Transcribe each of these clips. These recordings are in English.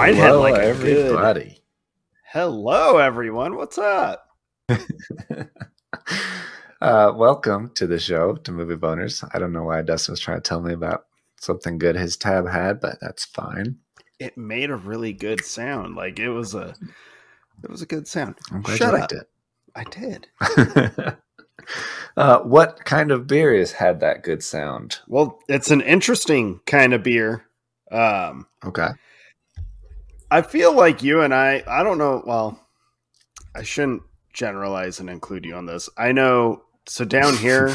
Mine had Hello, like a good. everybody. Hello, everyone. What's up? uh, welcome to the show, to Movie Boners. I don't know why Dustin was trying to tell me about something good his tab had, but that's fine. It made a really good sound. Like it was a, it was a good sound. I'm glad Shut you up. liked I did. uh, what kind of beer has had that good sound? Well, it's an interesting kind of beer. Um, Okay. I feel like you and I. I don't know. Well, I shouldn't generalize and include you on this. I know. So down here,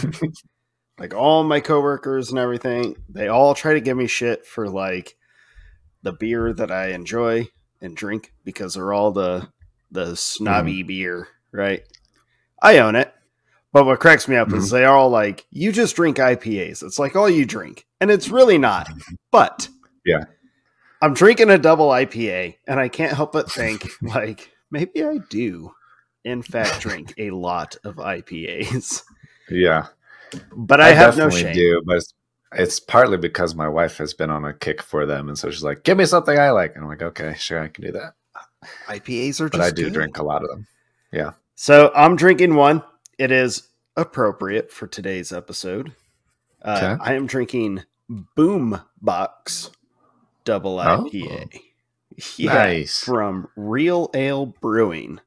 like all my coworkers and everything, they all try to give me shit for like the beer that I enjoy and drink because they're all the the snobby hmm. beer, right? I own it. But what cracks me up is hmm. they are all like, you just drink IPAs. It's like all you drink. And it's really not. But Yeah. I'm drinking a double IPA and I can't help but think like maybe I do in fact drink a lot of IPAs. yeah. But I, have no shame. do, but it's, it's partly because my wife has been on a kick for them, and so she's like, "Give me something I like," and I'm like, "Okay, sure, I can do that." IPAs are just But I do good. drink a lot of them. Yeah. So I'm drinking one. It is appropriate for today's episode. Uh, Okay. I am drinking Boom Box Double Oh. IPA. Yeah, Nice. from Real Ale Brewing.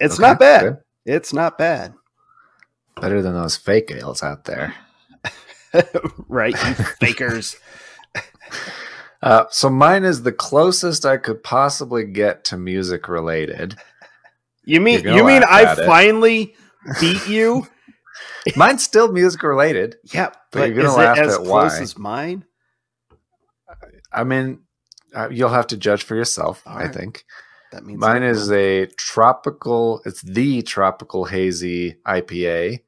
It's Okay, not bad. good. It's not bad, Better than those fake ales out there. right? You fakers. Uh, so mine is the closest I could possibly get to music related. You mean you mean I it. finally beat you? Mine's still music related. yeah, But but, you're gonna is laugh it as at close why. as mine? I mean, uh, you'll have to judge for yourself. All I right. think That means mine is a tropical. It's the tropical hazy IPA,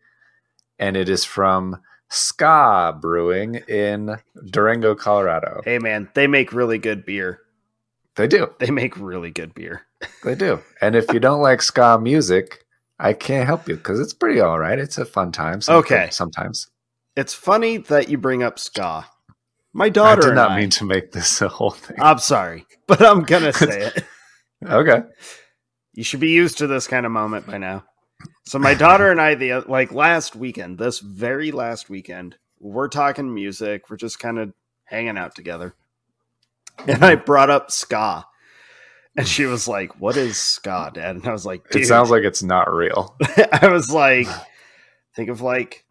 and it is from Ska Brewing in Durango, Colorado. Hey man, they make really good beer. They do. They make really good beer. They do. And if you don't like ska music, I can't help you because it's pretty all right. It's a fun time. some- Okay. Sometimes. It's funny that you bring up ska. My daughter. I did and not I, mean to make this a whole thing. I'm sorry, but I'm gonna say it. okay. You should be used to this kind of moment by now. So my daughter and I, the uh, like last weekend, this very last weekend, we're talking music. We're just kind of hanging out together, and I mm-hmm. brought up ska, and she was like, "What is ska, Dad?" And I was like, Dude. It sounds like it's not real. I was like, think of like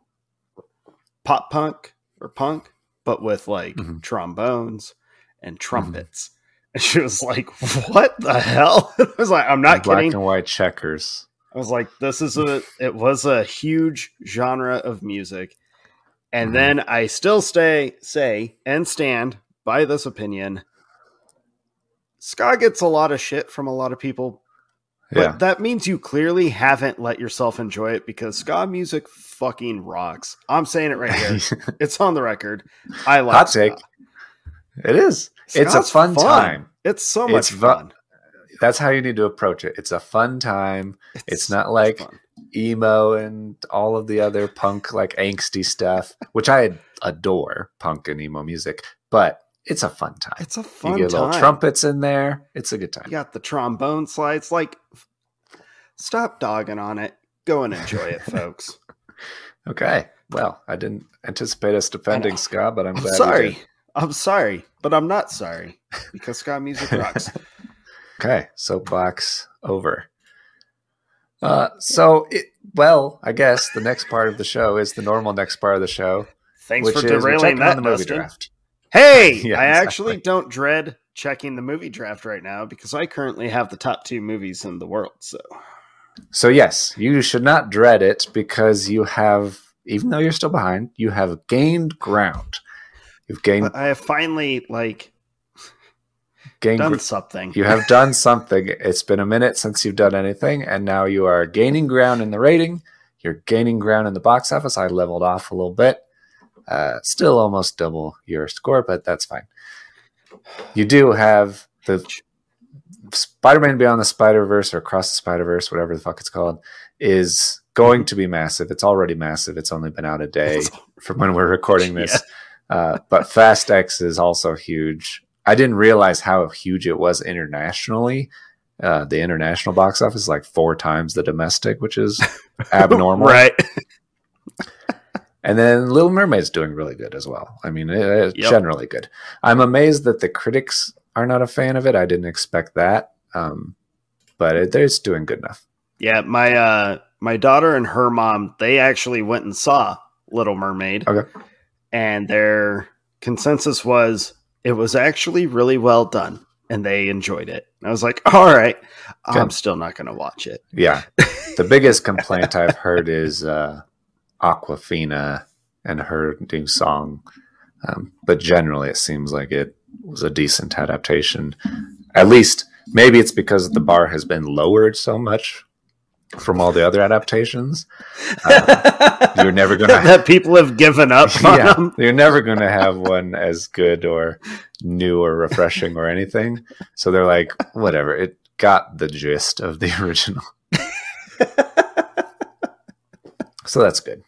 pop punk or punk, but with like Mhm. trombones and trumpets. And she was like, "What the hell?" I was like, "I'm not Black kidding." and white checkers. I was like, "This is a." It was a huge genre of music, and Mhm. then I still stay say and stand by this opinion. Ska gets a lot of shit from a lot of people, but that means you clearly haven't let yourself enjoy it because ska music fucking rocks. I'm saying it right here. it's on the record. I like Hot ska. take. it is. It's a Ska's fun, time. It's so much It's fu- fun. That's how you need to approach it. It's a fun time. It's not like fun. emo and all of the other punk like angsty stuff, which I adore punk and emo music, but it's a fun time. It's a fun time. You fun get little trumpets in there. It's a good time. You got the trombone slides. Like, stop dogging on it. Go and enjoy it, folks. Okay. Well, I didn't anticipate us defending ska, but I'm I'm glad. sorry. I'm sorry, but I'm not sorry because ska music rocks. Okay, soapbox over. Uh, so it well, I guess the next part of the show is the normal next part of the show, Thanks for derailing that, on the movie Dustin. draft. Hey, Yeah, I exactly. actually don't dread checking the movie draft right now because I currently have the top two movies in the world. So So yes, you should not dread it because you have, even though you're still behind, you have gained ground. You've gained I have finally like gained. done gr- something. you have done something. It's been a minute since you've done anything, and now you are gaining ground in the rating. You're gaining ground in the box office. I leveled off a little bit. Uh, still almost double your score, but that's fine. You do have the Spider-Man Beyond the Spider-Verse or Across the Spider-Verse, whatever the fuck it's called, is going to be massive. It's already massive. It's only been out a day from when we're recording this. Uh, but Fast X is also huge. I didn't realize how huge it was internationally. Uh, the international box office is like four times the domestic, which is abnormal. right. And then Little Mermaid's doing really good as well. I mean, it's Yep. generally good. I'm amazed that the critics are not a fan of it. I didn't expect that. Um, but it, it's doing good enough. Yeah, my uh my daughter and her mom, they actually went and saw Little Mermaid. Okay. And their consensus was it was actually really well done and they enjoyed it. And I was like, "All right, I'm still not going to watch it." Yeah. the biggest complaint I've heard is uh, Awkwafina and her new song. Um, but generally, it seems like it was a decent adaptation. At least, maybe it's because the bar has been lowered so much from all the other adaptations. Uh, you're never going to that people have given up on yeah, them. you're never going to have one as good or new or refreshing or anything. So they're like, whatever. It got the gist of the original. so that's good.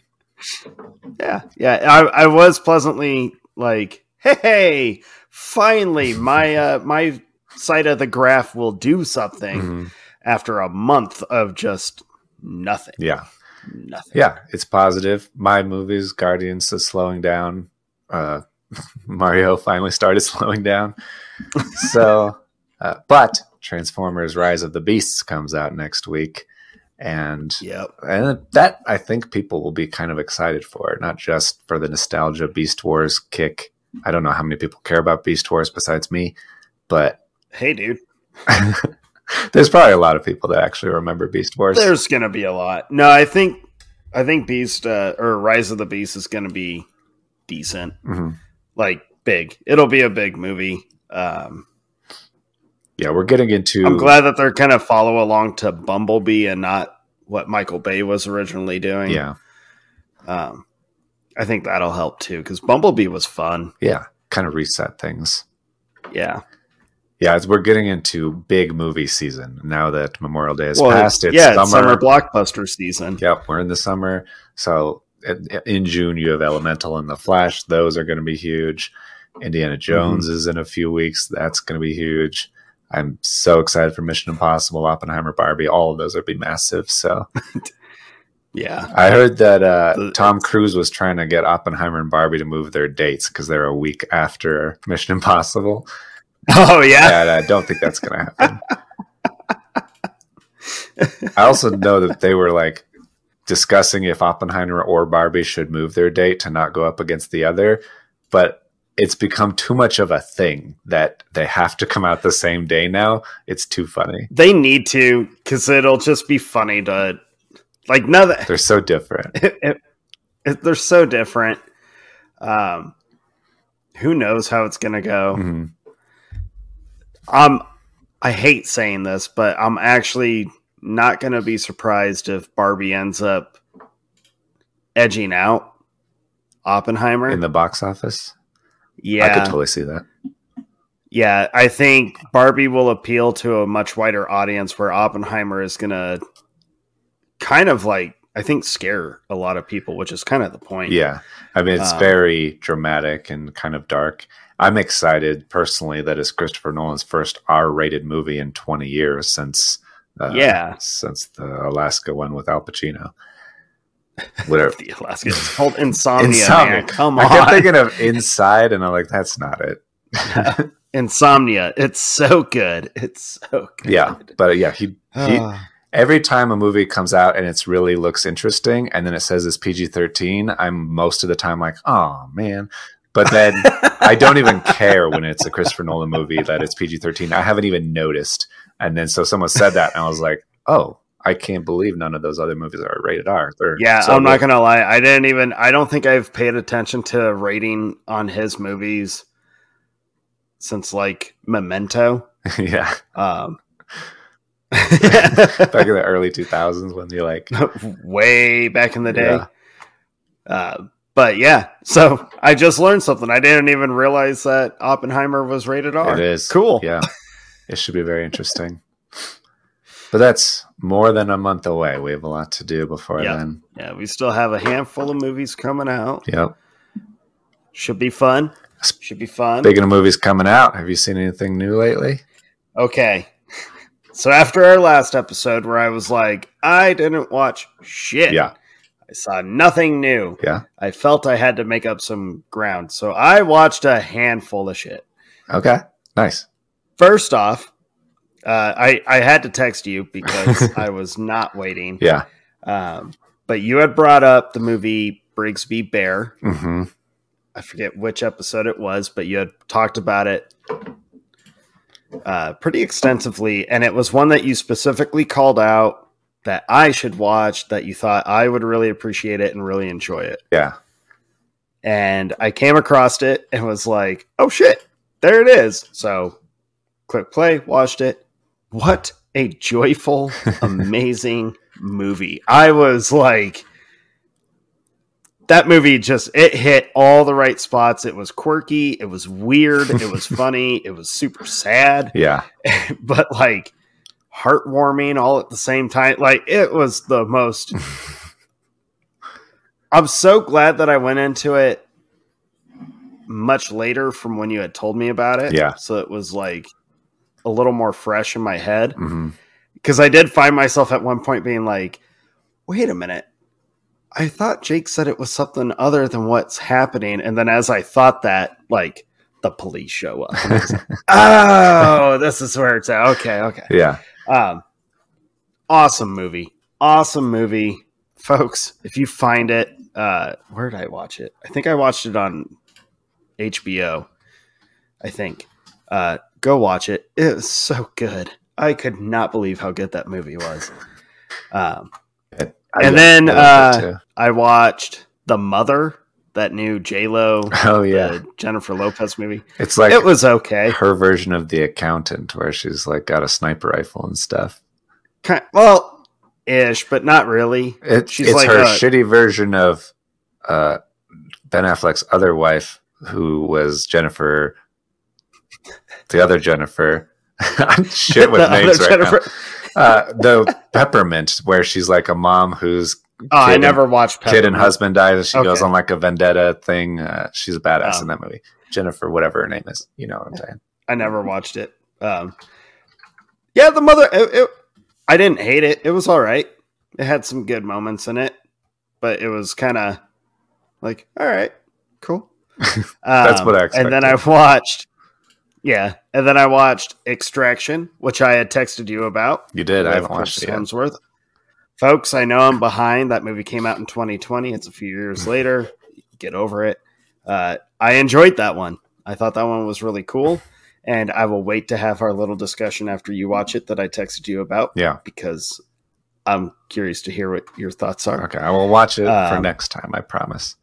Yeah, yeah. I, I was pleasantly like, "Hey, finally, my uh, my side of the graph will do something." Mhm. After a month of just nothing, Yeah. nothing. Yeah. It's positive. My movies, Guardians is slowing down. Uh, Mario finally started slowing down. So, uh, but Transformers Rise of the Beasts comes out next week. And Yep. and that I think people will be kind of excited for, not just for the nostalgia Beast Wars kick. I don't know how many people care about Beast Wars besides me, but Hey, dude. there's probably a lot of people that actually remember Beast Wars. There's gonna be a lot. No, I think I think Beast uh, or Rise of the Beast is gonna be decent, Mhm. like big. It'll be a big movie. Um, Yeah, we're getting into. I'm glad that they're kind of follow along to Bumblebee and not what Michael Bay was originally doing. Yeah, Um, I think that'll help too because Bumblebee was fun. yeah, kind of reset things. Yeah. Yeah, as we're getting into big movie season now that Memorial Day has Well, passed. It's yeah, it's summer. summer blockbuster season. Yep, we're in the summer. So in, in June, you have Elemental and The Flash. Those are going to be huge. Indiana mm-hmm. Jones is in a few weeks. That's going to be huge. I'm so excited for Mission Impossible, Oppenheimer, Barbie. All of those will be massive. So Yeah. I heard that uh, Tom Cruise was trying to get Oppenheimer and Barbie to move their dates because they're a week after Mission Impossible. Oh yeah. And I don't think that's going to happen. I also know that they were like discussing if Oppenheimer or Barbie should move their date to not go up against the other, but it's become too much of a thing that they have to come out the same day now. It's too funny. They need to because it'll just be funny to like nothing. They're so different. it, it- it- they're so different. Um, who knows how it's gonna go? Mhm. Um, I hate saying this, but I'm actually not gonna be surprised if Barbie ends up edging out Oppenheimer. In the box office, yeah, I could totally see that. yeah. I think Barbie will appeal to a much wider audience, where Oppenheimer is gonna kind of like I think scare a lot of people, which is kind of the point. Yeah. I mean, it's Um, very dramatic and kind of dark. I'm excited personally that it's Christopher Nolan's first R-rated movie in 20 years since uh, Yeah. since the Alaska one with Al Pacino. Whatever. the Alaska. It's called Insomnia. Insomnia. Man. Come on. I kept thinking of Inside, and I'm like, that's not it. Insomnia. It's so good. It's so good. yeah, but yeah, he, he Ah. Every time a movie comes out and it's really looks interesting, and then it says it's PG-13, I'm most of the time like, oh man. But then I don't even care when it's a Christopher Nolan movie that it's PG-13. I haven't even noticed. And then so someone said that, and I was like, oh, I can't believe none of those other movies are rated R. They're yeah, so I'm not gonna lie. I didn't even. I don't think I've paid attention to rating on his movies since like Memento. yeah, Um, back in the early 2000s when you're like, way back in the day. Yeah. Uh, but yeah, so I just learned something. I didn't even realize that Oppenheimer was rated R. It is cool. Yeah, it should be very interesting. But that's more than a month away. We have a lot to do before Yeah. then. Yeah, we still have a handful of movies coming out. Yep. Should be fun. Should be fun. Speaking of movies coming out, have you seen anything new lately? Okay. So after our last episode where I was like, I didn't watch shit. Yeah. I saw nothing new. Yeah. I felt I had to make up some ground. So I watched a handful of shit. Okay. Nice. First off, uh, I, I had to text you because I was not waiting. Yeah. Um, but you had brought up the movie Brigsby Bear. hmm I forget which episode it was, but you had talked about it uh, pretty extensively, and it was one that you specifically called out that I should watch. That you thought I would really appreciate it and really enjoy it. Yeah. And I came across it and was like, "Oh shit, there it is!" So, click play, watched it. What a joyful, amazing movie! I was like that movie just it hit all the right spots. It was quirky, it was weird, it was funny, it was super sad, Yeah. but like heartwarming all at the same time. Like it was the most I'm so glad that I went into it much later from when you had told me about it. Yeah. So it was like a little more fresh in my head hmm because I did find myself at one point being like, wait a minute. I thought Jake said it was something other than what's happening. And then as I thought that, like, the police show up. And I was like, oh, this is where it's at. Okay, okay. Yeah. Um, awesome movie. Awesome movie. Folks, if you find it, uh, where did I watch it? I think I watched it on HBO. I think. Uh, go watch it. It was so good. I could not believe how good that movie was. Um, I And then, I uh. I watched The Mother, that new J Lo, oh yeah, Jennifer Lopez movie. it's like it was okay. her version of the accountant, where she's like got a sniper rifle and stuff. Kind, well, ish, but not really. It, She's it's like her a- shitty version of uh, Ben Affleck's other wife, who was Jennifer, the other Jennifer. I'm shit with names right Jennifer- now. Uh, the Peppermint, where she's like a mom whose Oh, I never watched kid and husband dies, and she goes on like a vendetta thing. Uh, she's a badass Oh. in that movie. Jennifer, whatever her name is, you know what I'm saying? I never watched it. Um, yeah, the mother. It, it, I didn't hate it. It was all right. It had some good moments in it, but it was kind of like, all right, cool. That's Um, what I And then I watched, yeah, and then I watched Extraction, which I had texted you about. You did. I haven't watched it yet. Hemsworth. Folks, I know I'm behind. That movie came out in 2020. It's a few years later. Get over it. Uh, I enjoyed that one. I thought that one was really cool. And I will wait to have our little discussion after you watch it that I texted you about Yeah. because I'm curious to hear what your thoughts are. Okay. I will watch it for Um, next time. I promise.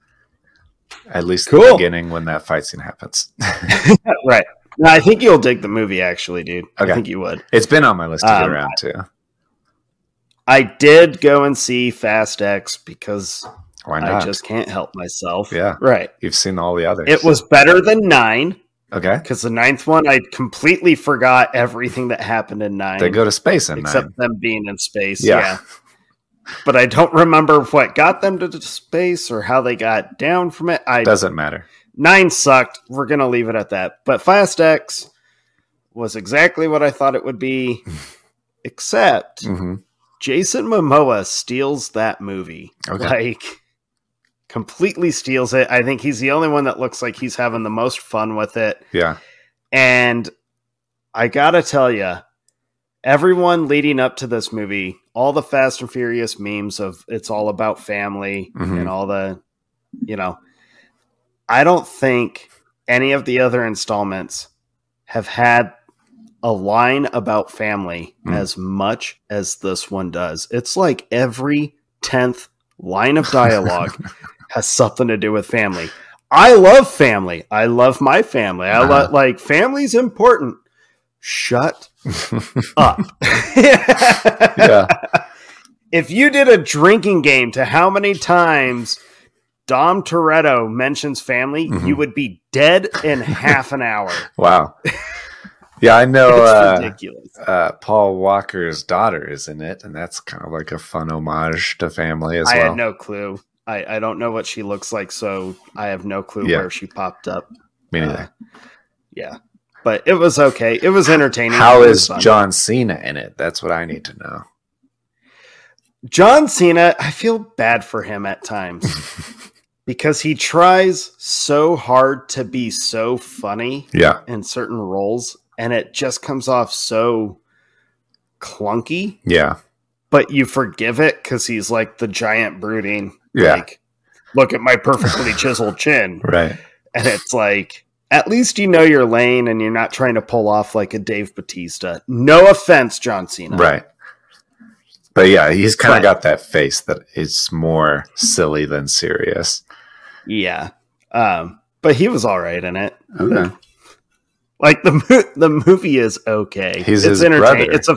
At least Cool. the beginning when that fight scene happens. right. No, I think you'll dig the movie, actually, dude. Okay. I think you would. it's been on my list to get Um, around to. I did go and see Fast X because Why I just can't help myself. Yeah. Right. You've seen all the others. It was better than nine. okay. because the ninth one I completely forgot everything that happened in nine, They go to space in except nine. them being in space. Yeah. Yeah. but I don't remember what got them to space or how they got down from it. I Doesn't matter. Nine sucked. We're gonna leave it at that. But Fast X was exactly what I thought it would be, except hmm Jason Momoa steals that movie. Okay. Like completely steals it. I think he's the only one that looks like he's having the most fun with it. Yeah. And I gotta tell you, everyone leading up to this movie, all the Fast and Furious memes of it's all about family Mhm. and all the, you know, I don't think any of the other installments have had a line about family Mm. as much as this one does. It's like every 10th line of dialogue has something to do with family. I love family. I love my family. I Uh-huh. love like family's important. Shut up. Yeah. If you did a drinking game to how many times Dom Toretto mentions family, Mhm. you would be dead in half an hour. Wow. Yeah, I know. Uh, ridiculous. uh, Paul Walker's daughter is in it, and that's kind of like a fun homage to family as I well. I had no clue. I, I don't know what she looks like, so I have no clue Yeah. where she popped up. Me neither. Uh, yeah, but it was okay. It was entertaining. How was is fun. John Cena in it? That's what I need to know. John Cena? I feel bad for him at times because he tries so hard to be so funny Yeah. in certain roles, and it just comes off so clunky. Yeah. But you forgive it because he's like the giant brooding. Yeah. Like, look at my perfectly chiseled chin. Right. And it's like, at least you know your lane and you're not trying to pull off like a Dave Batista. No offense, John Cena. Right. But yeah, he's kind of got that face that is more silly than serious. Yeah. Um, but he was all right in it. Okay. Like the mo- the movie is okay. He's it's his entertaining. brother. It's a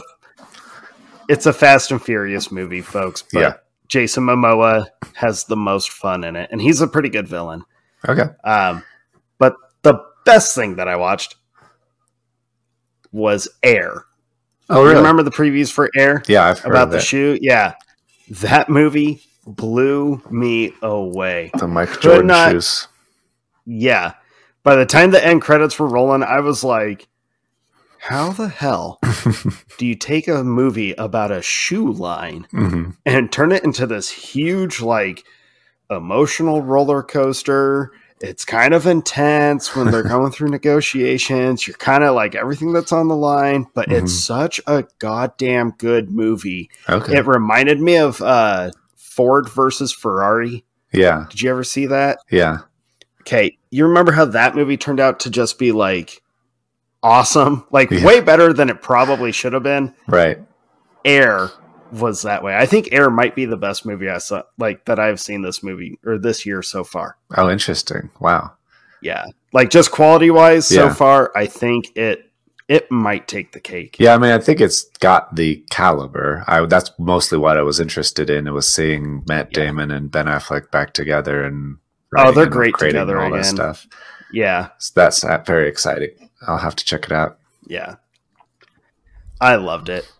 it's a Fast and Furious movie, folks. But Yeah. Jason Momoa has the most fun in it, and he's a pretty good villain. Okay. Um, but the best thing that I watched was Air. Oh, really? remember the previews for Air yeah, I've heard about the shoe? Yeah, that movie blew me away. The Mike Could Jordan not- shoes. Yeah. By the time the end credits were rolling, I was like, how the hell do you take a movie about a shoe line hmm and turn it into this huge, like, emotional roller coaster? It's kind of intense when they're going through negotiations. You're kind of like everything that's on the line, but it's such a goddamn good movie. Okay. It reminded me of uh, Ford versus Ferrari. yeah. Did you ever see that? Yeah. Okay, you remember how that movie turned out to just be like awesome, like Yeah. way better than it probably should have been. Right. Air was that way. I think Air might be the best movie I saw, like that I've seen this movie or this year so far. Oh, interesting. Wow. Yeah, like just quality wise so far, I think it it might take the cake. Yeah, I mean, I think it's got the caliber. I that's mostly what I was interested in. It was seeing Matt Yeah. Damon and Ben Affleck back together and Oh, they're and great together all that again. stuff. Yeah, So that's uh, very exciting. I'll have to check it out. yeah, I loved it.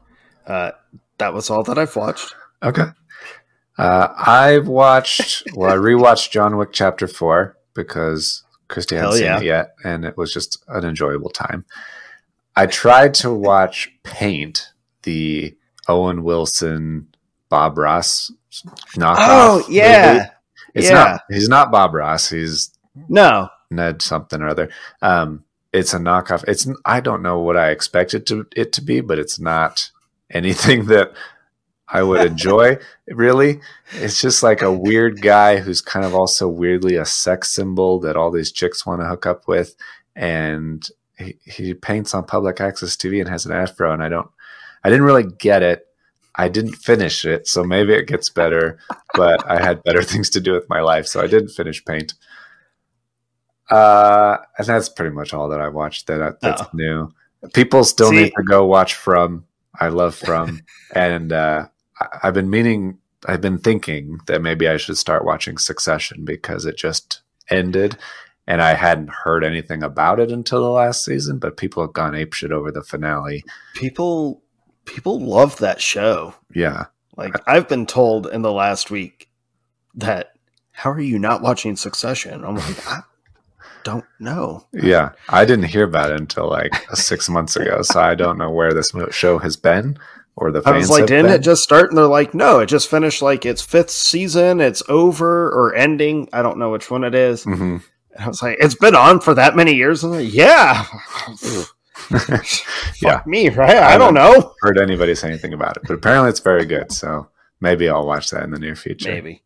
Uh, that was all that I've watched. Okay. Uh, I've watched. Well, I rewatched John Wick Chapter Four because Christy hadn't Hell seen yeah. it yet, and it was just an enjoyable time. I tried to watch Paint, the Owen Wilson Bob Ross knockoff. Oh yeah, movie. It's yeah. not. He's not Bob Ross. He's no, Ned something or other. Um, it's a knockoff. It's I don't know what I expected to it to be, but it's not anything that I would enjoy. really, it's just like a weird guy who's kind of also weirdly a sex symbol that all these chicks want to hook up with, and he, he paints on public access TV and has an afro, and I don't, I didn't really get it. I didn't finish it, so maybe it gets better. But I had better things to do with my life, so I didn't finish Paint. Uh, and that's pretty much all that I watched that that's Oh. new. People still See- need to go watch From. I love From, and uh, I've been meaning, I've been thinking that maybe I should start watching Succession because it just ended, and I hadn't heard anything about it until the last season. But people have gone apeshit over the finale. people people love that show. Yeah, Like I've been told in the last week that how are you not watching Succession? I'm like, I don't know. yeah. I didn't hear about it until like six months ago, so I don't know where this show has been or the I was like, didn't been. it just start? And they're like, no, it just finished like its fifth season. It's over or ending. I don't know which one it is. Mhm. And I was like, it's been on for that many years. Like, yeah. Yeah. Me, right? I don't know. heard anybody say anything about it, but apparently it's very good. So maybe I'll watch that in the near future. Maybe.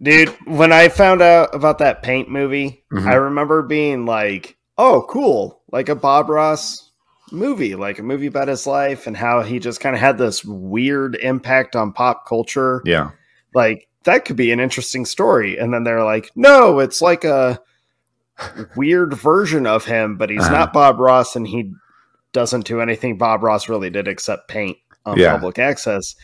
Dude, when I found out about that paint movie, Mhm. I remember being like, oh, cool. Like a Bob Ross movie, like a movie about his life and how he just kind of had this weird impact on pop culture. Yeah. Like, that could be an interesting story. And then they're like, no, it's like a weird version of him, but he's Uh-huh. not Bob Ross and he doesn't do anything Bob Ross really did except paint on Yeah. public access.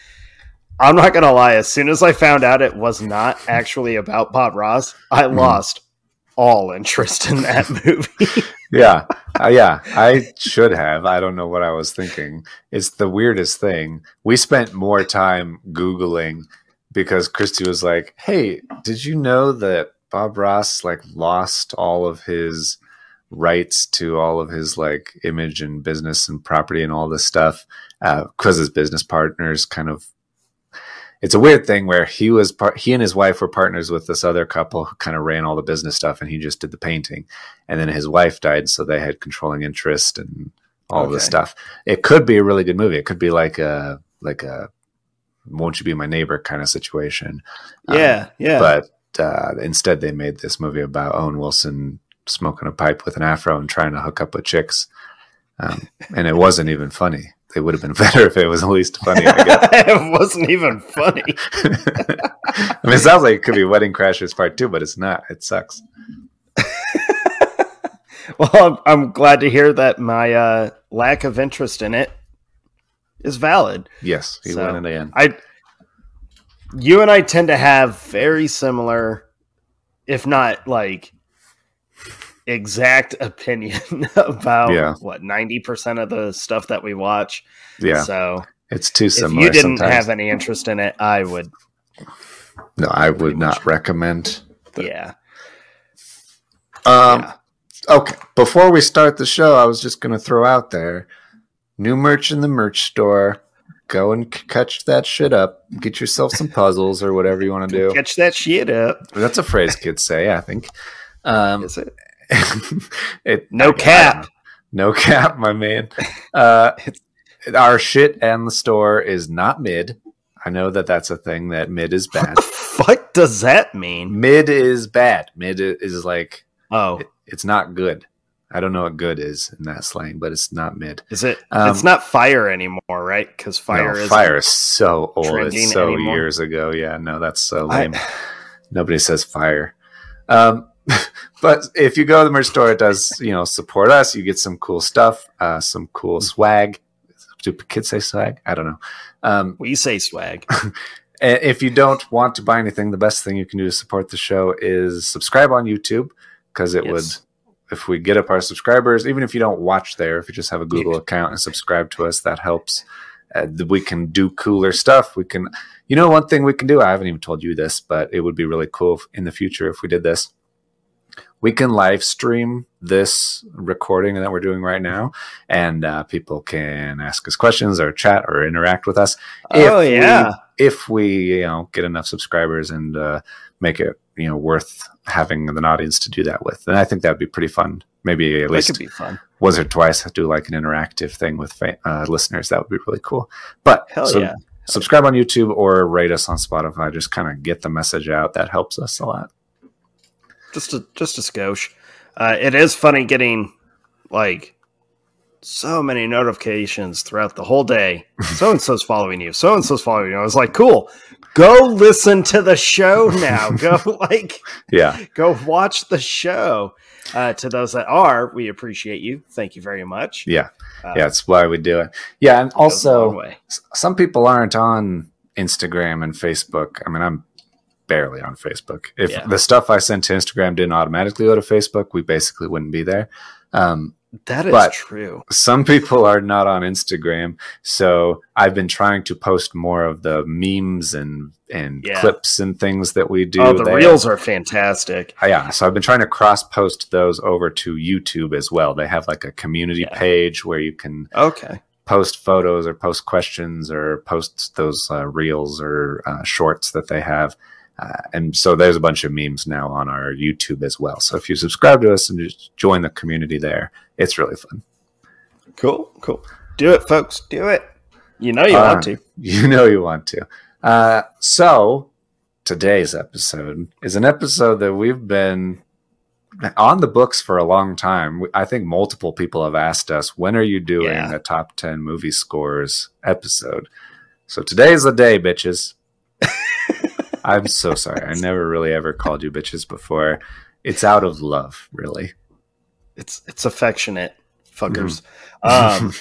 I'm not gonna lie, as soon as I found out it was not actually about Bob Ross, I Mhm. lost all interest in that movie. Yeah. Uh, yeah. I should have. I don't know what I was thinking. It's the weirdest thing. We spent more time Googling because Christy was like, Hey, did you know that Bob Ross like lost all of his rights to all of his like image and business and property and all this stuff because uh, his business partners kind of it's a weird thing where he was part he and his wife were partners with this other couple who kind of ran all the business stuff and he just did the painting. And then his wife died so they had controlling interest and all okay. this stuff. It could be a really good movie. It could be like a like a won't you be my neighbor kind of situation. Yeah um, yeah. but uh, instead they made this movie about owen wilson smoking a pipe with an afro and trying to hook up with chicks. Um, and it wasn't even funny it would have been better if it was at least funny. I guess. it wasn't even funny. I mean, it sounds like it could be Wedding Crashers Part Two, but it's not. It sucks. well, I'm, I'm, glad to hear that my uh, lack of interest in it is valid. Yes, he so, went in the end. I, you and I tend to have very similar, if not like exact opinion about yeah. what 90% of the stuff that we watch. Yeah. So it's too similar. If you didn't sometimes. have any interest in it, I would. No, I would not much. recommend. The, yeah. Um, yeah. Okay. Before we start the show, I was just going to throw out there new merch in the merch store. Go and catch that shit up. Get yourself some puzzles or whatever you want to do. Catch that shit up. That's a phrase kids say, I think. Um, Is it? It, no cap. No cap, my man. Uh, our shit and the store is not mid. I know that that's a thing that mid is bad. What does that mean? Mid is bad. Mid is like oh, it, it's not good. I don't know what good is in that slang, but it's not mid. Is it? Um, it's not fire anymore, right? Because fire no, is fire is so old. It's so anymore. years ago. Yeah, no, that's so lame. I, Nobody says fire. Um, but if you go to the merch store, it does you know support us. You get some cool stuff, uh, some cool swag. Do kids say swag? I don't know. Um, we say swag. if you don't want to buy anything, the best thing you can do to support the show is subscribe on YouTube because it yes. would. If we get up our subscribers, even if you don't watch there, if you just have a Google yeah. account and subscribe to us, that helps. Uh, we can do cooler stuff. We can, you know, one thing we can do. I haven't even told you this, but it would be really cool in the future if we did this we can live stream this recording that we're doing right now, and uh, people can ask us questions or chat or interact with us. Oh yeah, we, if we you know get enough subscribers and uh, make it you know worth having an audience to do that with, and I think that'd be pretty fun. Maybe at that least be fun. once or twice do like an interactive thing with uh, listeners. That would be really cool. But hell so, yeah. Subscribe on YouTube or rate us on Spotify. Just kind of get the message out. That helps us a lot just a just a skosh. Uh, it is funny getting like so many notifications throughout the whole day. So and so's following you. So and so's following you. I was like, cool. Go listen to the show now. go like, yeah. Go watch the show. Uh, to those that are, we appreciate you. Thank you very much. Yeah, uh, yeah, that's why we do it. Yeah, and also some people aren't on Instagram and Facebook. I mean, I'm barely on Facebook. If yeah. the stuff I sent to Instagram didn't automatically go to Facebook, we basically wouldn't be there. Um, that is true. Some people are not on Instagram, so I've been trying to post more of the memes and and yeah. clips and things that we do. Oh, the there. reels are fantastic. Uh, yeah, so I've been trying to cross post those over to YouTube as well. They have like a community yeah. page where you can okay post photos or post questions or post those uh, reels or uh, shorts that they have. Uh, and so there's a bunch of memes now on our YouTube as well. So if you subscribe to us and just join the community there, it's really fun. Cool, cool. Do it, folks. Do it. You know you uh, want to. You know you want to. Uh, so today's episode is an episode that we've been on the books for a long time. I think multiple people have asked us, when are you doing yeah. a top 10 movie scores episode? So today's the day, bitches. I'm so sorry. I never really ever called you bitches before. It's out of love, really. It's it's affectionate, fuckers. Mm.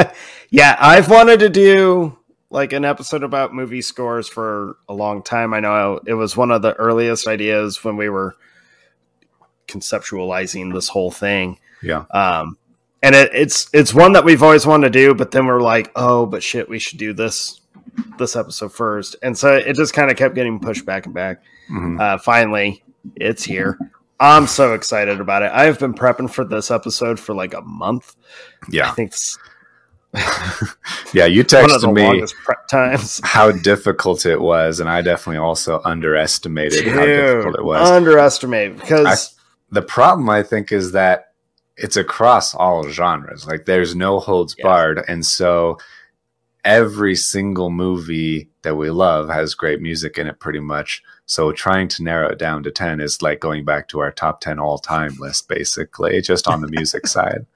Um, yeah, I've wanted to do like an episode about movie scores for a long time. I know it was one of the earliest ideas when we were conceptualizing this whole thing. Yeah. Um, and it, it's it's one that we've always wanted to do, but then we're like, oh, but shit, we should do this this episode first, and so it just kind of kept getting pushed back and back. Mhm. Uh, finally, it's here. I'm so excited about it. I have been prepping for this episode for like a month. Yeah, I think yeah. You one of the texted me times. how difficult it was, and I definitely also underestimated how difficult it was. underestimate because the problem I think is that it's across all genres. Like there's no holds Yeah. barred, and so every single movie that we love has great music in it, pretty much. So trying to narrow it down to ten is like going back to our top ten all time list, basically, just on the music side.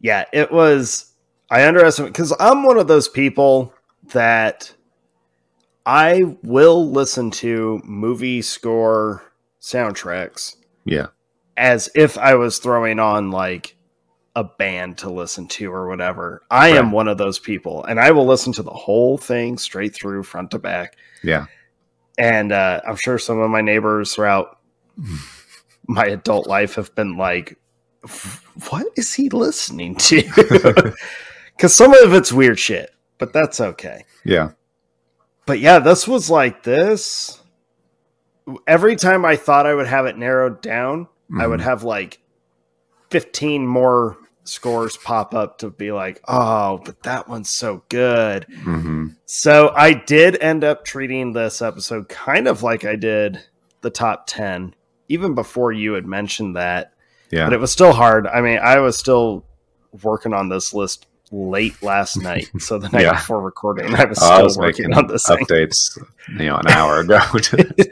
yeah, it was. I underestimate because I'm one of those people that I will listen to movie score soundtracks Yeah, as if I was throwing on like a band to listen to or whatever. I am one of those people, and I will listen to the whole thing straight through, front to back. yeah, And uh, I'm sure some of my neighbors throughout my adult life have been like, "What is he listening to?" Because some of it's weird shit, but that's okay. yeah, But yeah, this was like this. Every time I thought I would have it narrowed down, I would Mhm. have like 15 more scores pop up to be like, oh, but that one's so good. Mhm. So I did end up treating this episode kind of like I did the top 10, even before you had mentioned that. yeah. But it was still hard. I mean, I was still working on this list late last night. So the night Yeah. before recording, I was Oh, still I was working making on this thing. updates, you know, an hour ago.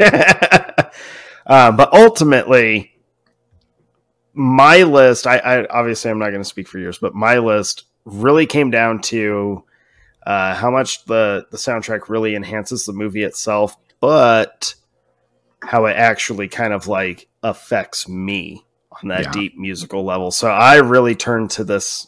uh, but ultimately, my list, I, I obviously I'm not going to speak for yours, but my list really came down to uh, how much the the soundtrack really enhances the movie itself, but how it actually kind of like affects me on that Yeah. deep musical level. So I really turned to this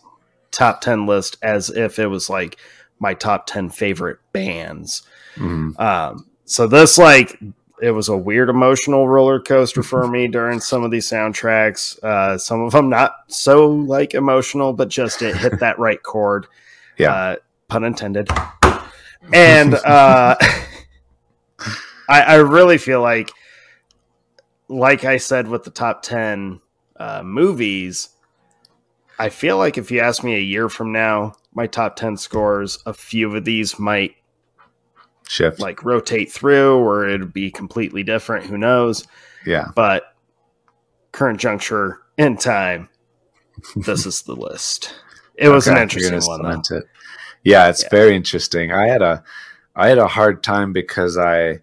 top 10 list as if it was like my top 10 favorite bands. Mhm. Um, so this like it was a weird emotional roller coaster for me during some of these soundtracks. Uh, some of them not so like emotional, but just it hit that right chord. Yeah. Uh, pun intended. And uh, I, I really feel like, like I said with the top ten uh, movies, I feel like if you ask me a year from now, my top ten scores, a few of these might Shift. like rotate through or it'd be completely different who knows yeah. but current juncture in time this is the list it was Okay, an interesting one it. Yeah, it's Yeah. very interesting. I had a I had a hard time because I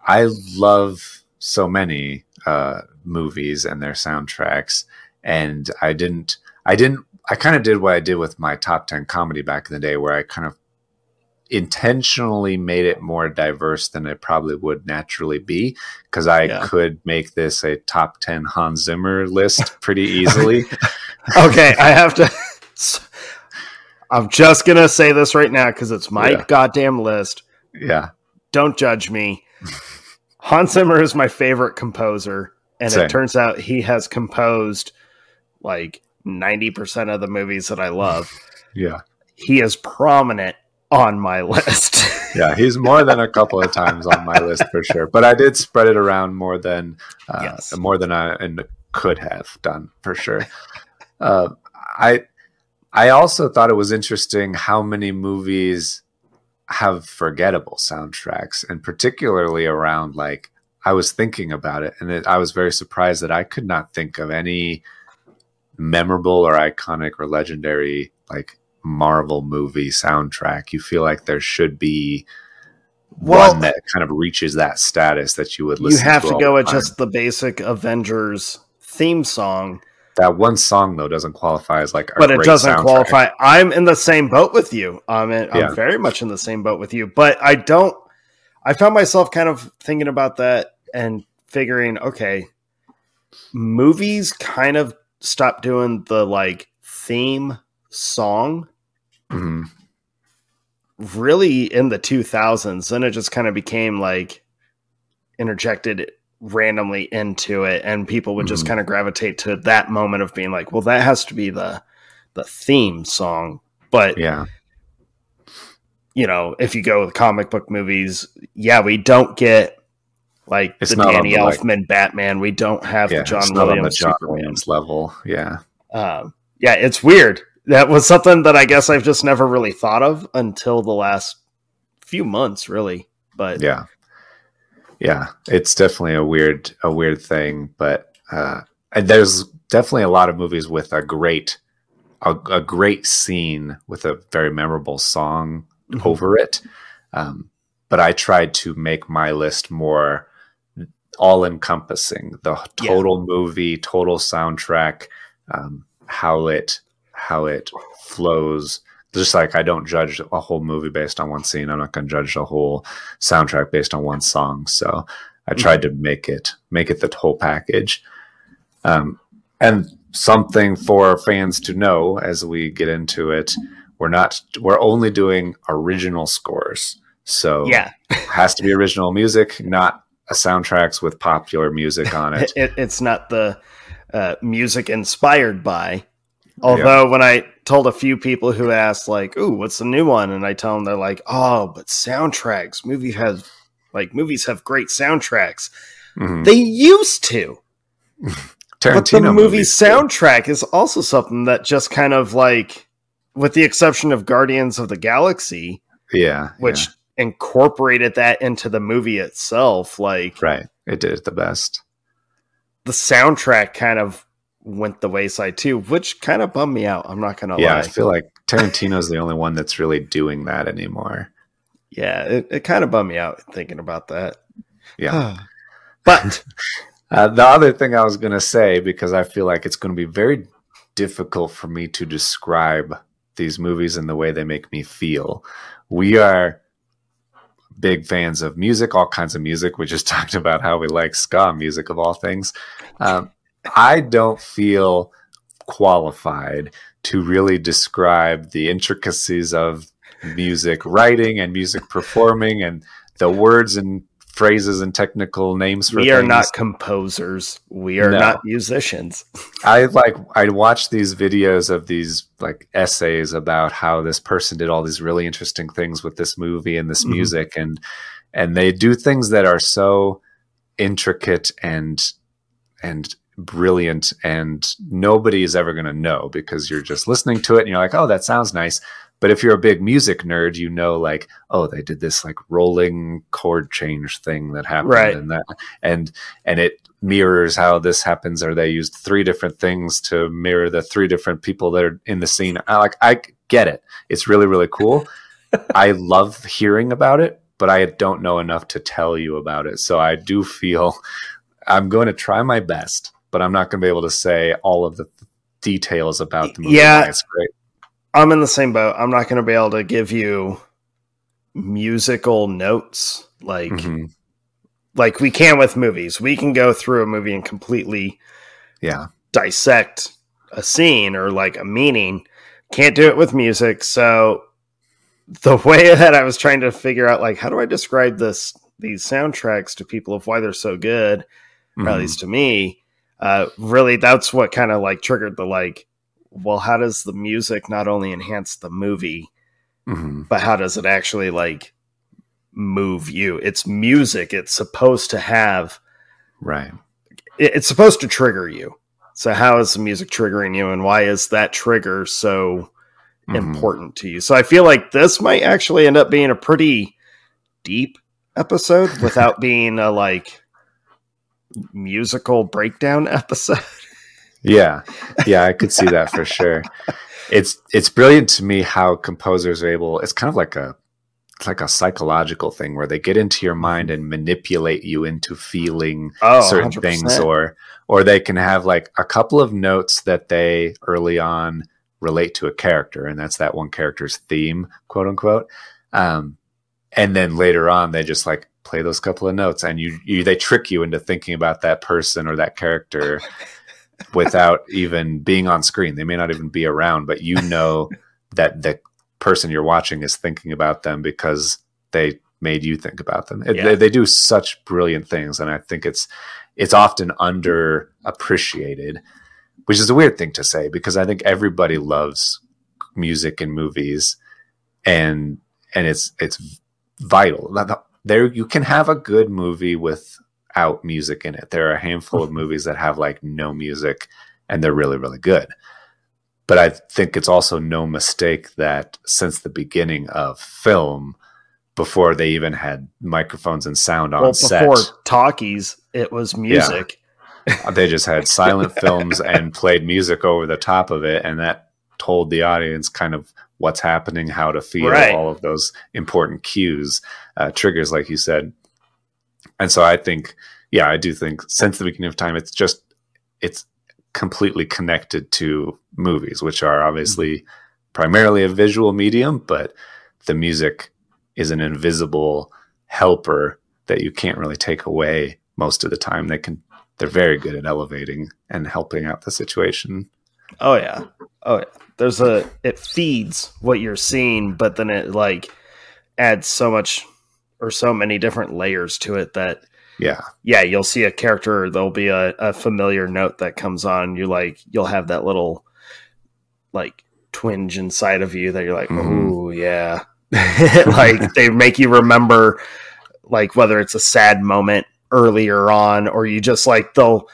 I love so many uh movies and their soundtracks and I didn't I didn't I kind of did what I did with my top 10 comedy back in the day where I kind of intentionally made it more diverse than it probably would naturally be because I Yeah. could make this a top 10 Hans Zimmer list pretty easily. okay i have to i'm just gonna say this right now because it's my Yeah. goddamn list yeah. don't judge me hans zimmer is my favorite composer and Same. it turns out he has composed like 90% of the movies that i love Yeah. he is prominent on my list yeah, he's more than a couple of times on my list for sure. But I did spread it around more than uh, Yes. more than I and could have done for sure. Uh, I I also thought it was interesting how many movies have forgettable soundtracks, and particularly around like I was thinking about it, and it, I was very surprised that I could not think of any memorable or iconic or legendary like Marvel movie soundtrack. You feel like there should be Well- one that kind of reaches that status that you would listen. you have to to go with time. just the basic avengers theme song that one song though doesn't qualify as like a but it doesn't soundtrack. qualify i'm in the same boat with you i'm, in, I'm very much in the same boat with you but i don't i found myself kind of thinking about that and figuring okay movies kind of stopped doing the like theme song Mhm. really in the 2000s then it just kind of became like interjected randomly into it and people would just Mhm. kind of gravitate to that moment of being like well that has to be the the theme song but Yeah, you know, if you go with comic book movies, yeah, we don't get like It's the Danny the, like- Elfman Batman. We don't have yeah, the John on the John Superman. Williams level. Yeah, Um, yeah, it's weird. That was something that I guess I've just never really thought of until the last few months, really. But yeah, yeah. It's definitely a weird, a weird thing, but uh, and there's definitely a lot of movies with a great, a, a great scene with a very memorable song Mhm. over it. Um, but I tried to make my list more all encompassing the Yeah. total movie, total soundtrack, um, how it how it flows. Just like I don't judge a whole movie based on one scene, I'm not going to judge the whole soundtrack based on one song. So I tried to make it make it the whole package. Um, and something for fans to know as we get into it, we're not we're only doing original scores. So yeah, it has to be original music, not a soundtracks with popular music on it. it, it's not the uh, music inspired by. Although when I told a few people who asked like, "Ooh, what's the new one?" and I tell them they're like, "Oh, but soundtracks. Movie has like movies have great soundtracks. Mhm. They used to." but the movie too. soundtrack is also something that just kind of like with the exception of guardians of the galaxy yeah, which incorporated that into the movie itself like right, it did it the best. the soundtrack kind of went the wayside too which kind of bummed me out i'm not gonna yeah, lie I feel like Tarantino's the only one that's really doing that anymore. yeah it, it kind of bummed me out thinking about that Yeah. but Uh, the other thing I was to say, because I feel like it's to be very difficult for me to describe these movies and the way they make me feel. We are big fans of music, all kinds of music. We just talked about how we like ska music of all things. Um, I don't feel qualified to really describe the intricacies of music writing and music performing and the words and phrases and technical names for we are things. not composers we are No. not musicians I like I watch these videos of these like essays about how this person did all these really interesting things with this movie and this Mhm. music and and they do things that are so intricate and and brilliant and nobody is ever going to know because you're just listening to it and you're like oh that sounds nice. But if you're a big music nerd you know like oh they did this like rolling chord change thing that happened Right. and that and and it mirrors how this happens or they used three different things to mirror the three different people that are in the scene. I like i get it. It's really really cool. I love hearing about it but i don't know enough to tell you about it. So i do feel i'm going to try my best but i'm not going to be able to say all of the details about the movie Yeah. it's great I'm in the same boat. I'm not going to be able to give you musical notes like Mhm. like we can with movies. We can go through a movie and completely yeah dissect a scene or like a meaning. Can't do it with music. So the way that I was trying to figure out like how do I describe this these soundtracks to people of why they're so good, or at Mhm. least to me, uh, really that's what kind of like triggered the like, well, how does the music not only enhance the movie, Mhm. but how does it actually like move you? It's music. It's supposed to have right it- it's supposed to trigger you. So how is the music triggering you and why is that trigger so Mhm. important to you? So I feel like this might actually end up being a pretty deep episode without being a like musical breakdown episode. Yeah, yeah, I could see that for sure. It's it's brilliant to me how composers are able. It's kind of like a it's like a psychological thing where they get into your mind and manipulate you into feeling Oh, certain 100%. things, or or they can have like a couple of notes that they early on relate to a character, and that's that one character's theme, quote unquote. Um, and then later on, they just like play those couple of notes, and you, you they trick you into thinking about that person or that character without even being on screen. They may not even be around, but you know that the person you're watching is thinking about them because they made you think about them. It- Yeah. they, they do such brilliant things, and I think it's it's often underappreciated, which is a weird thing to say because I think everybody loves music and movies, and and it's it's vital. There you can have a good movie without music in it. There are a handful of movies that have like no music and they're really really good. But I think it's also no mistake that since the beginning of film, before they even had microphones and sound on well, set, before talkies, it was music. Yeah. they just had silent films and played music over the top of it, and that told the audience kind of what's happening, how to feel, right. all of those important cues, uh, triggers, like you said. And so I think, yeah, I do think since the beginning of time, it's just it's completely connected to movies, which are obviously mm-hmm. primarily a visual medium, but the music is an invisible helper that you can't really take away most of the time. They can they're very good at elevating and helping out the situation. Oh yeah. Oh yeah. There's a it feeds what you're seeing, but then it like adds so much or so many different layers to it that yeah. yeah you'll see a character there'll be a, a familiar note that comes on. You like you'll have that little like twinge inside of you that you're like mm-hmm. oh yeah. Like they make you remember like whether it's a sad moment earlier on or you just like they'll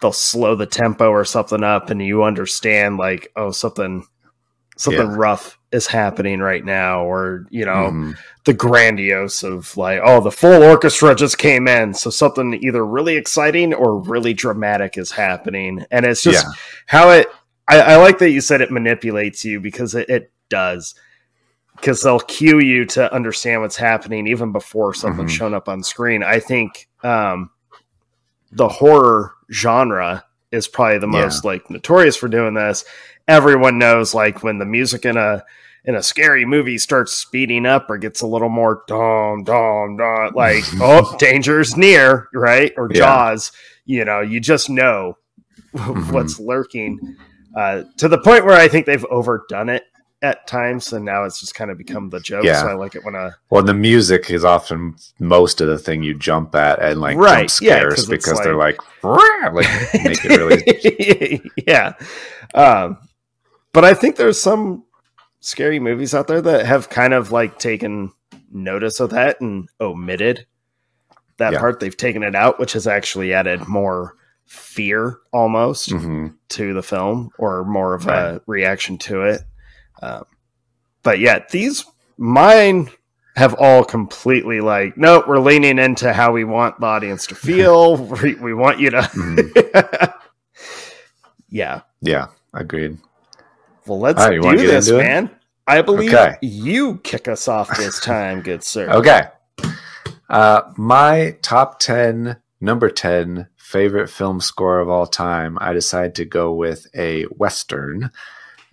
they'll slow the tempo or something up and you understand like oh something something yeah. rough is happening right now or you know mm-hmm. the grandiose of like oh the full orchestra just came in so something either really exciting or really dramatic is happening and it's just yeah. how it I, I, like that you said it manipulates you because it, it does because they'll cue you to understand what's happening even before something's mm-hmm. shown up on screen i think um, the horror genre is probably the most yeah. like notorious for doing this everyone knows like when the music in a in a scary movie starts speeding up or gets a little more dom dom dom like oh danger's near right or yeah. jaws you know you just know mm-hmm. what's lurking uh, to the point where i think they've overdone it at times and now it's just kind of become the joke yeah. so i like it when i well the music is often most of the thing you jump at and like right jump scares yeah, because like, they're like like make it really yeah um but I think there's some scary movies out there that have kind of like taken notice of that and omitted that yeah. part. They've taken it out, which has actually added more fear almost mm-hmm. to the film or more of right. a reaction to it. Um, but yeah, these mine have all completely like, no, we're leaning into how we want the audience to feel. we, we want you to. Mm-hmm. yeah. Yeah. Agreed. Well, let's right, do this, man. I believe okay. you kick us off this time, good sir. Okay. Uh, my top 10, number 10 favorite film score of all time, I decided to go with a Western.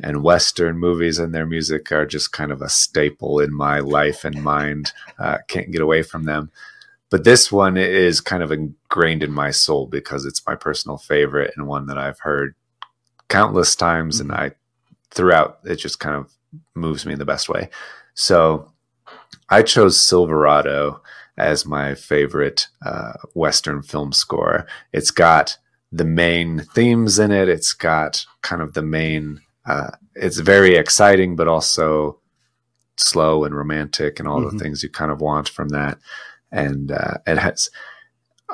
And Western movies and their music are just kind of a staple in my life and mind. Uh, can't get away from them. But this one is kind of ingrained in my soul because it's my personal favorite and one that I've heard countless times mm-hmm. and I throughout it just kind of moves me in the best way. So I chose Silverado as my favorite uh, Western film score. It's got the main themes in it. It's got kind of the main. Uh, it's very exciting, but also slow and romantic, and all mm-hmm. the things you kind of want from that. And uh, it has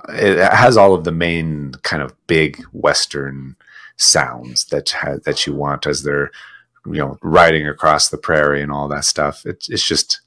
it has all of the main kind of big Western sounds that ha- that you want as they're you know riding across the prairie and all that stuff. It, it's just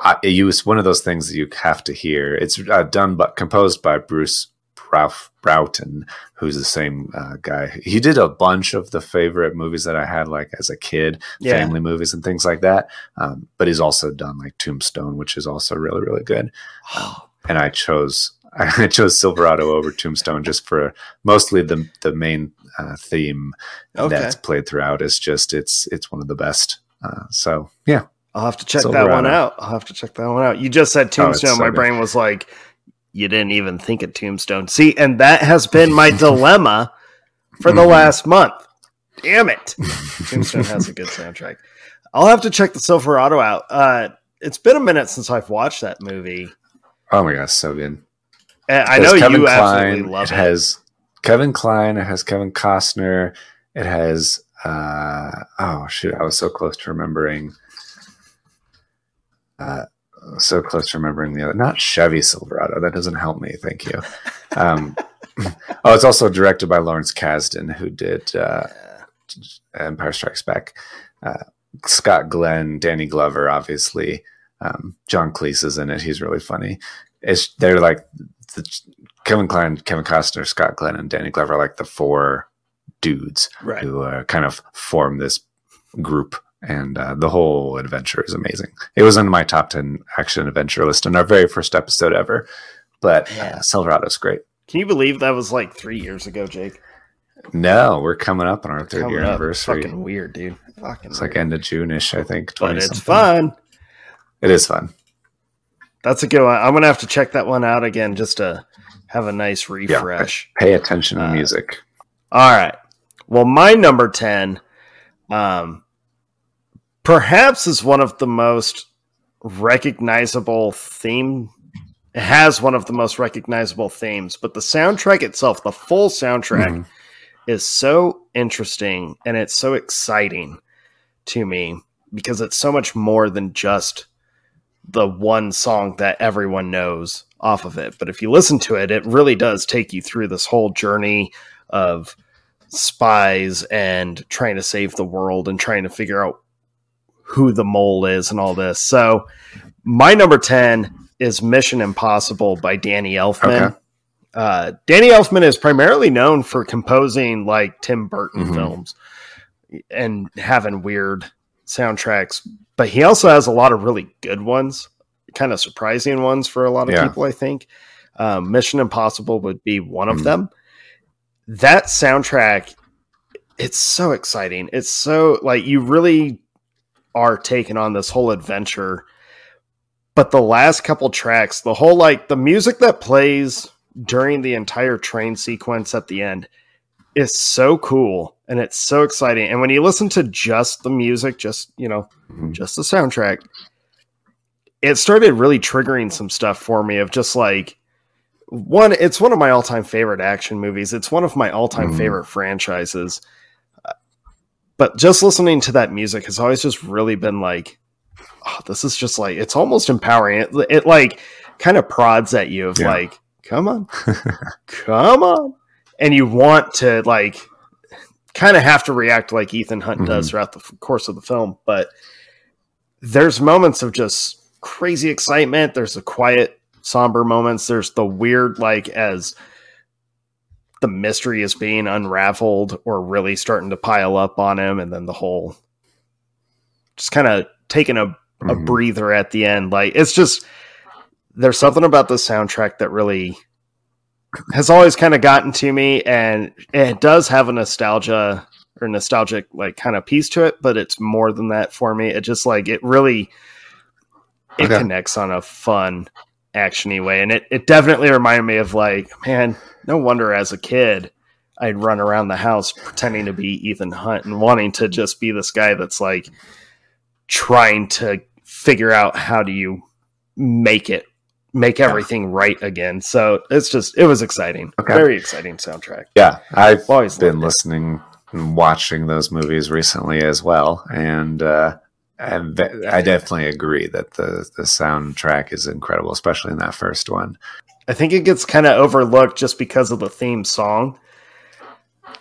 I, it was one of those things that you have to hear. It's uh, done but composed by Bruce Ralph Broughton, who's the same uh, guy. He did a bunch of the favorite movies that I had, like as a kid, yeah. family movies and things like that. Um, but he's also done like Tombstone, which is also really, really good. Um, and I chose I chose Silverado over Tombstone just for mostly the the main uh, theme okay. that's played throughout. Is just it's it's one of the best. Uh, so yeah, I'll have to check Silverado. that one out. I'll have to check that one out. You just said oh, Tombstone. Oh, so My good. brain was like, you didn't even think of Tombstone. See, and that has been my dilemma for the mm-hmm. last month. Damn it! Tombstone has a good soundtrack. I'll have to check the Silverado out. Uh, it's been a minute since I've watched that movie. Oh my gosh, so good! I know Kevin you Kline, absolutely love it. It has Kevin Kline. It has Kevin Costner. It has uh, oh shoot, I was so close to remembering. Uh, so close to remembering the other. Not Chevy Silverado. That doesn't help me. Thank you. Um, oh, it's also directed by Lawrence Kasdan, who did uh, Empire Strikes Back. Uh, Scott Glenn, Danny Glover, obviously. Um, John Cleese is in it. He's really funny. It's they're like the, Kevin Kline, Kevin Costner, Scott Glenn, and Danny Glover, are like the four dudes Right. who uh, kind of form this group. And uh, the whole adventure is amazing. It was in my top 10 action adventure list in our very first episode ever. But Yeah. uh, Silverado's great. Can you believe that was like three years ago, Jake? No, we're coming up on our third year up. anniversary. Fucking weird, dude. Fucking It's like end of June-ish, I think. but it's something. fun. It is fun. That's a good one. I'm gonna have to check that one out again just to have a nice refresh. Pay attention to Uh, music. All right. Well, my number 10 um perhaps is one of the most recognizable theme it has one of the most recognizable themes, but the soundtrack itself, the full soundtrack Mhm. is so interesting and it's so exciting to me because it's so much more than just the one song that everyone knows off of it. But if you listen to it, it really does take you through this whole journey of spies and trying to save the world and trying to figure out who the mole is and all this. So, my number 10 is Mission Impossible by Danny Elfman. Okay. Uh, Danny Elfman is primarily known for composing like Tim Burton Mhm. films and having weird soundtracks, but he also has a lot of really good ones, kind of surprising ones for a lot of Yeah. people, I think. Um, Mission Impossible would be one of Mhm. them. That soundtrack, it's so exciting. It's so like you really are taking on this whole adventure. But the last couple tracks, the whole like the music that plays during the entire train sequence at the end is so cool and it's so exciting. And when you listen to just the music, just you know, Mhm. just the soundtrack, it started really triggering some stuff for me of just like one, it's one of my all time favorite action movies. It's one of my all time Mhm. favorite franchises. But just listening to that music has always just really been like, oh, this is just like, it's almost empowering. It, it like kind of prods at you of Yeah. like, come on, come on. And you want to like kind of have to react like Ethan Hunt does Mhm. throughout the f- course of the film. But there's moments of just crazy excitement. There's the quiet, somber moments. There's the weird, like as the mystery is being unraveled or really starting to pile up on him, and then the whole just kind of taking a, a Mhm. breather at the end. Like it's just there's something about the soundtrack that really has always kind of gotten to me, and it does have a nostalgia or nostalgic like kind of piece to it, but it's more than that for me. It just like it really it Okay. connects on a fun actiony way and it, it definitely reminded me of like man no wonder as a kid i'd run around the house pretending to be ethan hunt and wanting to just be this guy that's like trying to figure out how do you make it make Yeah. everything right again so it's just it was exciting Okay. very exciting soundtrack Yeah, I've always been listening and watching those movies recently as well, and uh, and I definitely agree that the the soundtrack is incredible, especially in that first one. i think it gets kind of overlooked just because of the theme song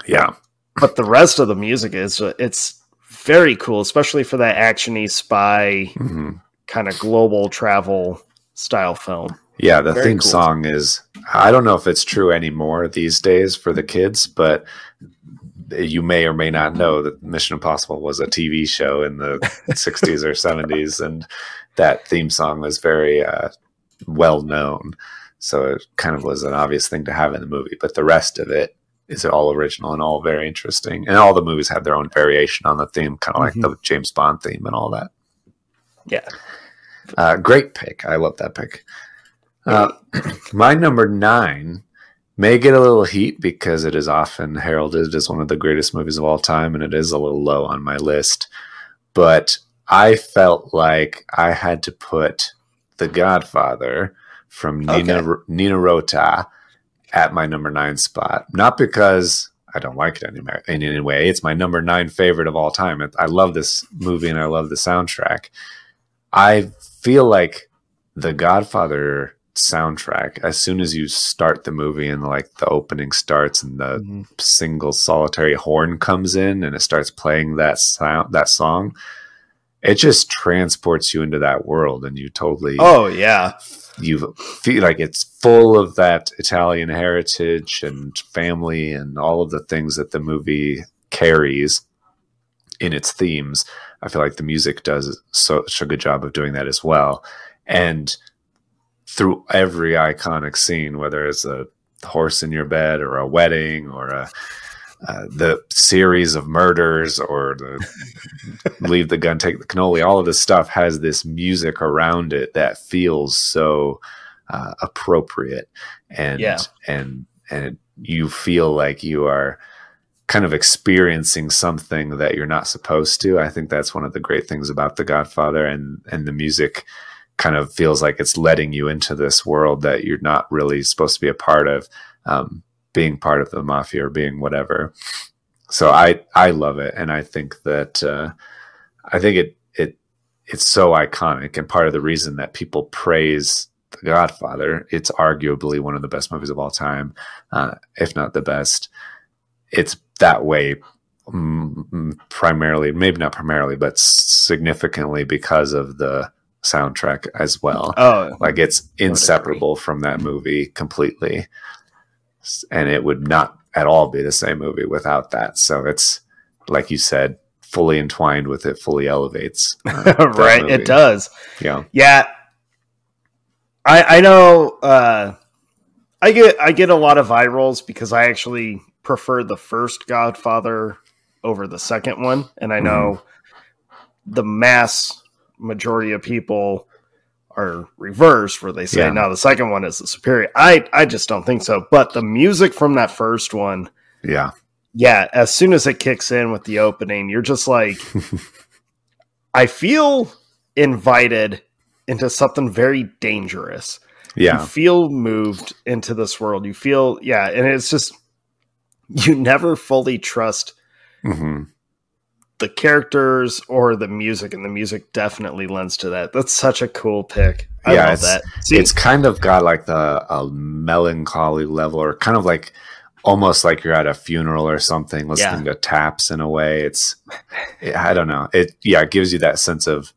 Yeah, but the rest of the music is it's very cool especially for that actiony spy hmm kind of global travel style film yeah. The Very theme cool. song is. I don't know if it's true anymore these days for the kids, but you may or may not know that Mission Impossible was a TV show in the 60s or 70s, and that theme song was very uh, well known. So it kind of was an obvious thing to have in the movie, but the rest of it is all original and all very interesting. And all the movies have their own variation on the theme, kind of like the James Bond theme and all that. yeah Uh, great pick. I love that pick. Uh, my number nine may get a little heat because it is often heralded as one of the greatest movies of all time, and it is a little low on my list. But I felt like I had to put The Godfather from Nino Okay. Nino Rota at my number nine spot. Not because I don't like it any, in any way. It's my number nine favorite of all time. I love this movie and I love the soundtrack. I feel like the Godfather soundtrack as soon as you start the movie and like the opening starts and the Mhm. single solitary horn comes in and it starts playing that sound that song it just transports you into that world and you totally Oh yeah. you feel like it's full of that Italian heritage and family and all of the things that the movie carries in its themes. I feel like the music does such a good job of doing that as well. And through every iconic scene, whether it's a horse in your bed or a wedding or a uh, the series of murders or the leave the gun, take the cannoli, all of this stuff has this music around it that feels so uh, appropriate and Yeah. and and you feel like you are kind of experiencing something that you're not supposed to. I think that's one of the great things about The Godfather and and the music kind of feels like it's letting you into this world that you're not really supposed to be a part of. Um, being part of the mafia or being whatever. So I I love it, and I think that uh, I think it it it's so iconic, and part of the reason that people praise The Godfather, it's arguably one of the best movies of all time, uh, if not the best. It's that way mm, mm, primarily, maybe not primarily, but significantly because of the soundtrack as well Oh like it's inseparable from that movie completely and it would not at all be the same movie without that so it's like you said fully entwined with it fully elevates uh, right. movie. It does. yeah Yeah. I I know uh I get I get a lot of eye rolls because I actually prefer the first Godfather over the second one. And I know the mass majority of people are reversed where they say Yeah. no the second one is the superior. I I just don't think so. But the music from that first one, yeah yeah, as soon as it kicks in with the opening, you're just like I feel invited into something very dangerous. yeah You feel moved into this world. You feel, yeah, and it's just, you never fully trust hmm the characters or the music, and the music definitely lends to that. That's such a cool pick. I Yeah, love it's- that. See, it's kind of got like the a melancholy level or kind of like almost like you're at a funeral or something listening to taps in a way it's it, i don't know it yeah it gives you that sense of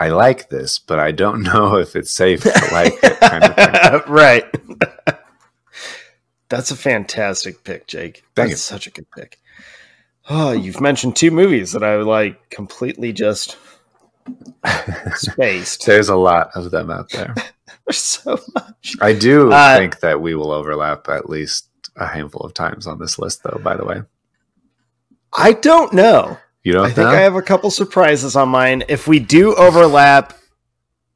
i like this but i don't know if it's safe to like it kind of thing. right. That's a fantastic pick, Jake. Thank That's such a good pick. Oh, you've mentioned two movies that I like completely just spaced. there's a lot of them out there There's so much. i do Uh, think that we will overlap at least a handful of times on this list though by the way I don't know. you don't I think? I have a couple surprises on mine. If we do overlap,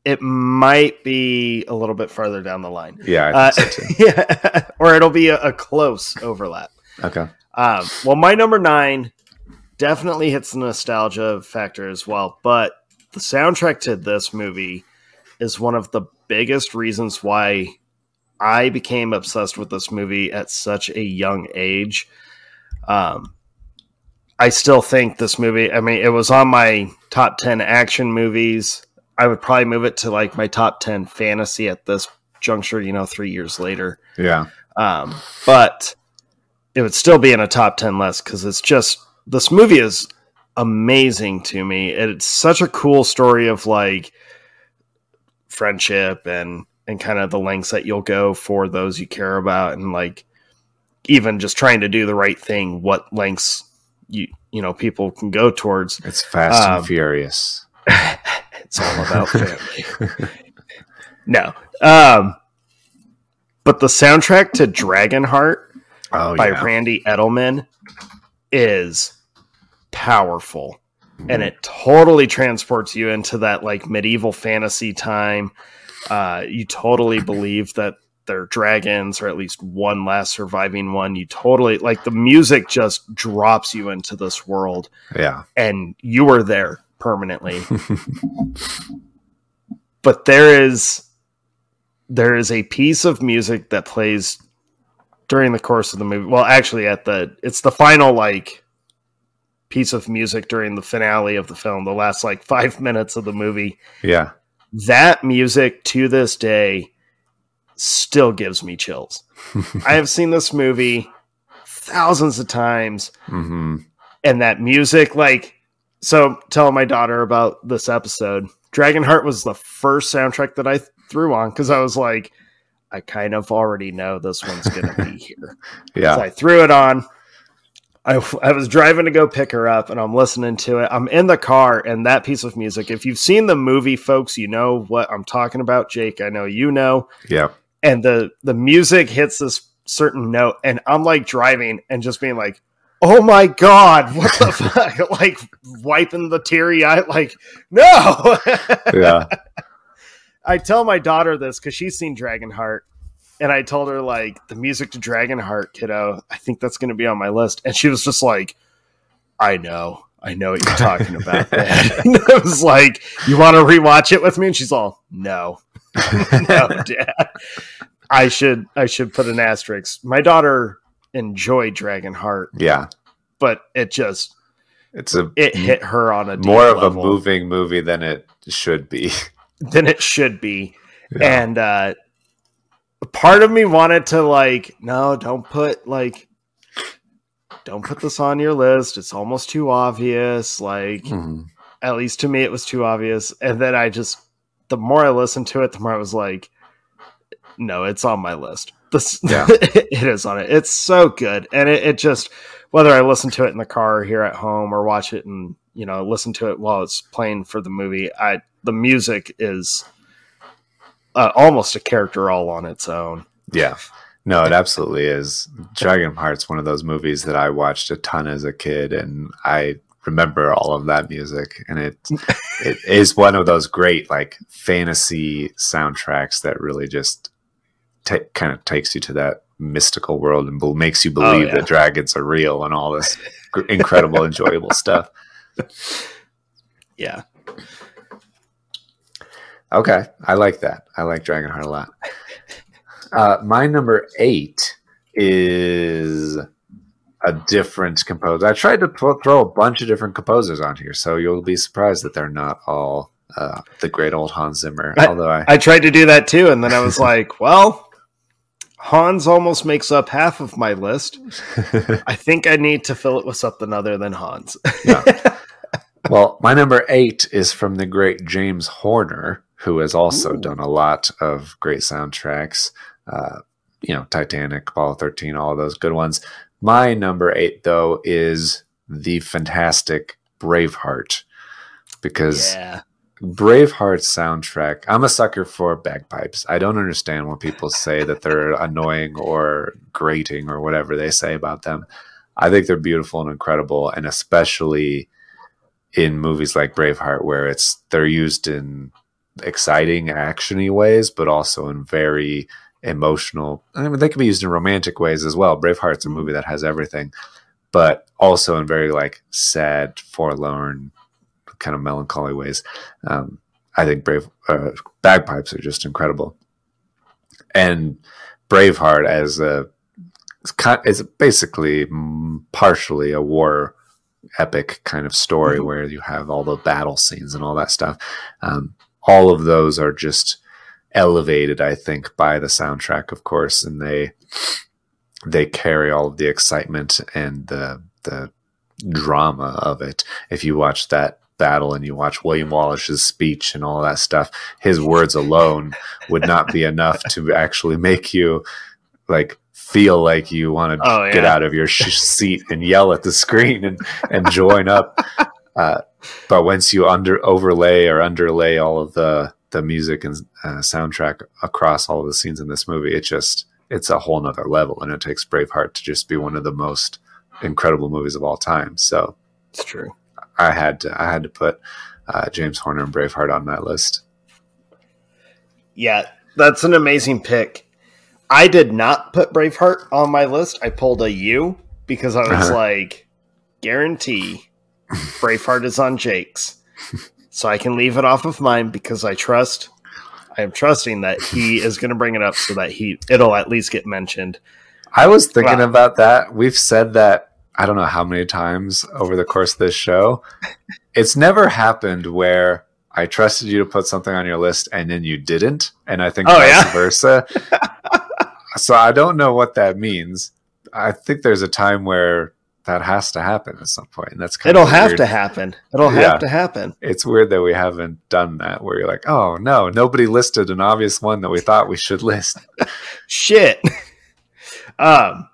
it might be a little bit further down the line. yeah Uh, so yeah, or it'll be a, a close overlap. okay Um, well, my number nine definitely hits the nostalgia factor as well, but the soundtrack to this movie is one of the biggest reasons why I became obsessed with this movie at such a young age. Um, I still think this movie, I mean, it was on my top 10 action movies. I would probably move it to like my top 10 fantasy at this juncture, you know, three years later. yeah Um, but it would still be in a top 10 list because it's just this movie is amazing to me. It's such a cool story of like friendship and and kind of the lengths that you'll go for those you care about and like even just trying to do the right thing what lengths you you know people can go towards. It's fast Um, and furious. It's all about family. No. Um but the soundtrack to dragonheart oh by yeah Randy Edelman is powerful Mm-hmm. and it totally transports you into that like medieval fantasy time. Uh, you totally believe that they're dragons or at least one last surviving one. You totally like the music just drops you into this world yeah and you are there permanently. but there is there is a piece of music that plays during the course of the movie. Well, actually, at the it's the final like piece of music during the finale of the film, the last like five minutes of the movie. Yeah. That music to this day still gives me chills. I have seen this movie thousands of times, hmm and that music, like, so tell my daughter about this episode, Dragonheart was the first soundtrack that I threw on because I was like, I kind of already know this one's going to be here. Yeah. So I threw it on. I, I was driving to go pick her up and I'm listening to it. I'm in the car and that piece of music. If you've seen the movie, folks, you know what I'm talking about. Jake, I know you know. Yeah. And the the music hits this certain note, and I'm like driving and just being like, "Oh my god, what the fuck!" like wiping the teary eye, like, no. Yeah. I tell my daughter this because she's seen Dragonheart, and I told her like the music to Dragonheart, kiddo. I think that's going to be on my list, and she was just like, "I know, I know what you're talking about." And I was like, "You want to rewatch it with me?" And she's all, "No, no, Dad. I should, I should put an asterisk." My daughter enjoyed Dragonheart, Yeah. but it just It's a it hit her on a more of a moving movie than it should be. than it should be. Yeah. and uh part of me wanted to like no don't put like don't put this on your list it's almost too obvious like Mhm. at least to me it was too obvious and then i just the more i listened to it the more i was like no it's on my list this Yeah. it is on it it's so good and it, it just whether i listen to it in the car or here at home or watch it and you know listen to it while it's playing for the movie i the music is uh, almost a character all on its own Yeah. No, it absolutely is. Dragon Heart's one of those movies that I watched a ton as a kid and I remember all of that music and it it is one of those great like fantasy soundtracks that really just ta kind of takes you to that mystical world and bel- makes you believe yeah. that dragons are real and all this incredible enjoyable stuff. yeah Okay, I like that. I like Dragonheart a lot. Uh, my number eight is a different composer. I tried to th- throw a bunch of different composers on here, so you'll be surprised that they're not all uh, the great old Hans Zimmer. I- although I, i tried to do that too and then i was like well hans almost makes up half of my list i think i need to fill it with something other than hans yeah. well, my number eight is from the great James Horner, who has also Ooh. done a lot of great soundtracks. Uh, you know, Titanic, Apollo 13, all of those good ones. My number eight, though, is the fantastic Braveheart. Because yeah Braveheart's soundtrack, I'm a sucker for bagpipes. I don't understand when people say that they're annoying or grating or whatever they say about them. I think they're beautiful and incredible, and especially in movies like Braveheart, where it's they're used in exciting, actiony ways, but also in very emotional. I mean, they can be used in romantic ways as well. Braveheart's a movie that has everything, but also in very like sad, forlorn, kind of melancholy ways. Um, I think Brave uh, bagpipes are just incredible, and Braveheart as a is basically partially a war epic kind of story Mhm. where you have all the battle scenes and all that stuff. Um, all of those are just elevated, I think, by the soundtrack, of course, and they they carry all of the excitement and the the drama of it. If you watch that battle and you watch William Wallace's speech and all that stuff, his words alone would not be enough to actually make you like feel like you want to Oh, get out of your sh- seat and yell at the screen and and join up. Uh, but once you under overlay or underlay all of the the music and uh, soundtrack across all of the scenes in this movie, it just it's a whole nother level, and it takes Braveheart to just be one of the most incredible movies of all time. So it's true I had to I had to put uh, James Horner and Braveheart on that list. Yeah, that's an amazing pick. I did not put Braveheart on my list. I pulled a U because I was Uh-huh. like, guarantee Braveheart is on Jake's. So I can leave it off of mine because I trust I am trusting that he is going to bring it up so that he it'll at least get mentioned. I was thinking Wow. about that. We've said that I don't know how many times over the course of this show. It's never happened where I trusted you to put something on your list and then you didn't, and I think Oh, vice yeah? versa. so I don't know what that means. I think there's a time where that has to happen at some point, and that's kind It'll of have weird. to happen. It'll Yeah. have to happen. It's weird that we haven't done that. Where you're like, oh no, nobody listed an obvious one that we thought we should list. Shit. um,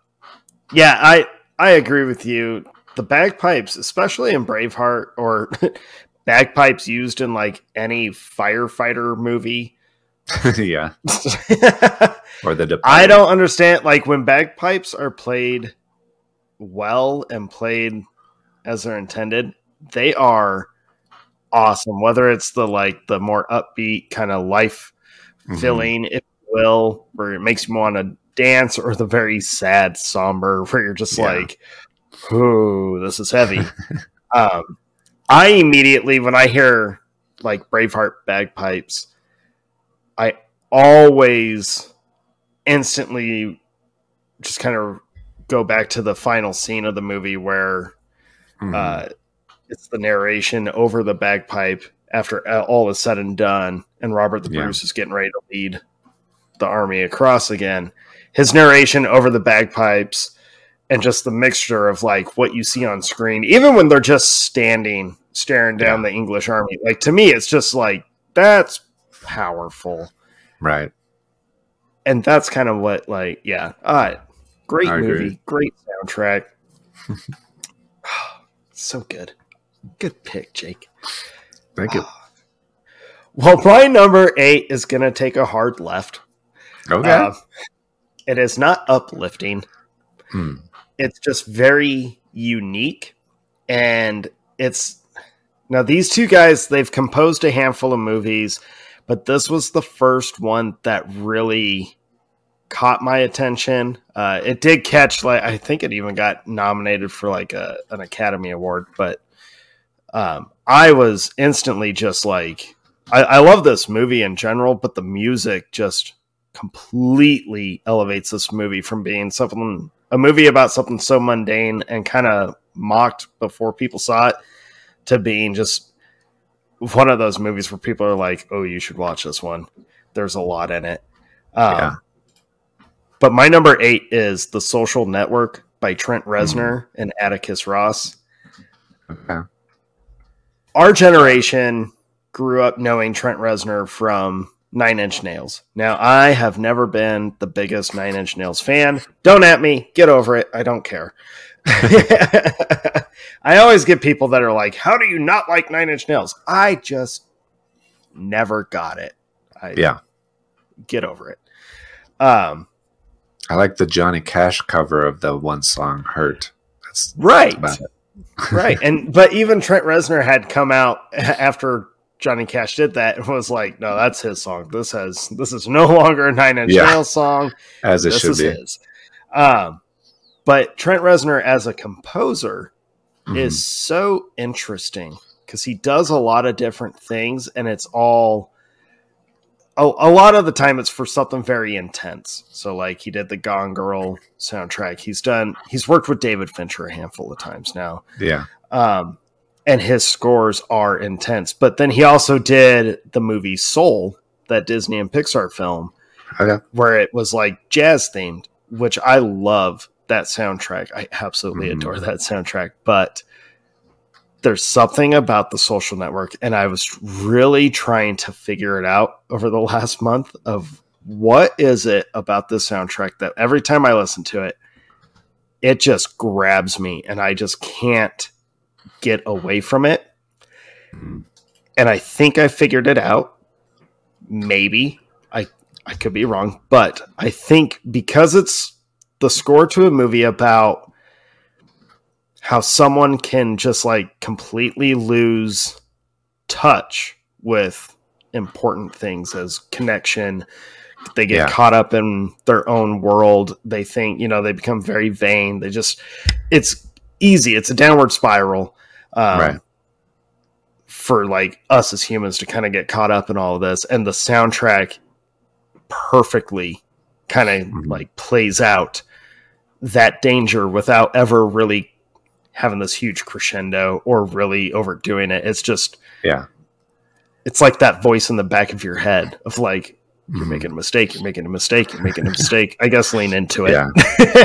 yeah, I I agree with you. The bagpipes, especially in Braveheart, or bagpipes used in like any firefighter movie. yeah, or the Departed. I don't understand. Like when bagpipes are played well and played as they're intended, they are awesome. Whether it's the like the more upbeat kind of life Mhm. filling, if you will, where it makes you want to dance, or the very sad, somber, where you're just Yeah. like, "Ooh, this is heavy." um, I immediately, when I hear like Braveheart bagpipes, I always instantly just kind of go back to the final scene of the movie where Mhm. uh, it's the narration over the bagpipe after uh, all is said and done, and Robert the Yeah. Bruce is getting ready to lead the army across again. His narration over the bagpipes and just the mixture of like what you see on screen, even when they're just standing staring down the English army, like to me, it's just like that's powerful, right. and that's kind of what like yeah, uh, great I movie, agree. great soundtrack, so good, good pick, Jake. Thank you. Well, my number eight is to take a hard left. Okay. Uh, it is not uplifting. Hmm. It's just very unique. And it's now these two guys, they've composed a handful of movies, but this was the first one that really caught my attention. Uh, it did catch, like, I think it even got nominated for like a, an Academy Award, but um, I was instantly just like, I, I love this movie in general, but the music just completely elevates this movie from being something a movie about something so mundane and kind of mocked before people saw it to being just one of those movies where people are like, "Oh, you should watch this one." There's a lot in it. Um, Yeah. But my number eight is The Social Network by Trent Reznor and Atticus Ross Okay. our generation grew up knowing Trent Reznor from Nine Inch Nails. Now, I have never been the biggest Nine Inch Nails fan. Don't at me. Get over it. I don't care. I always get people that are like, "How do you not like Nine Inch Nails?" I just never got it. I Yeah. get over it. Um, I like the Johnny Cash cover of the one song "Hurt." That's right. right and but even trent reznor had come out after johnny cash did that and was like no that's his song this has this is no longer a nine inch Yeah. nails song As it this should is be. his um but trent reznor as a composer Mhm. is so interesting because he does a lot of different things and it's all a, a lot of the time it's for something very intense so like he did the gone girl soundtrack he's done he's worked with david fincher a handful of times now yeah. um, and his scores are intense. But then he also did the movie Soul, that Disney and Pixar film, Okay. where it was like jazz themed, which I love that soundtrack. I absolutely Mhm. adore that soundtrack. But there's something about the social network, and I was really trying to figure it out over the last month of what is it about this soundtrack that every time I listen to it, it just grabs me and I just can't get away from it. Mhm. And I think I figured it out. Maybe. I I could be wrong, but I think because it's the score to a movie about how someone can just like completely lose touch with important things as connection they get Yeah. caught up in their own world they think you know they become very vain they just it's easy it's a downward spiral um, Right. for like us as humans to kind of get caught up in all of this and the soundtrack perfectly kind of Mhm. like plays out that danger without ever really having this huge crescendo or really overdoing it it's just Yeah. it's like that voice in the back of your head of like you're Mhm. making a mistake, you're making a mistake, you're making a mistake. I guess lean into it. Yeah.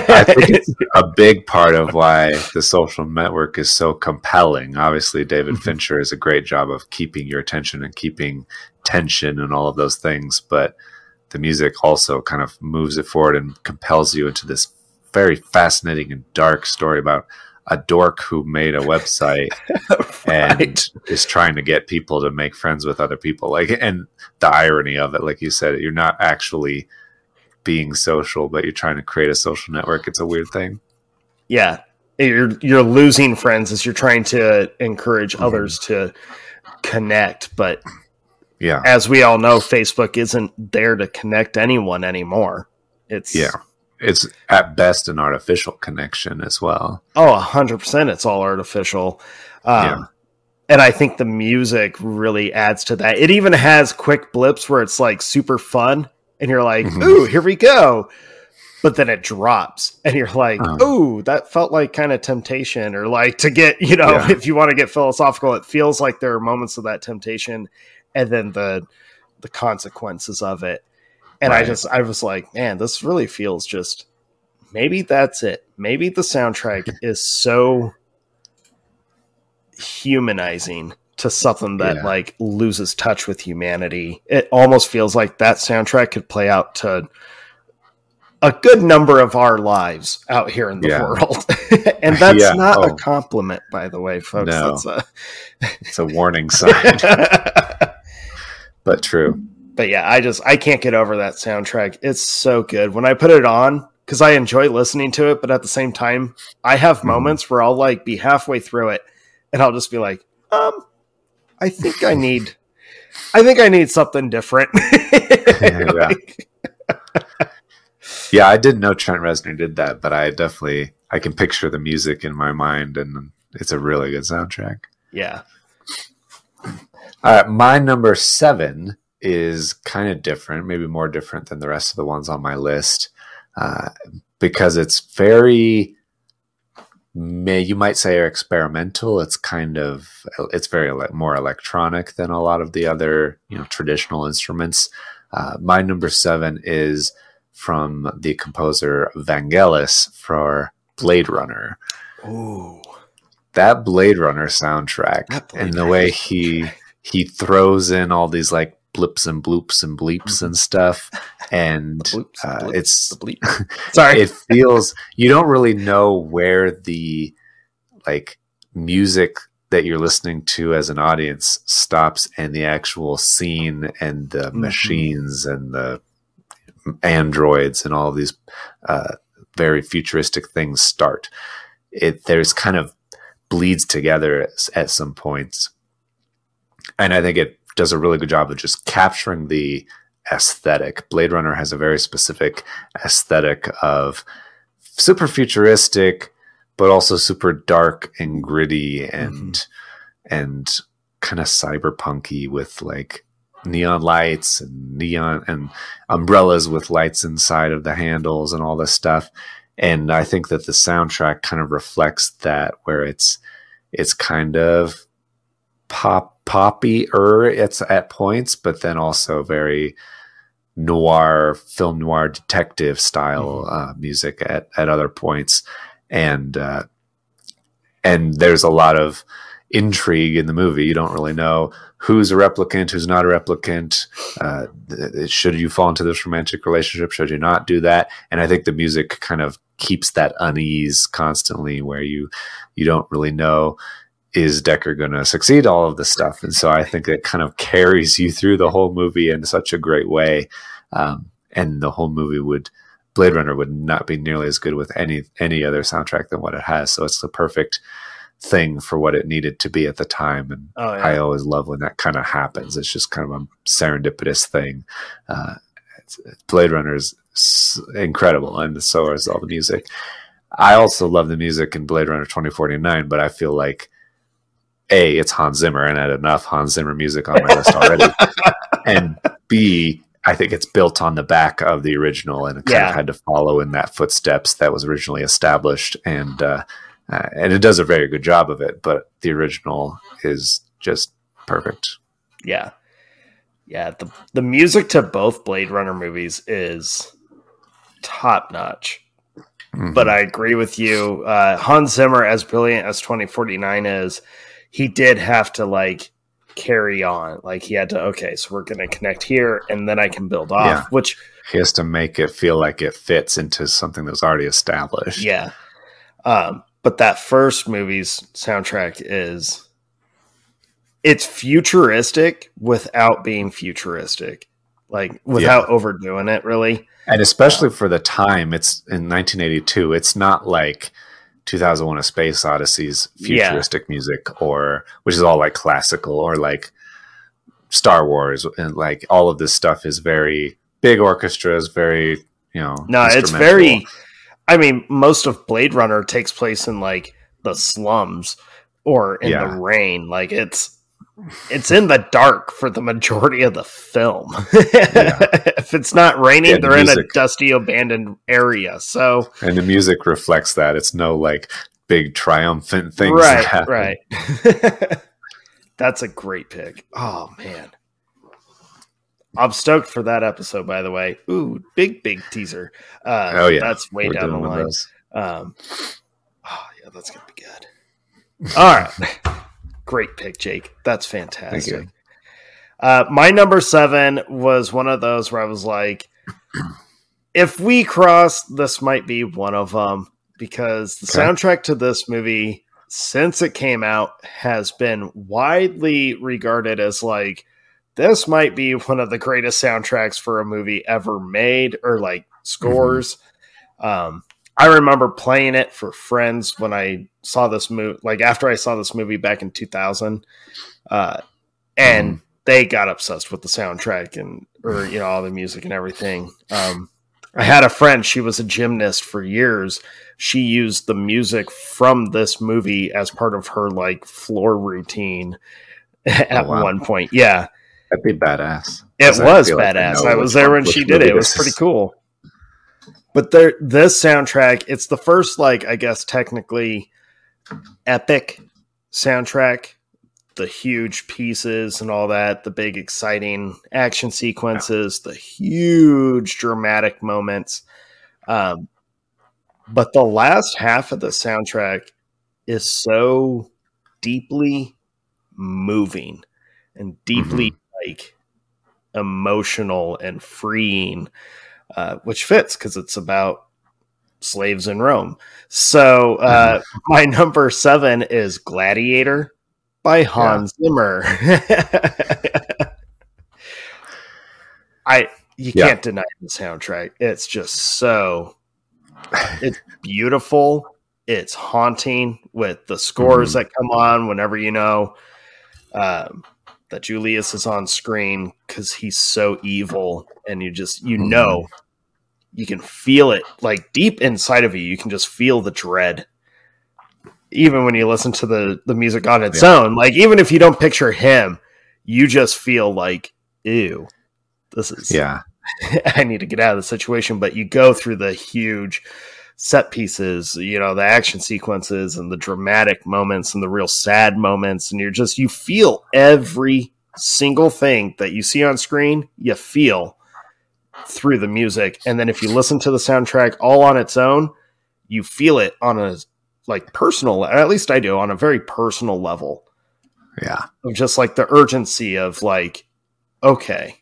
I think it's a big part of why the social network is so compelling. Obviously, David Mhm. Fincher is a great job of keeping your attention and keeping tension and all of those things, but the music also kind of moves it forward and compels you into this very fascinating and dark story about a dork who made a website and is trying to get people to make friends with other people. Like and the irony of it like you said you're not actually being social but you're trying to create a social network. It's a weird thing. Yeah. You're you're losing friends as you're trying to encourage Mhm. others to connect but yeah. as we all know facebook isn't there to connect anyone anymore. It's yeah it's at best an artificial connection as well oh 100% it's all artificial um, Yeah. and i think the music really adds to that it even has quick blips where it's like super fun and you're like Mhm. ooh here we go but then it drops and you're like Uh. ooh that felt like kind of temptation or like to get you know Yeah. if you want to get philosophical it feels like there are moments of that temptation and then the the consequences of it and i just i was like man this really feels just maybe that's it maybe the soundtrack is so humanizing to something that Yeah. like loses touch with humanity it almost feels like that soundtrack could play out to a good number of our lives out here in the Yeah. world and that's Yeah. not a Oh. compliment by the way folks No. that's a it's a warning sign but true but yeah, I just I can't get over that soundtrack. It's so good. When I put it on, because I enjoy listening to it, but at the same time, I have Mhm. moments where I'll like be halfway through it and I'll just be like, um, I think I need I think I need something different. Like, yeah i didn't know trent reznor did that but i definitely i can picture the music in my mind and it's a really good soundtrack yeah. All right, my number seven is kind of different, maybe more different than the rest of the ones on my list, uh, because it's very, may you might say, experimental. It's kind of, it's very ele- more electronic than a lot of the other, you know, traditional instruments. Uh, my number seven is from the composer Vangelis for Blade Runner Ooh. that Blade Runner soundtrack Blade and the Runner way he he throws in all these like blips and bloops and bleeps and stuff, and The bloops, uh, blips, it's the bleep. Sorry. it feels you don't really know where the like music that you're listening to as an audience stops and the actual scene and the Mhm. machines and the androids and all these uh, very futuristic things start it there's kind of bleeds together at, at some points and i think it does a really good job of just capturing the aesthetic. Blade runner has a very specific aesthetic of super futuristic but also super dark and gritty and mm-hmm. and kind of cyberpunky with like neon lights and neon and umbrellas with lights inside of the handles and all this stuff. And i think that the soundtrack kind of reflects that where it's it's kind of pop poppy er it's at points but then also very noir film noir detective style uh, music at, at other points. And uh, and there's a lot of intrigue in the movie. You don't really know who's a replicant who's not a replicant. Uh, should you fall into this romantic relationship? Should you not do that? And i think the music kind of keeps that unease constantly where you you don't really know is Deckard going to succeed all of this stuff and so i think it kind of carries you through the whole movie in such a great way um, and the whole movie would blade runner would not be nearly as good with any any other soundtrack than what it has so it's the perfect thing for what it needed to be at the time and Oh yeah. I always love when that kind of happens. It's just kind of a serendipitous thing. Uh, Blade Runner is incredible, and so is all the music. I also love the music in Blade Runner 2049, but I feel like A, it's Hans Zimmer, and I had enough Hans Zimmer music on my list already. and B, I think it's built on the back of the original and it kind Yeah. of had to follow in that footsteps that was originally established. And, uh, uh, and it does a very good job of it, but the original is just perfect. Yeah. Yeah, the the music to both Blade Runner movies is top notch. Mhm. But I agree with you. Uh, Hans Zimmer, as brilliant as 2049 is, he did have to like carry on. Like he had to, okay, so we're going to connect here and then I can build off, Yeah. which, he has to make it feel like it fits into something that's already established. yeah. Um, but that first movie's soundtrack is, it's futuristic without being futuristic, like without overdoing it, really. And especially for the time, it's in 1982. It's not like 2001: A Space Odyssey's Yeah. futuristic music, or which is all like classical, or like Star Wars, and like all of this stuff is very big orchestras, very you know. No, it's very. I mean, most of Blade Runner takes place in like the slums or in Yeah. the rain. Like it's it's in the dark for the majority of the film. if it's not raining, Yeah, they're in a dusty, abandoned area. So and the music reflects that. It's no like big triumphant things. that right, happen. right. That's a great pick. Oh man. I'm stoked for that episode, by the way. Ooh, big, big teaser. Uh, Oh, yeah. that's way We're down the doing one of line. Um, oh yeah, that's gonna be good. All right, great pick, Jake. That's fantastic. Thank you. Uh, my number seven was one of those where I was like, if we cross, this might be one of them because the Okay. soundtrack to this movie, since it came out, has been widely regarded as like this might be one of the greatest soundtracks for a movie ever made, or like scores. Um, I remember playing it for friends when I saw this movie, like after I saw this movie back in 2000. Uh, and they got obsessed with the soundtrack and, or, you know, all the music and everything. Um, I had a friend, she was a gymnast for years. She used the music from this movie as part of her like floor routine at Oh, wow. one point. Yeah. That'd be badass. It was I badass. know I, was there when she did it. It was pretty cool. But there, this soundtrack, it's the first, like, I guess, technically epic soundtrack. The huge pieces and all that, the big, exciting action sequences, the huge dramatic moments. Um, but the last half of the soundtrack is so deeply moving and deeply like emotional and freeing, uh, which fits because it's about slaves in Rome. So uh, my number seven is Gladiator by Hans Zimmer. I you Yeah. can't deny the soundtrack. It's just so it's beautiful. It's haunting with the scores Mhm. that come on whenever you know um, that Julius is on screen because he's so evil, and you just you Mhm. know you can feel it like deep inside of you. You can just feel the dread, even when you listen to the the music on its own. Like even if you don't picture him, you just feel like ew. This is Yeah. I need to get out of the situation. But you go through the huge set pieces, you know, the action sequences and the dramatic moments and the real sad moments, and you're just you feel every single thing that you see on screen, you feel through the music. And then if you listen to the soundtrack all on its own, you feel it on a like personal, at least I do, on a very personal level Yeah. of just like the urgency of like, okay,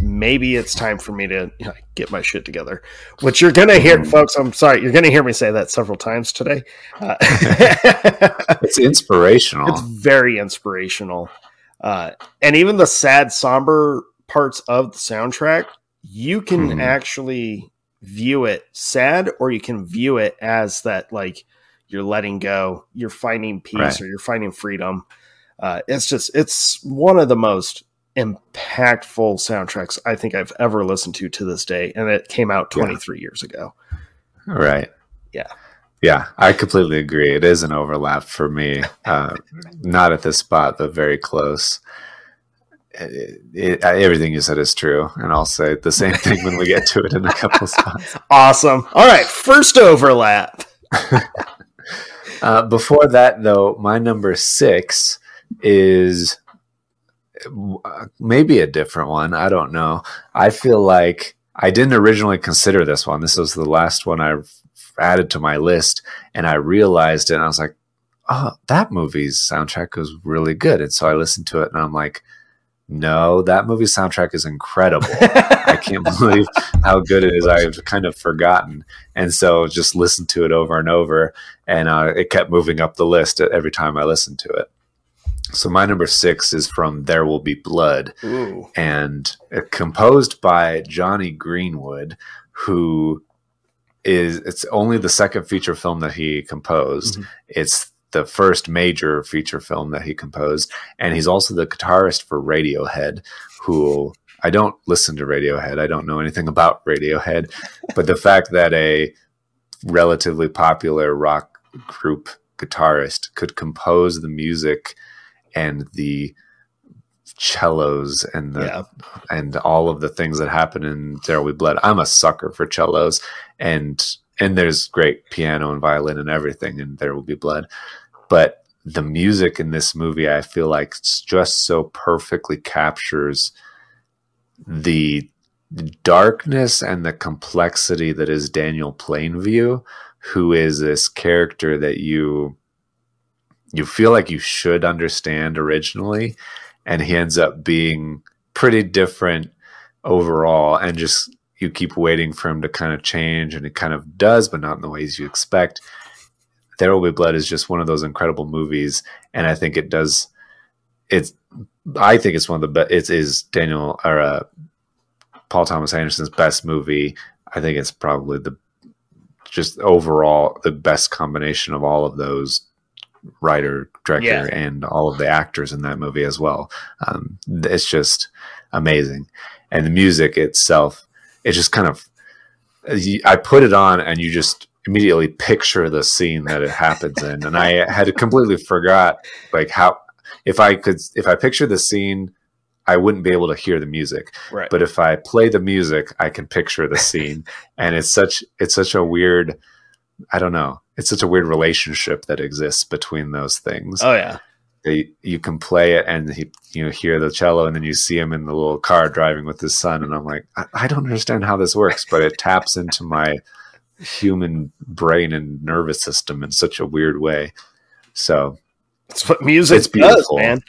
maybe it's time for me to you know, get my shit together. Which you're gonna hear, Mhm. folks. I'm sorry, you're gonna hear me say that several times today. Uh, It's inspirational. it's very inspirational, uh, and even the sad, somber parts of the soundtrack, you can Mhm. actually view it sad, or you can view it as that like you're letting go, you're finding peace, Right. or you're finding freedom. Uh, it's just it's one of the most impactful soundtracks I think I've ever listened to to this day, and it came out Yeah. 23 years ago. Right. Yeah. Yeah, I completely agree. It is an overlap for me. Uh, not at this spot, but very close. It, it, everything you said is true, and I'll say the same thing when we get to it in a couple spots. Awesome. All right, first overlap. Uh, before that, though, my number six is uh, maybe a different one. I don't know. I feel like I didn't originally consider this one. This was the last one I added to my list, and I realized it. And I was like, "Oh, that movie's soundtrack was really good." And so I listened to it, and I'm like, "No, that movie's soundtrack is incredible. I can't believe how good it is. I've kind of forgotten." And so just listened to it over and over, and uh, it kept moving up the list every time I listened to it. So my number six is from There Will Be Blood, Ooh. and uh, composed by Jonny Greenwood, who is it's only the second feature film that he composed. Mhm. It's the first major feature film that he composed, and he's also the guitarist for Radiohead, who I don't listen to Radiohead. I don't know anything about Radiohead, but the fact that a relatively popular rock group guitarist could compose the music and the cellos and the yeah. and all of the things that happen in There Will Be Blood. I'm a sucker for cellos and and there's great piano and violin and everything in There Will Be Blood. But the music in this movie I feel like just so perfectly captures the darkness and the complexity that is Daniel Plainview, who is this character that you you feel like you should understand originally and he ends up being pretty different overall and just you keep waiting for him to kind of change and it kind of does but not in the ways you expect. There will be blood is just one of those incredible movies and i think it does it's i think it's one of the best it is daniel or uh, paul thomas anderson's best movie. I think it's probably the just overall the best combination of all of those writer, director, Yeah. and all of the actors in that movie as well. Um, it's just amazing, and the music itself, it just kind of. I put it on, and you just immediately picture the scene that it happens in, and I had completely forgot like how if I could if I picture the scene. I wouldn't be able to hear the music, Right. but if I play the music, I can picture the scene, and it's such it's such a weird. I don't know. It's such a weird relationship that exists between those things. oh yeah. They, you can play it and he, you hear the cello, and then you see him in the little car driving with his son, and I'm like, I, I don't understand how this works, but it taps into my human brain and nervous system in such a weird way. So That's what music It's does, beautiful. man.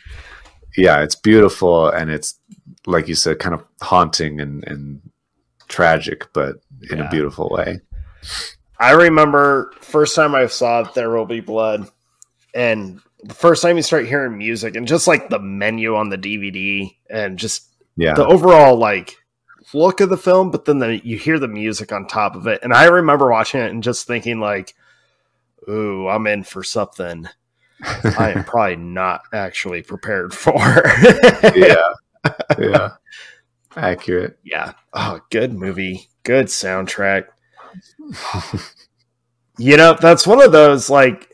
yeah, it's beautiful and it's like you said, kind of haunting and, and tragic, but in Yeah. a beautiful way. I remember first time I saw There Will Be Blood, and the first time you start hearing music and just like the menu on the DVD and just Yeah, the overall like look of the film, but then the, you hear the music on top of it. And I remember watching it and just thinking like, "Ooh, I'm in for something I am probably not actually prepared for." yeah, yeah, accurate. yeah. Oh, good movie. Good soundtrack. You know, that's one of those like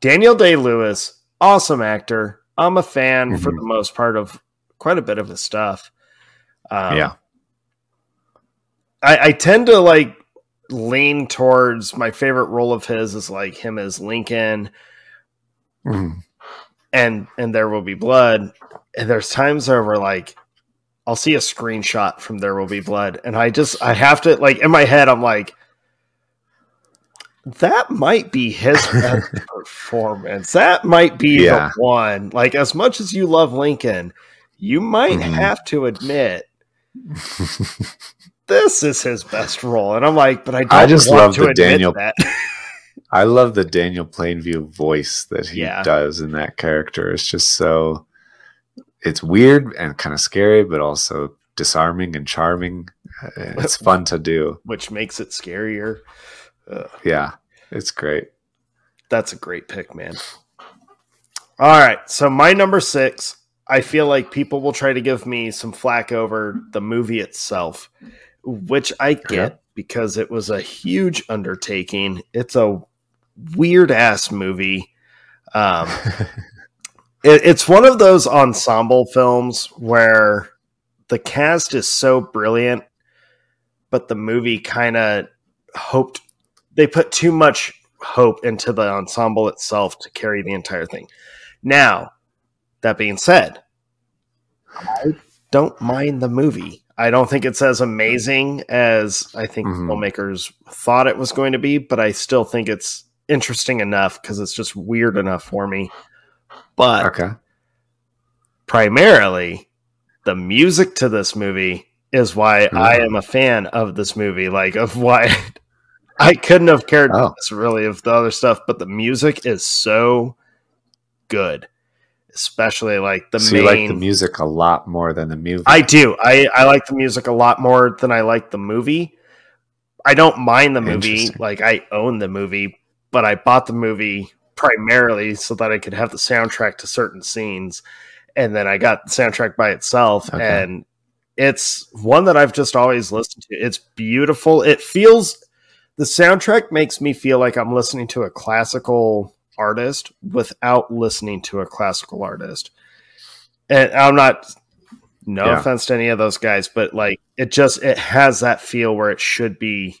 Daniel Day Lewis, awesome actor. I'm a fan for Mhm. the most part of quite a bit of his stuff. Um, yeah, I, I tend to like lean towards my favorite role of his is like him as Lincoln Mhm. and and There Will Be Blood. And there's times over like I'll see a screenshot from There Will Be Blood, and I just I have to like in my head I'm like, that might be his best performance. That might be Yeah. the one. Like as much as you love Lincoln, you might Mhm. have to admit this is his best role. And I'm like, but I don't I just love the Daniel- that. I love the Daniel Plainview voice that he Yeah. does in that character. It's just so it's weird and kind of scary, but also disarming and charming. Uh, It's fun to do. which makes it scarier. Uh, Yeah, it's great. that's a great pick, man. All right, so my number six. I feel like people will try to give me some flack over the movie itself, which I get Yeah. because it was a huge undertaking. It's a weird ass movie. Um, it, it's one of those ensemble films where the cast is so brilliant, but the movie kind of hoped they put too much hope into the ensemble itself to carry the entire thing. Now, that being said, I don't mind the movie. I don't think it's as amazing as I think mm-hmm. filmmakers thought it was going to be, but I still think it's interesting enough because it's just weird enough for me. But okay. primarily, the music to this movie is why mm-hmm. I am a fan of this movie. Like, of why I couldn't have cared oh. less really of the other stuff, but the music is so good especially like the so main. You like the music a lot more than the movie. I do. I I like the music a lot more than I like the movie. I don't mind the movie. Like I own the movie, but I bought the movie primarily so that I could have the soundtrack to certain scenes, and then I got the soundtrack by itself, okay. and it's one that I've just always listened to. It's beautiful. It feels the soundtrack makes me feel like I'm listening to a classical artist without listening to a classical artist. And I'm not no yeah. offense to any of those guys, but like it just it has that feel where it should be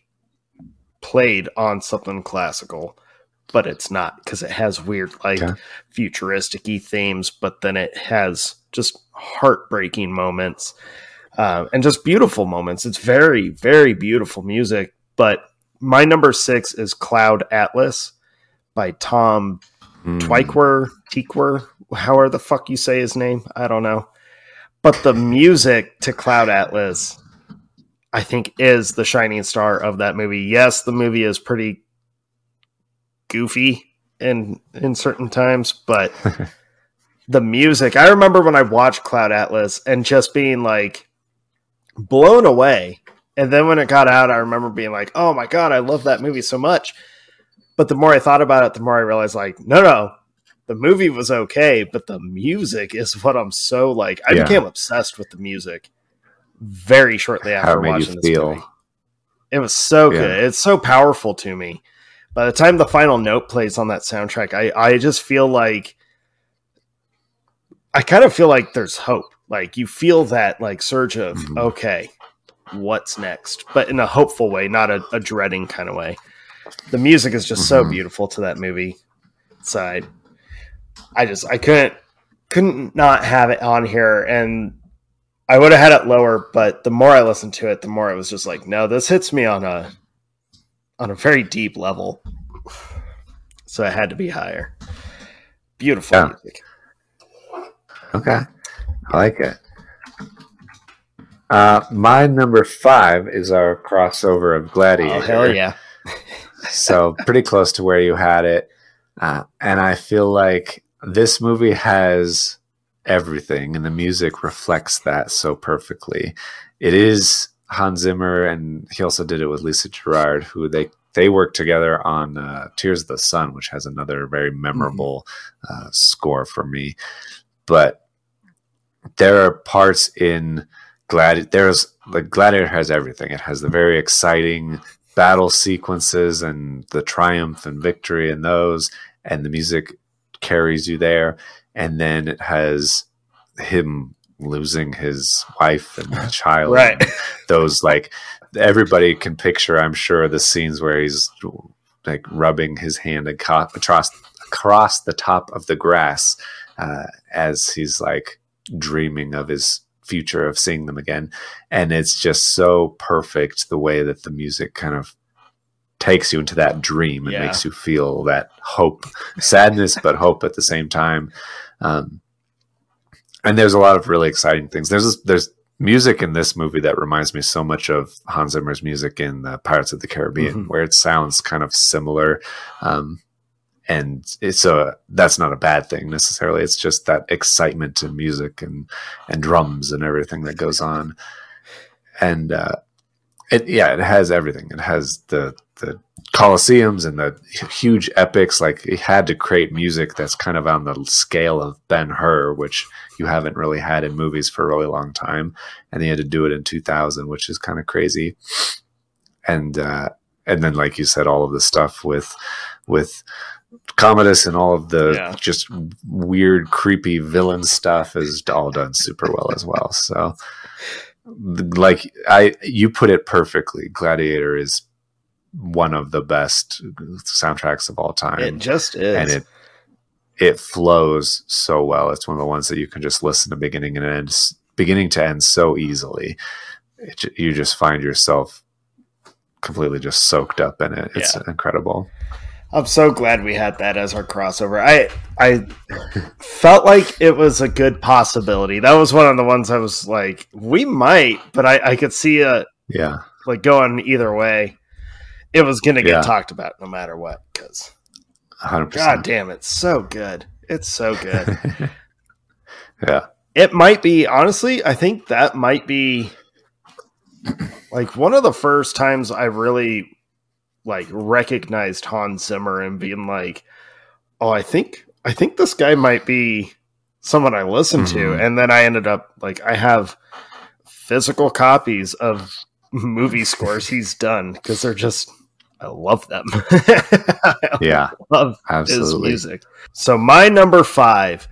played on something classical, but it's not because it has weird like okay. futuristic themes, but then it has just heartbreaking moments uh, and just beautiful moments. It's very, very beautiful music. But my number six is Cloud Atlas by Tom mm. Tykwer, Tykwer, however the fuck you say his name. I don't know. But the music to Cloud Atlas, I think, is the shining star of that movie. Yes, the movie is pretty goofy in in certain times, but the music. I remember when I watched Cloud Atlas and just being like blown away. And then when it got out, I remember being like, "Oh my god, I love that movie so much." But the more I thought about it, the more I realized like, no, no, the movie was okay, but the music is what I'm so like. I yeah. became obsessed with the music very shortly after watching this feel? movie. It was so yeah. good. It's so powerful to me. By the time the final note plays on that soundtrack, I I just feel like I kind of feel like there's hope. Like you feel that like surge of mm-hmm. okay, what's next? But in a hopeful way, not a, a dreading kind of way. The music is just mm-hmm. so beautiful to that movie side. I just I couldn't couldn't not have it on here and I would have had it lower, but the more I listened to it, the more it was just like, no, this hits me on a on a very deep level. So it had to be higher. Beautiful yeah. music. Okay. I like it. Uh, my number five is our crossover of Gladiator. Oh, hell yeah so pretty close to where you had it. Uh, and I feel like this movie has everything, and the music reflects that so perfectly. It is Hans Zimmer, and he also did it with Lisa Gerrard, who they they worked together on uh, Tears of the Sun, which has another very memorable mm-hmm. uh, score for me. But there are parts in Gladiator. There's like Gladiator has everything. It has the very exciting battle sequences and the triumph and victory in those, and the music carries you there. And then it has him losing his wife and child. right. And those like everybody can picture, I'm sure, the scenes where he's like rubbing his hand across across the top of the grass uh, as he's like dreaming of his future of seeing them again. And it's just so perfect the way that the music kind of takes you into that dream and yeah. makes you feel that hope, sadness, but hope at the same time. Um, and there's a lot of really exciting things. There's there's music in this movie that reminds me so much of Hans Zimmer's music in the Pirates of the Caribbean, mm-hmm. where it sounds kind of similar. Um, and it's a that's not a bad thing necessarily. It's just that excitement in music and and drums and everything that goes on. And uh, it yeah, it has everything. It has the the coliseums and the huge epics. Like he had to create music that's kind of on the scale of Ben Hur, which you haven't really had in movies for a really long time. And he had to do it in 2000, which is kind of crazy. And uh, and then, like you said, all of the stuff with with Commodus and all of the yeah. just weird, creepy villain stuff is all done super well as well. So, like I, you put it perfectly. Gladiator is one of the best soundtracks of all time. It just is, and it it flows so well. It's one of the ones that you can just listen to beginning and end beginning to end so easily. It, you just find yourself completely just soaked up in it. It's Yeah. incredible. I'm so glad we had that as our crossover. I I felt like it was a good possibility. That was one of the ones I was like, we might, but I, I could see it Yeah. like going either way. It was gonna get Yeah. talked about no matter what, because 100%. god damn, it's so good. It's so good. yeah. it might be honestly, I think that might be like one of the first times I really like recognized Hans Zimmer and being like, "Oh, I think I think this guy might be someone I listen to." Mhm. And then I ended up like I have physical copies of movie scores he's done because they're just I love them. I Yeah. love his music. So my number five,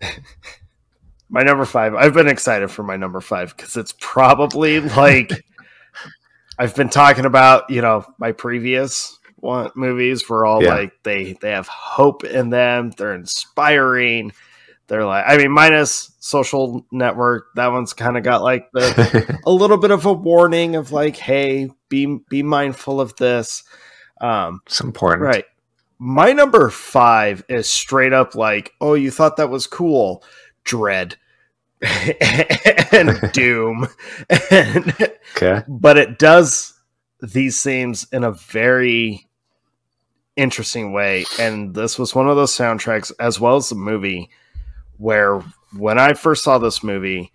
my number five. I've been excited for my number five because it's probably like I've been talking about. You know, my previous one movies were all Yeah. like they they have hope in them. They're inspiring. They're like, I mean, minus Social Network. That one's kind of got like the a little bit of a warning of like, hey, be be mindful of this. Um, it's important. Right. My number five is straight up like, oh, you thought that was cool. Dread and Doom. and, Okay. but it does these themes in a very interesting way. And this was one of those soundtracks, as well as the movie, where when I first saw this movie,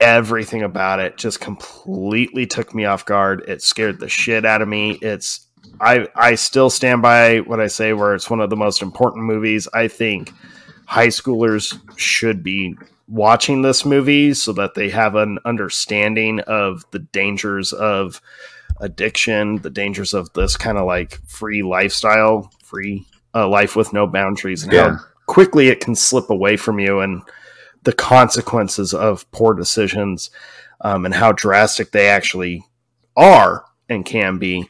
everything about it just completely took me off guard. It scared the shit out of me. It's I I still stand by what I say where it's one of the most important movies. I think high schoolers should be watching this movie so that they have an understanding of the dangers of addiction, the dangers of this kind of like free lifestyle, free uh, life with no boundaries, and Yeah. how quickly it can slip away from you, and the consequences of poor decisions, um, and how drastic they actually are and can be.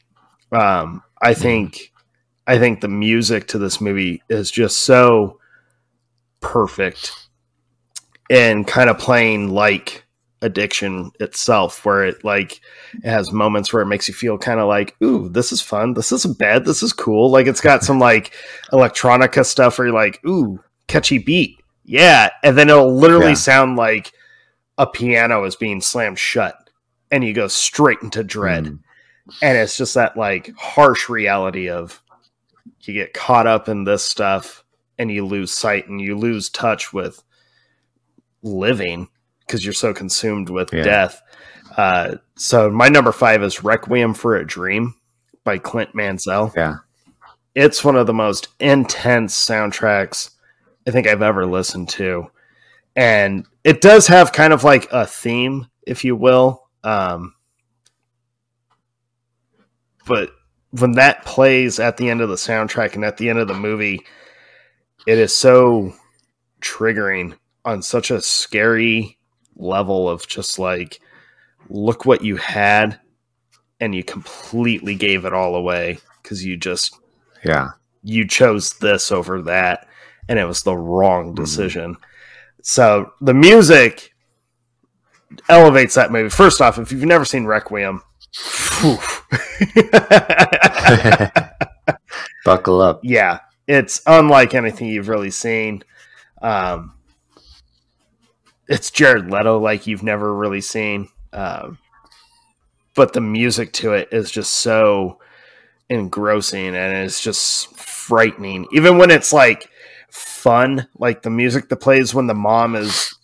Um, I think, I think the music to this movie is just so perfect and kind of playing like addiction itself where it like it has moments where it makes you feel kind of like ooh this is fun. This isn't bad. This is cool. Like it's got some like electronica stuff where you're like ooh catchy beat. Yeah. And then it'll literally Yeah. sound like a piano is being slammed shut and you go straight into dread. Mm. and it's just that like harsh reality of you get caught up in this stuff and you lose sight and you lose touch with living because you're so consumed with Yeah. death uh, so my number five is requiem for a dream by clint mansell Yeah. it's one of the most intense soundtracks I think I've ever listened to. And it does have kind of like a theme, if you will. Um, but when that plays at the end of the soundtrack and at the end of the movie, it is so triggering on such a scary level of just like, look what you had, and you completely gave it all away because you just Yeah. you chose this over that and it was the wrong decision so the music elevates that movie first off if you've never seen requiem. Buckle up. yeah it's unlike anything you've really seen um, it's jared leto like you've never really seen um, but the music to it is just so engrossing and it's just frightening. Even when it's like fun like the music that plays when the mom is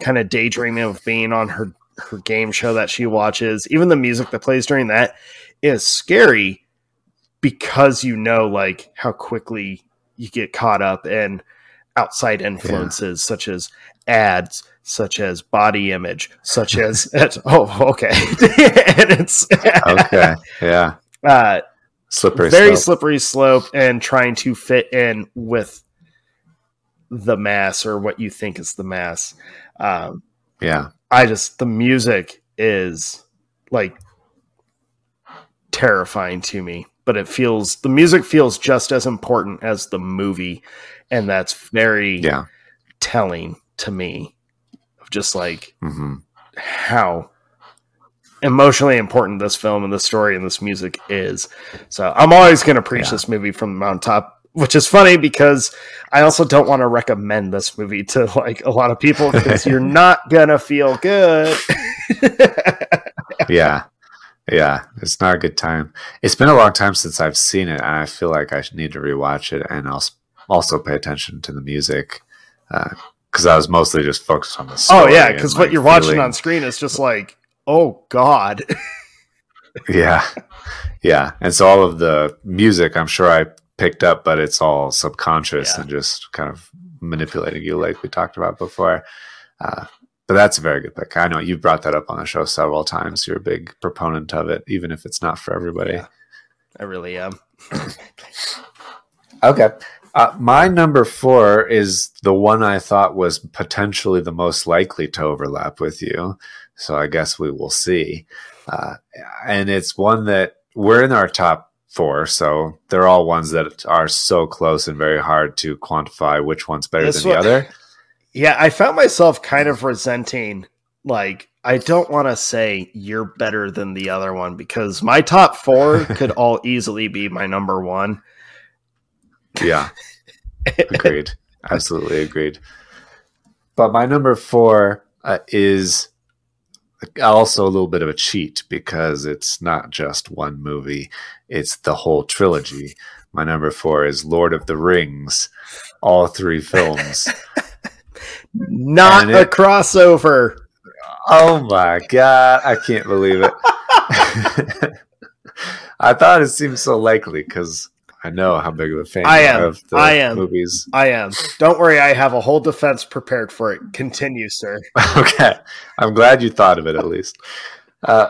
kind of daydreaming of being on her her game show that she watches even the music that plays during that is scary because you know like how quickly you get caught up in outside influences such as ads such as body image such as oh okay and it's Okay. Yeah. uh Slippery very slope. slippery slope and trying to fit in with the mass or what you think is the mass. Um, yeah. I just the music is like terrifying to me, but it feels the music feels just as important as the movie, and that's very Yeah. telling to me. Just like hmm how emotionally important this film and this story and this music is. So I'm always going to preach Yeah. this movie from the mountaintop, which is funny because I also don't want to recommend this movie to like a lot of people because you're not going to feel good. yeah yeah it's not a good time it's been a long time since i've seen it and i feel like i need to rewatch it and also also pay attention to the music because i was mostly just focused on the oh yeah, because what you're watching on screen is just like, oh god. yeah yeah and so all of the music i'm sure i picked up but it's all subconscious Yeah. and just kind of manipulating you like we talked about before uh, but that's a very good pick i know you've brought that up on the show several times you're a big proponent of it even if it's not for everybody Yeah. I really am. Okay. Uh, my number four is the one I thought was potentially the most likely to overlap with you. So I guess we will see. Uh, and it's one that we're in our top four. So they're all ones that are so close and very hard to quantify which one's better This than the other. Yeah, I found myself kind of resenting like I don't want to say you're better than the other one because my top 4 could all easily be my number 1. Yeah. agreed. Absolutely agreed. But my number four uh, is also a little bit of a cheat because it's not just one movie, it's the whole trilogy. My number four is Lord of the Rings, all three films. Not And a crossover. oh my God, I can't believe it. I thought it seemed so likely because I know how big of a fan I am. of the I am. movies. I am. Don't worry, I have a whole defense prepared for it. Continue, sir. okay. I'm glad you thought of it at least. Uh,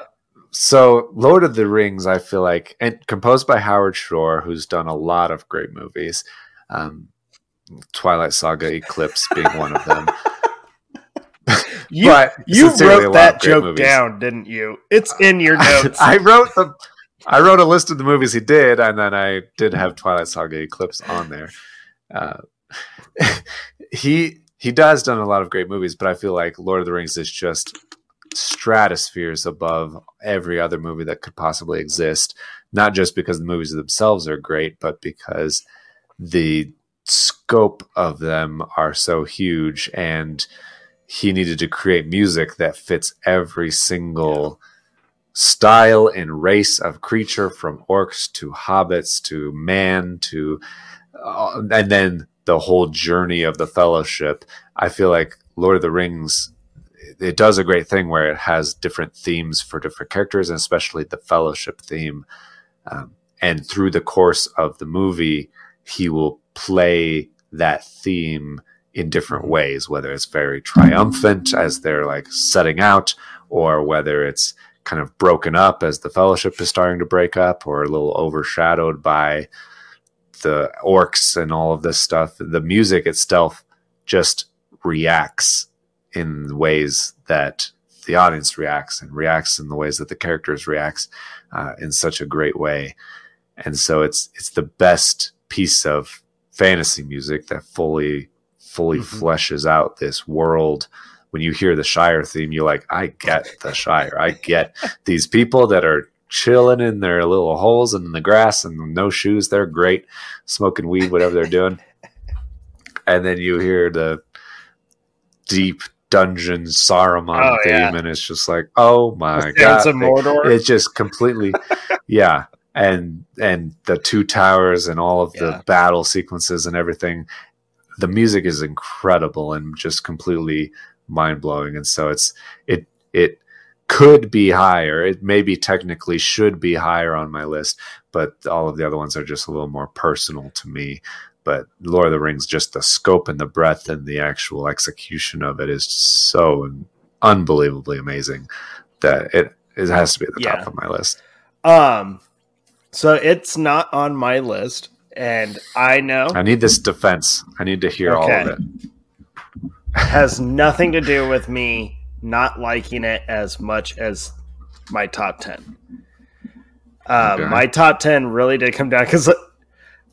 so, Lord of the Rings, I feel like, and composed by Howard Shore, who's done a lot of great movies. Um, Twilight Saga, Eclipse being one of them. You but you wrote that joke movies. down, didn't you? It's in your notes. I wrote the, I wrote a list of the movies he did, and then I did have Twilight Saga Eclipse on there. Uh, he he does done a lot of great movies, but I feel like Lord of the Rings is just stratospheres above every other movie that could possibly exist. Not just because the movies themselves are great, but because the scope of them are so huge and he needed to create music that fits every single style and race of creature from orcs to hobbits to man to uh, and then the whole journey of the fellowship. I feel like lord of the rings it does a great thing where it has different themes for different characters and especially the fellowship theme. Um, and through the course of the movie he will play that theme in different ways whether it's very triumphant as they're like setting out or whether it's kind of broken up as the fellowship is starting to break up or a little overshadowed by the orcs and all of this stuff the music itself just reacts in ways that the audience reacts and reacts in the ways that the characters reacts uh, in such a great way and so it's it's the best piece of fantasy music that fully fully Mhm. fleshes out this world when you hear the Shire theme, you're like, I get the Shire. I get these people that are chilling in their little holes in the grass and no shoes. They're great, smoking weed, whatever they're doing. And then you hear the deep dungeon Saruman Oh, theme, yeah. and it's just like, oh my god, Mordor. it's just completely, yeah. And and the two towers and all of the battle sequences and everything, the music is incredible and just completely mind blowing. And so it's it it could be higher. It maybe technically should be higher on my list, but all of the other ones are just a little more personal to me. But Lord of the Rings, just the scope and the breadth and the actual execution of it is so unbelievably amazing that it it has to be at the Yeah. top of my list. Um, so it's not on my list, and I know I need this defense. I need to hear all of it. Has nothing to do with me not liking it as much as my top 10. Um, Okay. My top 10 really did come down because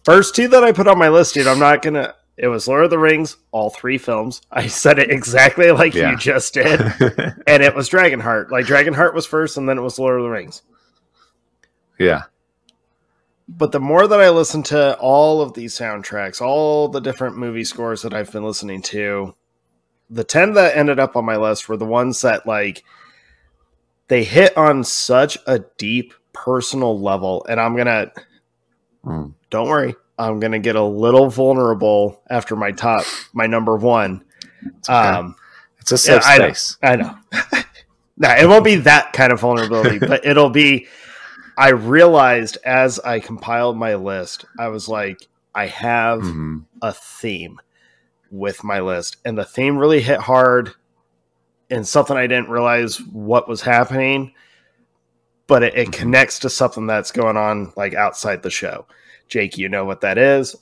first two that I put on my list, dude, I'm not going to, It was Lord of the Rings, all three films. I said it exactly like Yeah. you just did. and it was Dragonheart. Like Dragonheart was first, and then it was Lord of the Rings. yeah. But the more that I listen to all of these soundtracks, all the different movie scores that I've been listening to, the 10 that ended up on my list were the ones that like they hit on such a deep personal level and I'm going to Mm. don't worry, I'm going to get a little vulnerable after my top my number 1. It's okay. Um it's a safe yeah, I know. space. I know. no, it won't be that kind of vulnerability, but it'll be. I realized as I compiled my list, I was like, I have Mhm. a theme with my list, and the theme really hit hard and something I didn't realize what was happening, but it, it Mhm. connects to something that's going on like outside the show. Jake, you know what that is.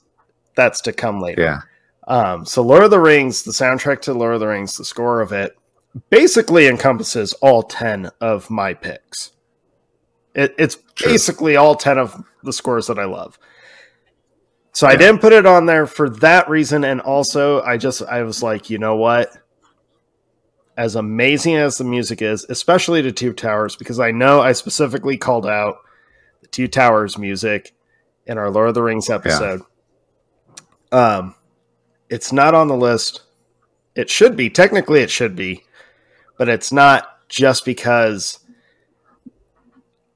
That's to come later. Yeah. Um, so Lord of the Rings, the soundtrack to Lord of the Rings, the score of it basically encompasses all 10 of my picks. It, it's True. basically all 10 of the scores that I love. So I didn't put it on there for that reason. And also, I just, I was like, you know what? As amazing as the music is, especially the Two Towers, because I know I specifically called out the Two Towers music in our Lord of the Rings episode. Um, it's not on the list. It should be. Technically, it should be, but it's not just because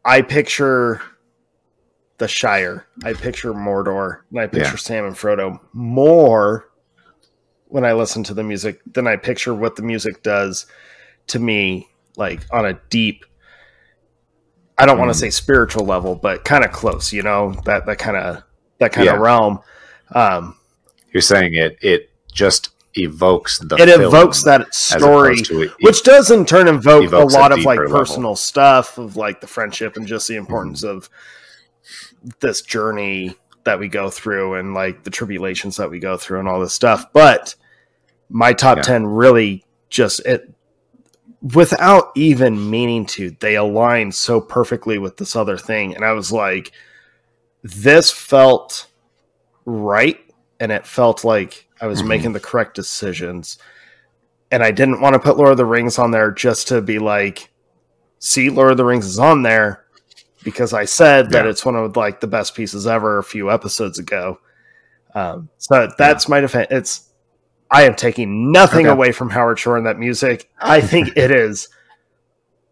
I picture the Shire, I picture Mordor, and I picture Yeah. Sam and Frodo more when I listen to the music than I picture what the music does to me, like on a deep. I don't want Mm. to say spiritual level, but kind of close. You know that that kind of that kind Yeah. of realm. Um, You're saying it it just evokes the it evokes that story to it- which does in turn invoke a evokes a lot of like deeper level. personal stuff of like the friendship and just the importance Mm-hmm. of this journey that we go through and like the tribulations that we go through and all this stuff but my top Yeah. 10 really just it without even meaning to they align so perfectly with this other thing and i was like this felt right and it felt like i was Mhm. making the correct decisions and i didn't want to put lord of the rings on there just to be like see lord of the rings is on there because i said that it's one of like the best pieces ever a few episodes ago um, so that's my defense it's I am taking nothing Okay. away from Howard Shore and that music. I think it is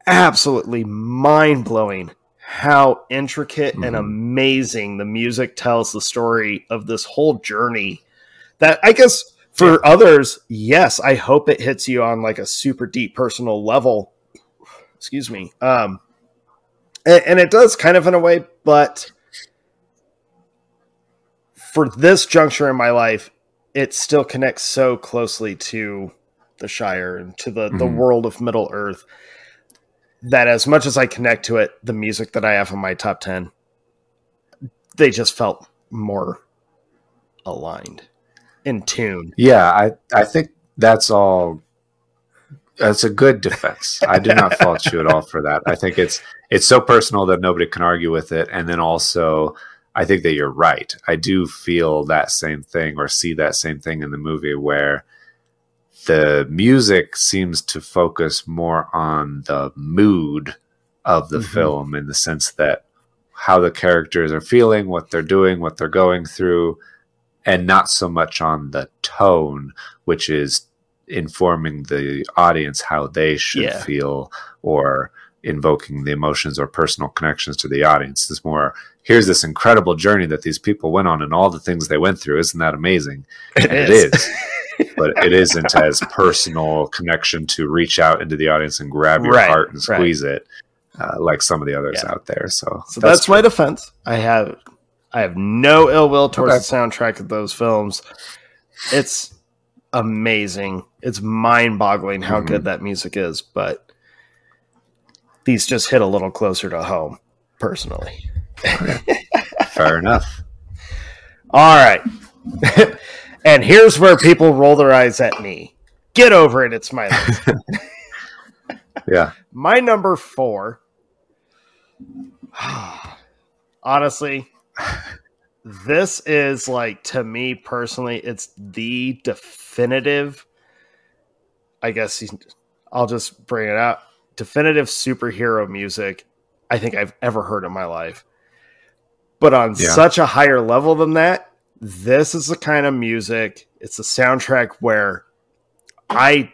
absolutely mind blowing how intricate and Mhm. amazing the music tells the story of this whole journey. That I guess for others, yes, I hope it hits you on like a super deep personal level. Excuse me. Um, and, and it does kind of in a way, but for this juncture in my life, it still connects so closely to the Shire and to the, the Mhm. world of Middle Earth that as much as I connect to it, the music that I have in my top 10, they just felt more aligned, in tune. Yeah, I I think that's all. That's a good defense. I do not fault you at all for that. I think it's it's so personal that nobody can argue with it, and then also I think that you're right. I do feel that same thing or see that same thing in the movie where the music seems to focus more on the mood of the Mhm. film in the sense that how the characters are feeling, what they're doing, what they're going through, and not so much on the tone, which is informing the audience how they should Yeah. feel or invoking the emotions or personal connections to the audience. It's more, here's this incredible journey that these people went on and all the things they went through. Isn't that amazing? It And is. It is. but it isn't as personal connection to reach out into the audience and grab your Right, heart and right. squeeze it uh, like some of the others Yeah. out there. So, So that's, my defense. I have I have no ill will towards Okay. the soundtrack of those films. It's amazing. It's mind boggling how Mhm. good that music is, but these just hit a little closer to home, personally. fair enough. All right. and here's where people roll their eyes at me. Get over it, it's my list. Yeah. My number four. Honestly, this is like to me personally, it's the definitive. I guess I'll just bring it out. Definitive superhero music I think I've ever heard in my life. But on yeah. such a higher level than that, this is the kind of music. It's a soundtrack where I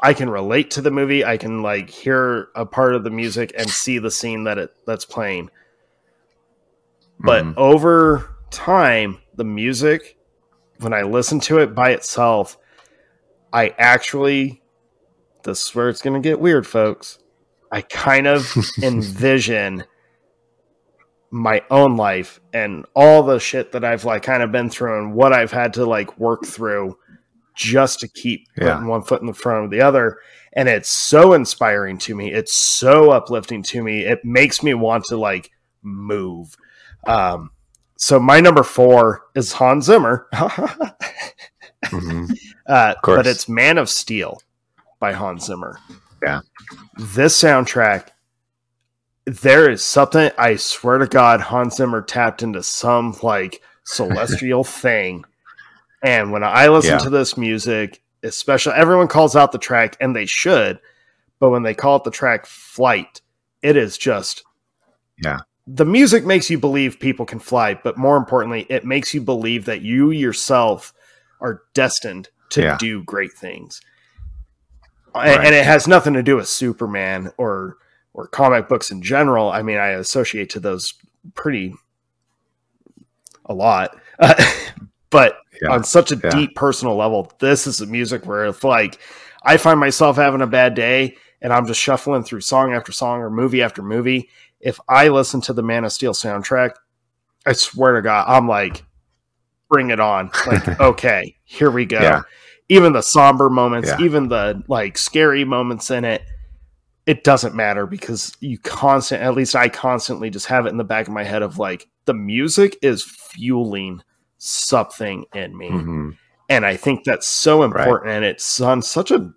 I can relate to the movie. I can like hear a part of the music and see the scene that it that's playing. But mm-hmm. over time, the music, when I listen to it by itself, I actually this is where it's gonna get weird, folks. I kind of envision my own life and all the shit that I've like kind of been through and what I've had to like work through just to keep yeah. putting one foot in the front of the other. And it's so inspiring to me. It's so uplifting to me. It makes me want to like move. Um, so my number four is Hans Zimmer, mm-hmm. uh, but it's Man of Steel by Hans Zimmer. Yeah, this soundtrack there is something I swear to God, Hans Zimmer tapped into some like celestial thing. And when I listen yeah. to this music, especially everyone calls out the track, and they should, but when they call it the track Flight, it is just yeah. The music makes you believe people can fly, but more importantly, it makes you believe that you yourself are destined to yeah. do great things. Right. And it has nothing to do with Superman or or comic books in general, I mean, I associate to those pretty a lot. Uh, but yeah, on such a yeah. deep personal level, this is the music where it's like I find myself having a bad day and I'm just shuffling through song after song or movie after movie. If I listen to the Man of Steel soundtrack, I swear to God, I'm like, bring it on. Like, okay, here we go. Yeah. Even the somber moments, even the like scary moments in it it doesn't matter because you constant at least I constantly just have it in the back of my head of like the music is fueling something in me. Mm-hmm. And I think that's so important right. and it's on such a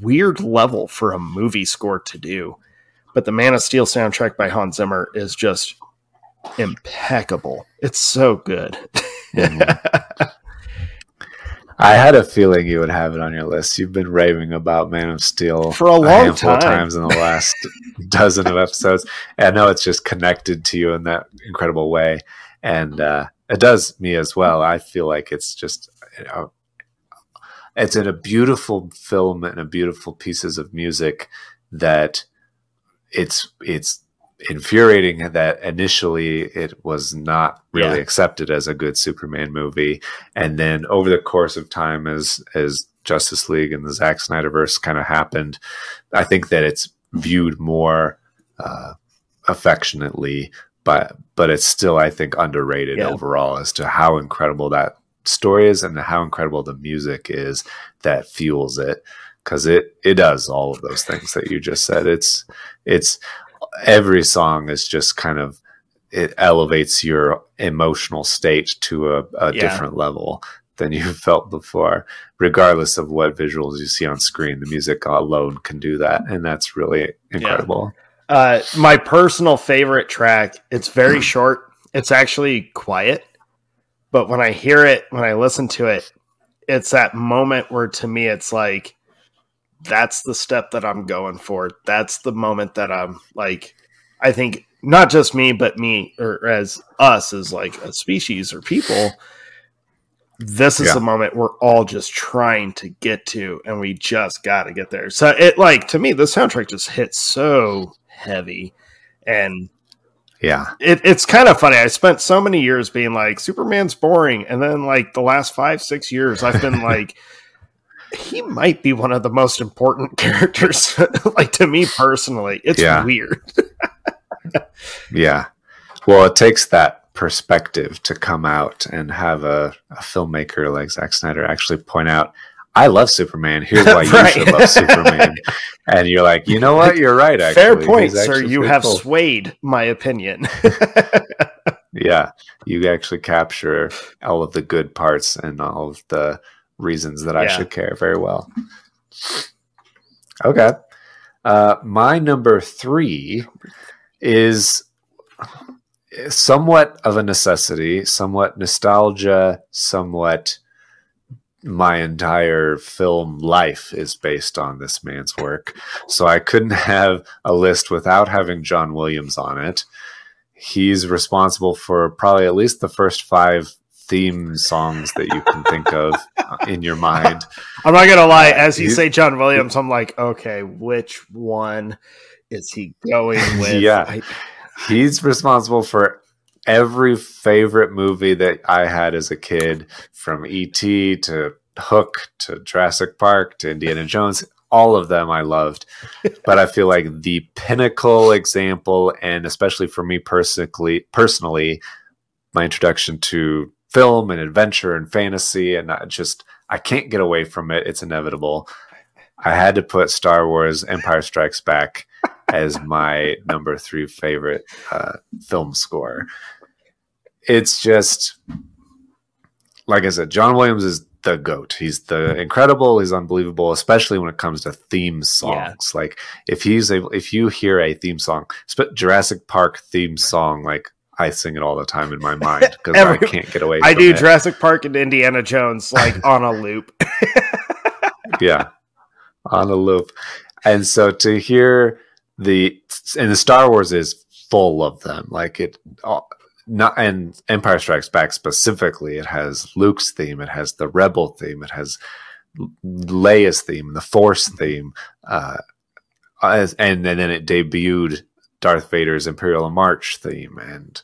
weird level for a movie score to do. But the Man of Steel soundtrack by Hans Zimmer is just impeccable. It's so good. Mm-hmm. I had a feeling you would have it on your list. You've been raving about Man of Steel for a long a time. times in the last dozen of episodes. And I know it's just connected to you in that incredible way, and uh, it does me as well. I feel like it's just you know, it's in a beautiful film and a beautiful pieces of music that it's it's infuriating that initially it was not really yeah. accepted as a good Superman movie, and then over the course of time, as as Justice League and the Zack Snyderverse kind of happened, I think that it's viewed more uh, affectionately, but but it's still I think underrated yeah. overall as to how incredible that story is and how incredible the music is that fuels it because it it does all of those things that you just said. It's it's every song is just kind of it elevates your emotional state to a, a yeah. different level than you felt before regardless of what visuals you see on screen the music alone can do that and that's really incredible yeah. uh, my personal favorite track it's very short it's actually quiet but when i hear it when i listen to it it's that moment where to me it's like that's the step that I'm going for. That's the moment that I'm like, I think not just me, but me or as us as like a species or people. This is yeah. the moment we're all just trying to get to, and we just got to get there. So it like to me, the soundtrack just hits so heavy, and yeah, it, it's kind of funny. I spent so many years being like Superman's boring, and then like the last five six years, I've been like he might be one of the most important characters like to me personally it's yeah. weird yeah well it takes that perspective to come out and have a, a, filmmaker like Zack Snyder actually point out I love Superman. Here's why right. you should love Superman. and you're like, you know what? You're right. Actually. Fair point, sir. You have cool. swayed my opinion. yeah, you actually capture all of the good parts and all of the reasons that I should care very well. Okay. Uh, my number three is somewhat of a necessity, somewhat nostalgia, somewhat my entire film life is based on this man's work. So I couldn't have a list without having John Williams on it. He's responsible for probably at least the first five theme songs that you can think of uh, in your mind. I'm not gonna lie, uh, as you say John Williams, I'm like, okay, which one is he going with? yeah. I, he's responsible for every favorite movie that I had as a kid, from E.T. to Hook to Jurassic Park to Indiana Jones. All of them I loved, but I feel like the pinnacle example, and especially for me personally, personally, my introduction to film and adventure and fantasy, and I just I can't get away from it. It's inevitable. I had to put Star Wars: Empire Strikes Back as my number three favorite uh, film score. It's just like I said, John Williams is the goat. He's the incredible. He's unbelievable, especially when it comes to theme songs. Yeah. Like if he's able, if you hear a theme song, Jurassic Park theme song, like I sing it all the time in my mind because I can't get away. With it. I do it. Jurassic Park and Indiana Jones like on a loop. yeah, on a loop, and so to hear the and the Star Wars is full of them. Like it, not and Empire Strikes Back specifically. It has Luke's theme. It has the Rebel theme. It has Leia's theme, the Force theme, uh, as, and, and then it debuted Darth Vader's Imperial March theme and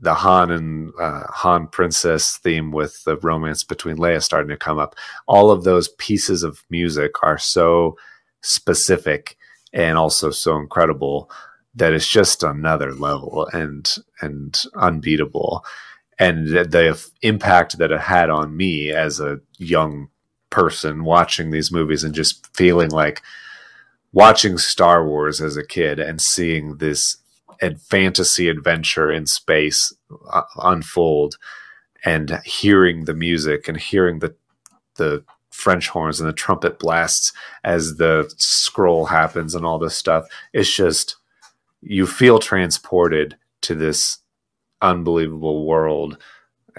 the Han and uh, Han Princess theme with the romance between Leia starting to come up. All of those pieces of music are so specific and also so incredible that it's just another level and and unbeatable and the impact that it had on me as a young person watching these movies and just feeling like watching Star Wars as a kid and seeing this fantasy adventure in space uh, unfold and hearing the music and hearing the the French horns and the trumpet blasts as the scroll happens and all this stuff. It's just you feel transported to this unbelievable world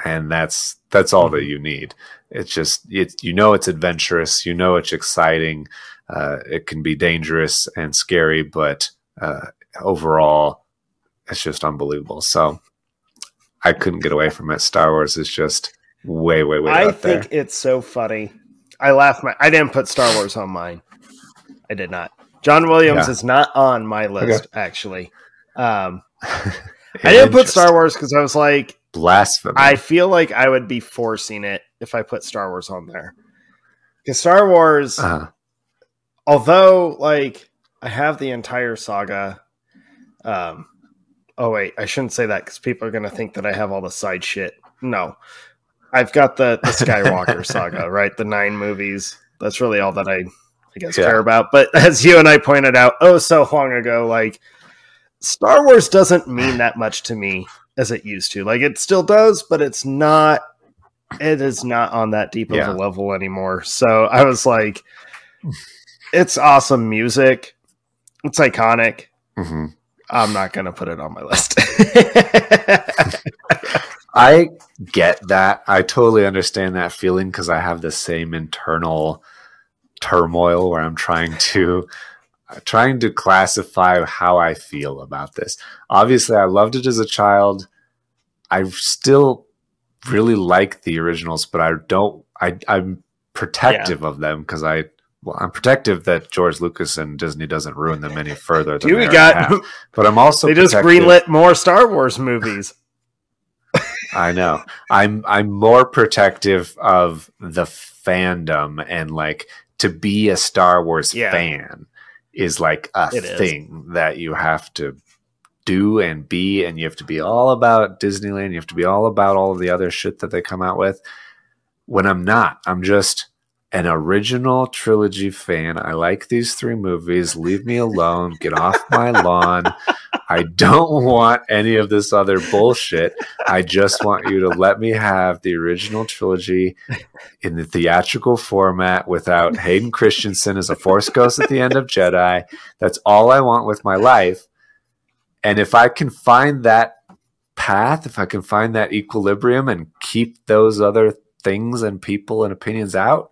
and that's that's all that mm-hmm. you need it's just it you know it's adventurous you know it's exciting uh, it can be dangerous and scary but uh, overall it's just unbelievable so i couldn't get away from it star wars is just way way way i think there. it's so funny I laugh my I didn't put Star Wars on mine. I did not. John Williams yeah. is not on my list okay. actually. Um, I didn't put Star Wars because I was like blasphemy. I feel like I would be forcing it if I put Star Wars on there. Because Star Wars, uh-huh. Although like I have the entire saga. Um, oh wait, I shouldn't say that because people are going to think that I have all the side shit. No, I've got the the Skywalker saga, right? The nine movies. That's really all that I, I guess, yeah. care about. But as you and I pointed out, oh, so long ago, like Star Wars doesn't mean that much to me as it used to. Like it still does, but it's not. It is not on that deep yeah. of a level anymore. So I was like, it's awesome music. It's iconic. Mm-hmm. I'm not going to put it on my list. I get that. I totally understand that feeling because I have the same internal turmoil where I'm trying to trying to classify how I feel about this. Obviously, I loved it as a child. I still really like the originals, but I don't. I I'm protective yeah. of them because I well, I'm protective that George Lucas and Disney doesn't ruin them any further. Than we got, but I'm also they just greenlit more Star Wars movies. I know. I'm I'm more protective of the fandom and like to be a Star Wars yeah. fan is like a it thing is. that you have to do and be and you have to be all about Disneyland, you have to be all about all of the other shit that they come out with. When I'm not, I'm just an original trilogy fan. I like these three movies. Leave me alone. Get off my lawn. I don't want any of this other bullshit. I just want you to let me have the original trilogy in the theatrical format without Hayden Christensen as a Force Ghost at the end of Jedi. That's all I want with my life. And if I can find that path, if I can find that equilibrium and keep those other things and people and opinions out,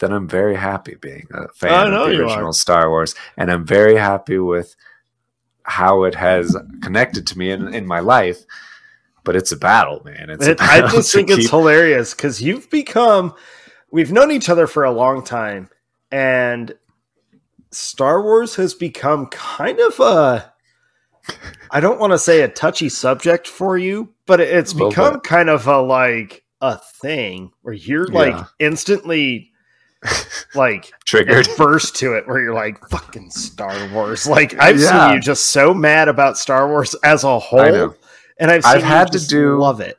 then I'm very happy being a fan of the original Star Wars. And I'm very happy with how it has connected to me in, in my life. But it's a battle, man. It's it, battle I just think keep... it's hilarious because you've become, we've known each other for a long time. And Star Wars has become kind of a, I don't want to say a touchy subject for you, but it's become bit. kind of a like a thing where you're like yeah. instantly like triggered burst to it where you're like fucking Star Wars. Like I've yeah. seen you just so mad about Star Wars as a whole, and I've I've had to do love it.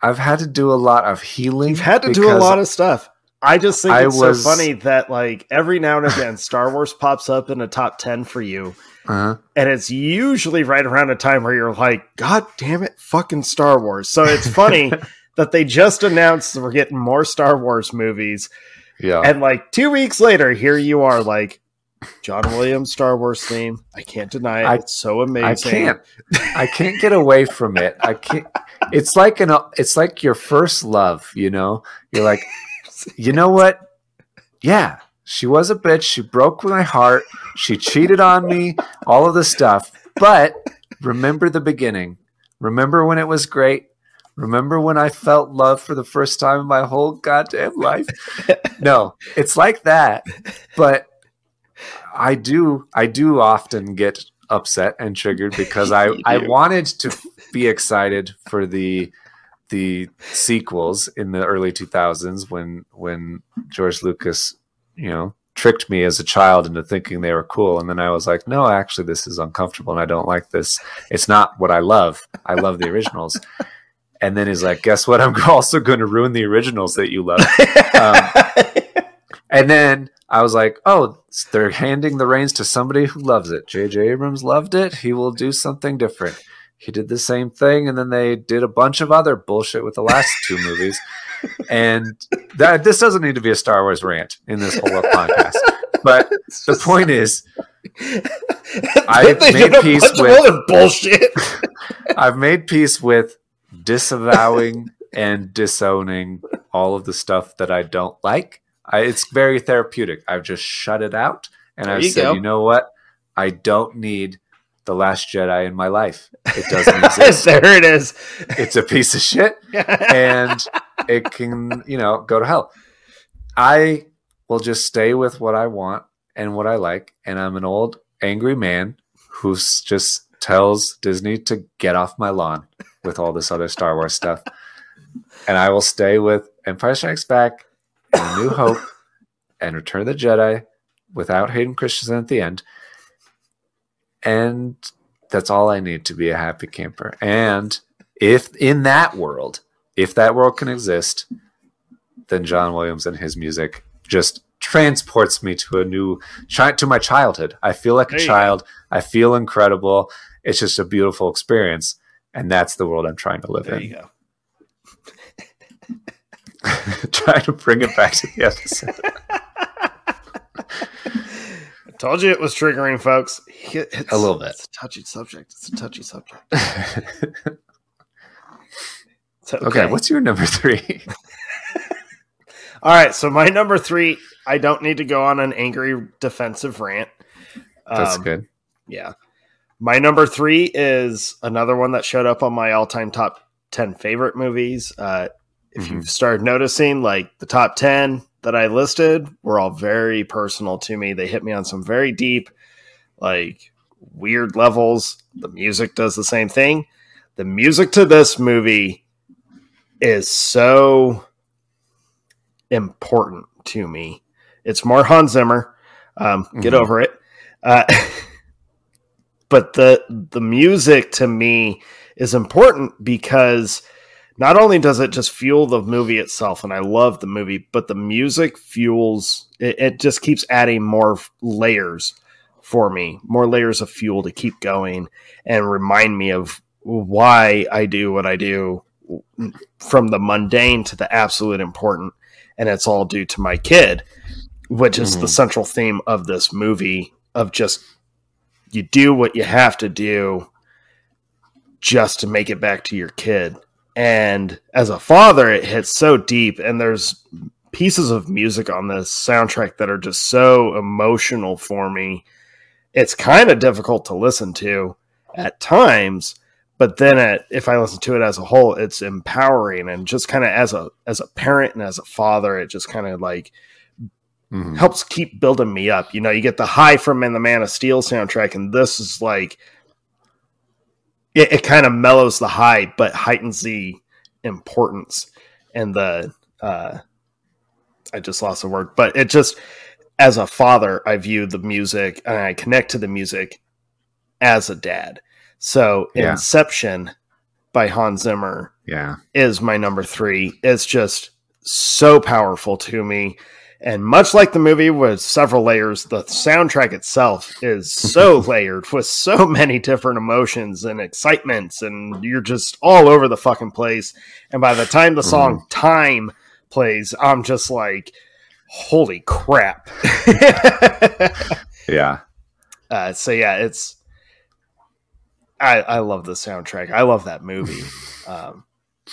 I've had to do a lot of healing. You've had to do a lot of stuff. I just think I it's was... so funny that like every now and again Star Wars pops up in a top ten for you. Uh-huh. And it's usually right around a time where you're like, God damn it, fucking Star Wars. So it's funny that they just announced we're getting more Star Wars movies yeah. And like two weeks later, here you are, like John Williams Star Wars theme. I can't deny it. I, it's so amazing. I can't. I can't get away from it. I can't. It's like an. It's like your first love. You know. You're like, you know what? Yeah, she was a bitch. She broke my heart. She cheated on me. All of this stuff. But remember the beginning. Remember when it was great. Remember when I felt love for the first time in my whole goddamn life? no, it's like that. But I do I do often get upset and triggered because I I wanted to be excited for the the sequels in the early 2000s when when George Lucas, you know, tricked me as a child into thinking they were cool and then I was like, "No, actually this is uncomfortable and I don't like this. It's not what I love. I love the originals." And then he's like, "Guess what? I'm also going to ruin the originals that you love." um, and then I was like, "Oh, they're handing the reins to somebody who loves it. J.J. Abrams loved it. He will do something different." He did the same thing, and then they did a bunch of other bullshit with the last two movies. And that this doesn't need to be a Star Wars rant in this whole podcast. But the point is, I've made peace with bullshit. I've made peace with disavowing and disowning all of the stuff that I don't like. I, it's very therapeutic. I've just shut it out and there I've said, go. you know what? I don't need the Last Jedi in my life. It doesn't exist. there it is. It's a piece of shit, and it can, you know, go to hell. I will just stay with what I want and what I like, and I'm an old angry man who just tells Disney to get off my lawn with all this other Star Wars stuff. And I will stay with Empire Strikes Back and New Hope and Return of the Jedi without Hayden Christensen at the end. And that's all I need to be a happy camper. And if in that world, if that world can exist, then John Williams and his music just transports me to a new to my childhood. I feel like there a child. Go. I feel incredible. It's just a beautiful experience and that's the world I'm trying to live there in. You go. trying to bring it back to the episode. I told you it was triggering, folks. It's, a little bit. It's a touchy subject. It's a touchy subject. okay. okay, what's your number three? All right, so my number three, I don't need to go on an angry defensive rant. That's um, good. Yeah. My number three is another one that showed up on my all time top 10 favorite movies. Uh, if mm-hmm. you've started noticing, like the top 10 that I listed were all very personal to me. They hit me on some very deep, like weird levels. The music does the same thing. The music to this movie is so important to me. It's more Hans Zimmer. Um, mm-hmm. Get over it. Uh, but the the music to me is important because not only does it just fuel the movie itself and i love the movie but the music fuels it, it, just keeps adding more layers for me more layers of fuel to keep going and remind me of why i do what i do from the mundane to the absolute important and it's all due to my kid which is mm-hmm. the central theme of this movie of just you do what you have to do just to make it back to your kid. And as a father, it hits so deep, and there's pieces of music on this soundtrack that are just so emotional for me. It's kind of difficult to listen to at times, but then at, if I listen to it as a whole, it's empowering and just kind of as a as a parent and as a father, it just kind of like mm-hmm. helps keep building me up. You know, you get the high from in the Man of Steel soundtrack, and this is like it, it kind of mellows the high, but heightens the importance and the uh I just lost the word, but it just as a father, I view the music and I connect to the music as a dad. So yeah. Inception by Hans Zimmer yeah. is my number three. It's just so powerful to me. And much like the movie with several layers, the soundtrack itself is so layered with so many different emotions and excitements, and you're just all over the fucking place. And by the time the song mm. Time plays, I'm just like, holy crap. yeah. Uh, so, yeah, it's. I, I love the soundtrack. I love that movie. Um,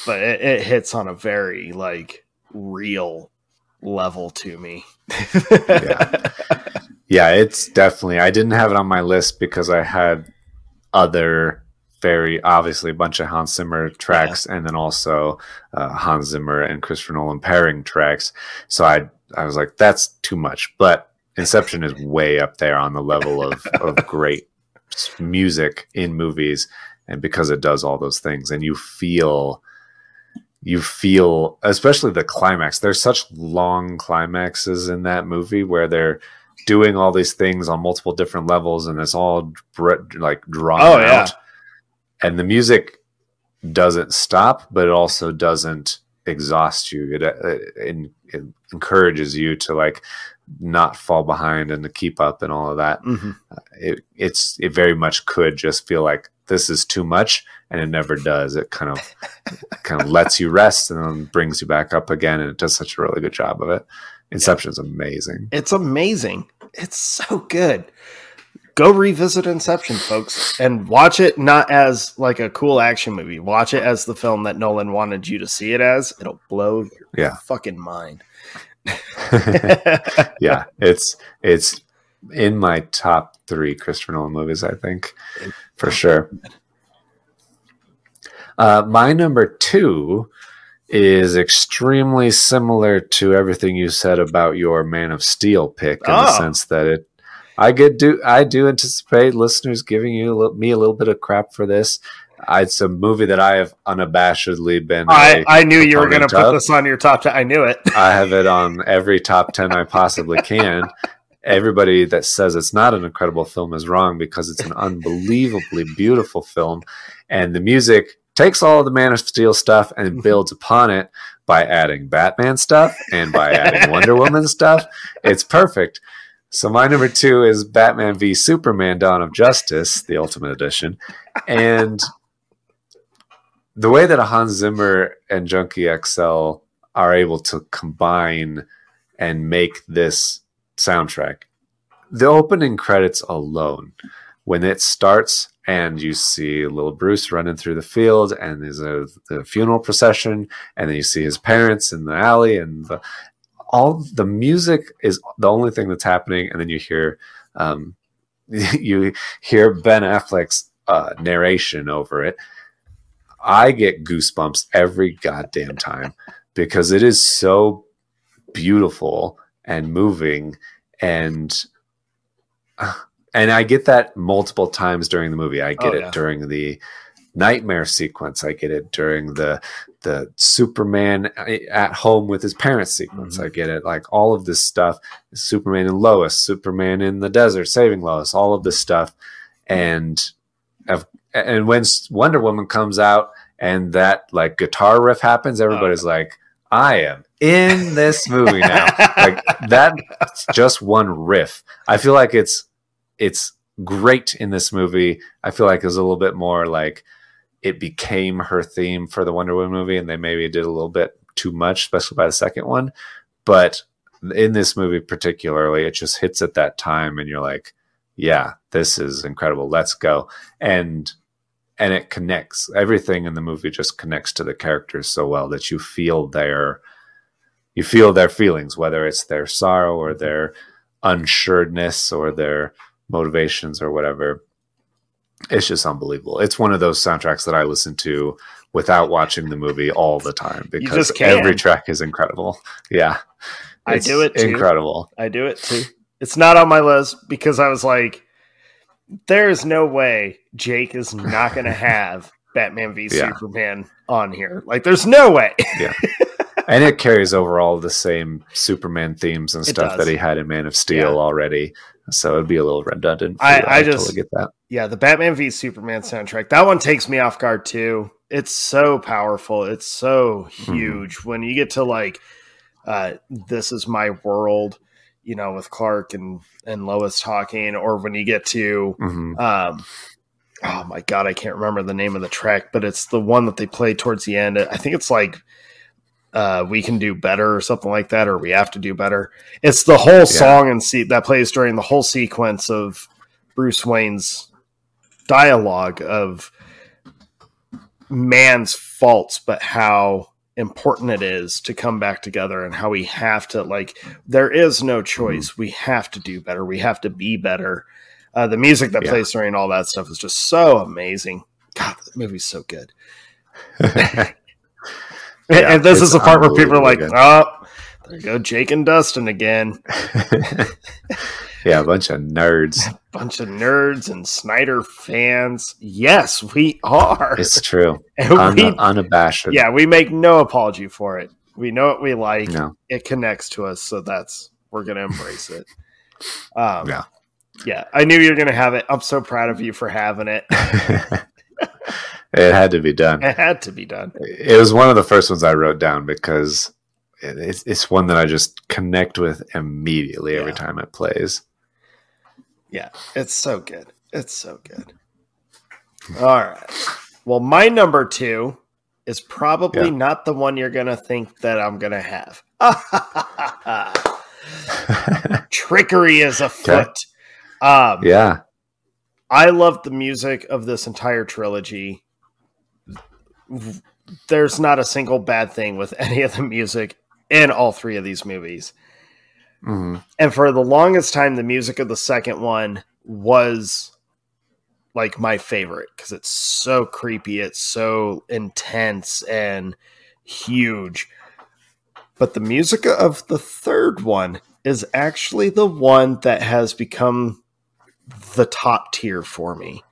but it, it hits on a very, like, real level to me. yeah. yeah, it's definitely. I didn't have it on my list because I had other very obviously a bunch of Hans Zimmer tracks, yeah. and then also uh, Hans Zimmer and Christopher Nolan pairing tracks. So I I was like, that's too much. But Inception is way up there on the level of of great music in movies, and because it does all those things, and you feel you feel especially the climax there's such long climaxes in that movie where they're doing all these things on multiple different levels and it's all like drawn oh, out yeah. and the music doesn't stop but it also doesn't exhaust you it, it, it encourages you to like not fall behind and to keep up and all of that mm-hmm. it, it's it very much could just feel like this is too much and it never does. It kind of kind of lets you rest and then brings you back up again and it does such a really good job of it. Inception's yeah. amazing. It's amazing. It's so good. Go revisit inception folks and watch it not as like a cool action movie. Watch it as the film that nolan wanted you to see it as. It'll blow your yeah. fucking mind. Yeah. It's it's in my top three Christopher Nolan movies, I think, for sure. Uh, my number two is extremely similar to everything you said about your Man of Steel pick in oh. the sense that it. I get do I do anticipate listeners giving you a little, me a little bit of crap for this. It's a movie that I have unabashedly been. I, I knew you were going to put this on your top ten. I knew it. I have it on every top ten I possibly can, everybody that says it's not an incredible film is wrong because it's an unbelievably beautiful film. And the music takes all of the man of steel stuff and mm-hmm. builds upon it by adding batman stuff and by adding wonder woman stuff. It's perfect. So my number two is batman v superman dawn of justice the ultimate edition. And the way that hans zimmer and junkie xl are able to combine and make this soundtrack. The opening credits alone, when it starts and you see little Bruce running through the field and there's a the funeral procession and then you see his parents in the alley and the, all the music is the only thing that's happening and then you hear um, you hear Ben Affleck's uh, narration over it. I get goosebumps every goddamn time because it is so beautiful and moving and and I get that multiple times during the movie. I get oh, it yeah. during the nightmare sequence. I get it during the the Superman at home with his parents sequence. Mm-hmm. I get it like all of this stuff. Superman and Lois, Superman in the desert saving Lois, all of this stuff, and and when Wonder Woman comes out and that like guitar riff happens, everybody's oh. like, I am in this movie now. like that's just one riff. I feel like it's it's great in this movie. I feel like it's a little bit more like it became her theme for the Wonder Woman movie, and they maybe did a little bit too much, especially by the second one. But in this movie particularly, it just hits at that time, and you're like, "Yeah, this is incredible. Let's go!" And and it connects. Everything in the movie just connects to the characters so well that you feel their you feel their feelings, whether it's their sorrow or their unsureness or their motivations or whatever. It's just unbelievable. It's one of those soundtracks that I listen to without watching the movie all the time because every track is incredible. Yeah. I do it too. Incredible. I do it too. It's not on my list because I was like, there is no way Jake is not going to have Batman v yeah. Superman on here. Like, there's no way. yeah. And it carries over all the same Superman themes and stuff that he had in Man of Steel yeah. already. So it'd be a little redundant. I, I just totally get that. Yeah, the Batman v Superman soundtrack. That one takes me off guard too. It's so powerful. It's so mm-hmm. huge. Mm-hmm. When you get to like uh, this is my world, you know, with Clark and and Lois talking, or when you get to, mm-hmm. um, oh my god, I can't remember the name of the track, but it's the one that they play towards the end. I think it's like uh, we can do better or something like that, or we have to do better. It's the whole yeah. song and see that plays during the whole sequence of Bruce Wayne's dialogue of man's faults, but how important it is to come back together and how we have to like there is no choice we have to do better we have to be better uh, the music that yeah. plays during all that stuff is just so amazing god the movie's so good yeah, and this is the part where people are like oh there you go jake and dustin again yeah, a bunch of nerds. A bunch of nerds and Snyder fans. Yes, we are. It's true. Un- we, unabashed. Yeah, we make no apology for it. We know what we like. No. It connects to us, so that's we're gonna embrace it. Um, yeah, yeah. I knew you were gonna have it. I'm so proud of you for having it. It had to be done. It had to be done. It was one of the first ones I wrote down because it's, it's one that I just connect with immediately every time it plays. Yeah, it's so good. It's so good. All right. Well, my number two is probably yeah. not the one you're going to think that I'm going to have. Trickery is afoot. Okay. Um, yeah. I love the music of this entire trilogy. There's not a single bad thing with any of the music in all three of these movies. Mm-hmm. And for the longest time, the music of the second one was like my favorite because it's so creepy, it's so intense and huge. But the music of the third one is actually the one that has become the top tier for me.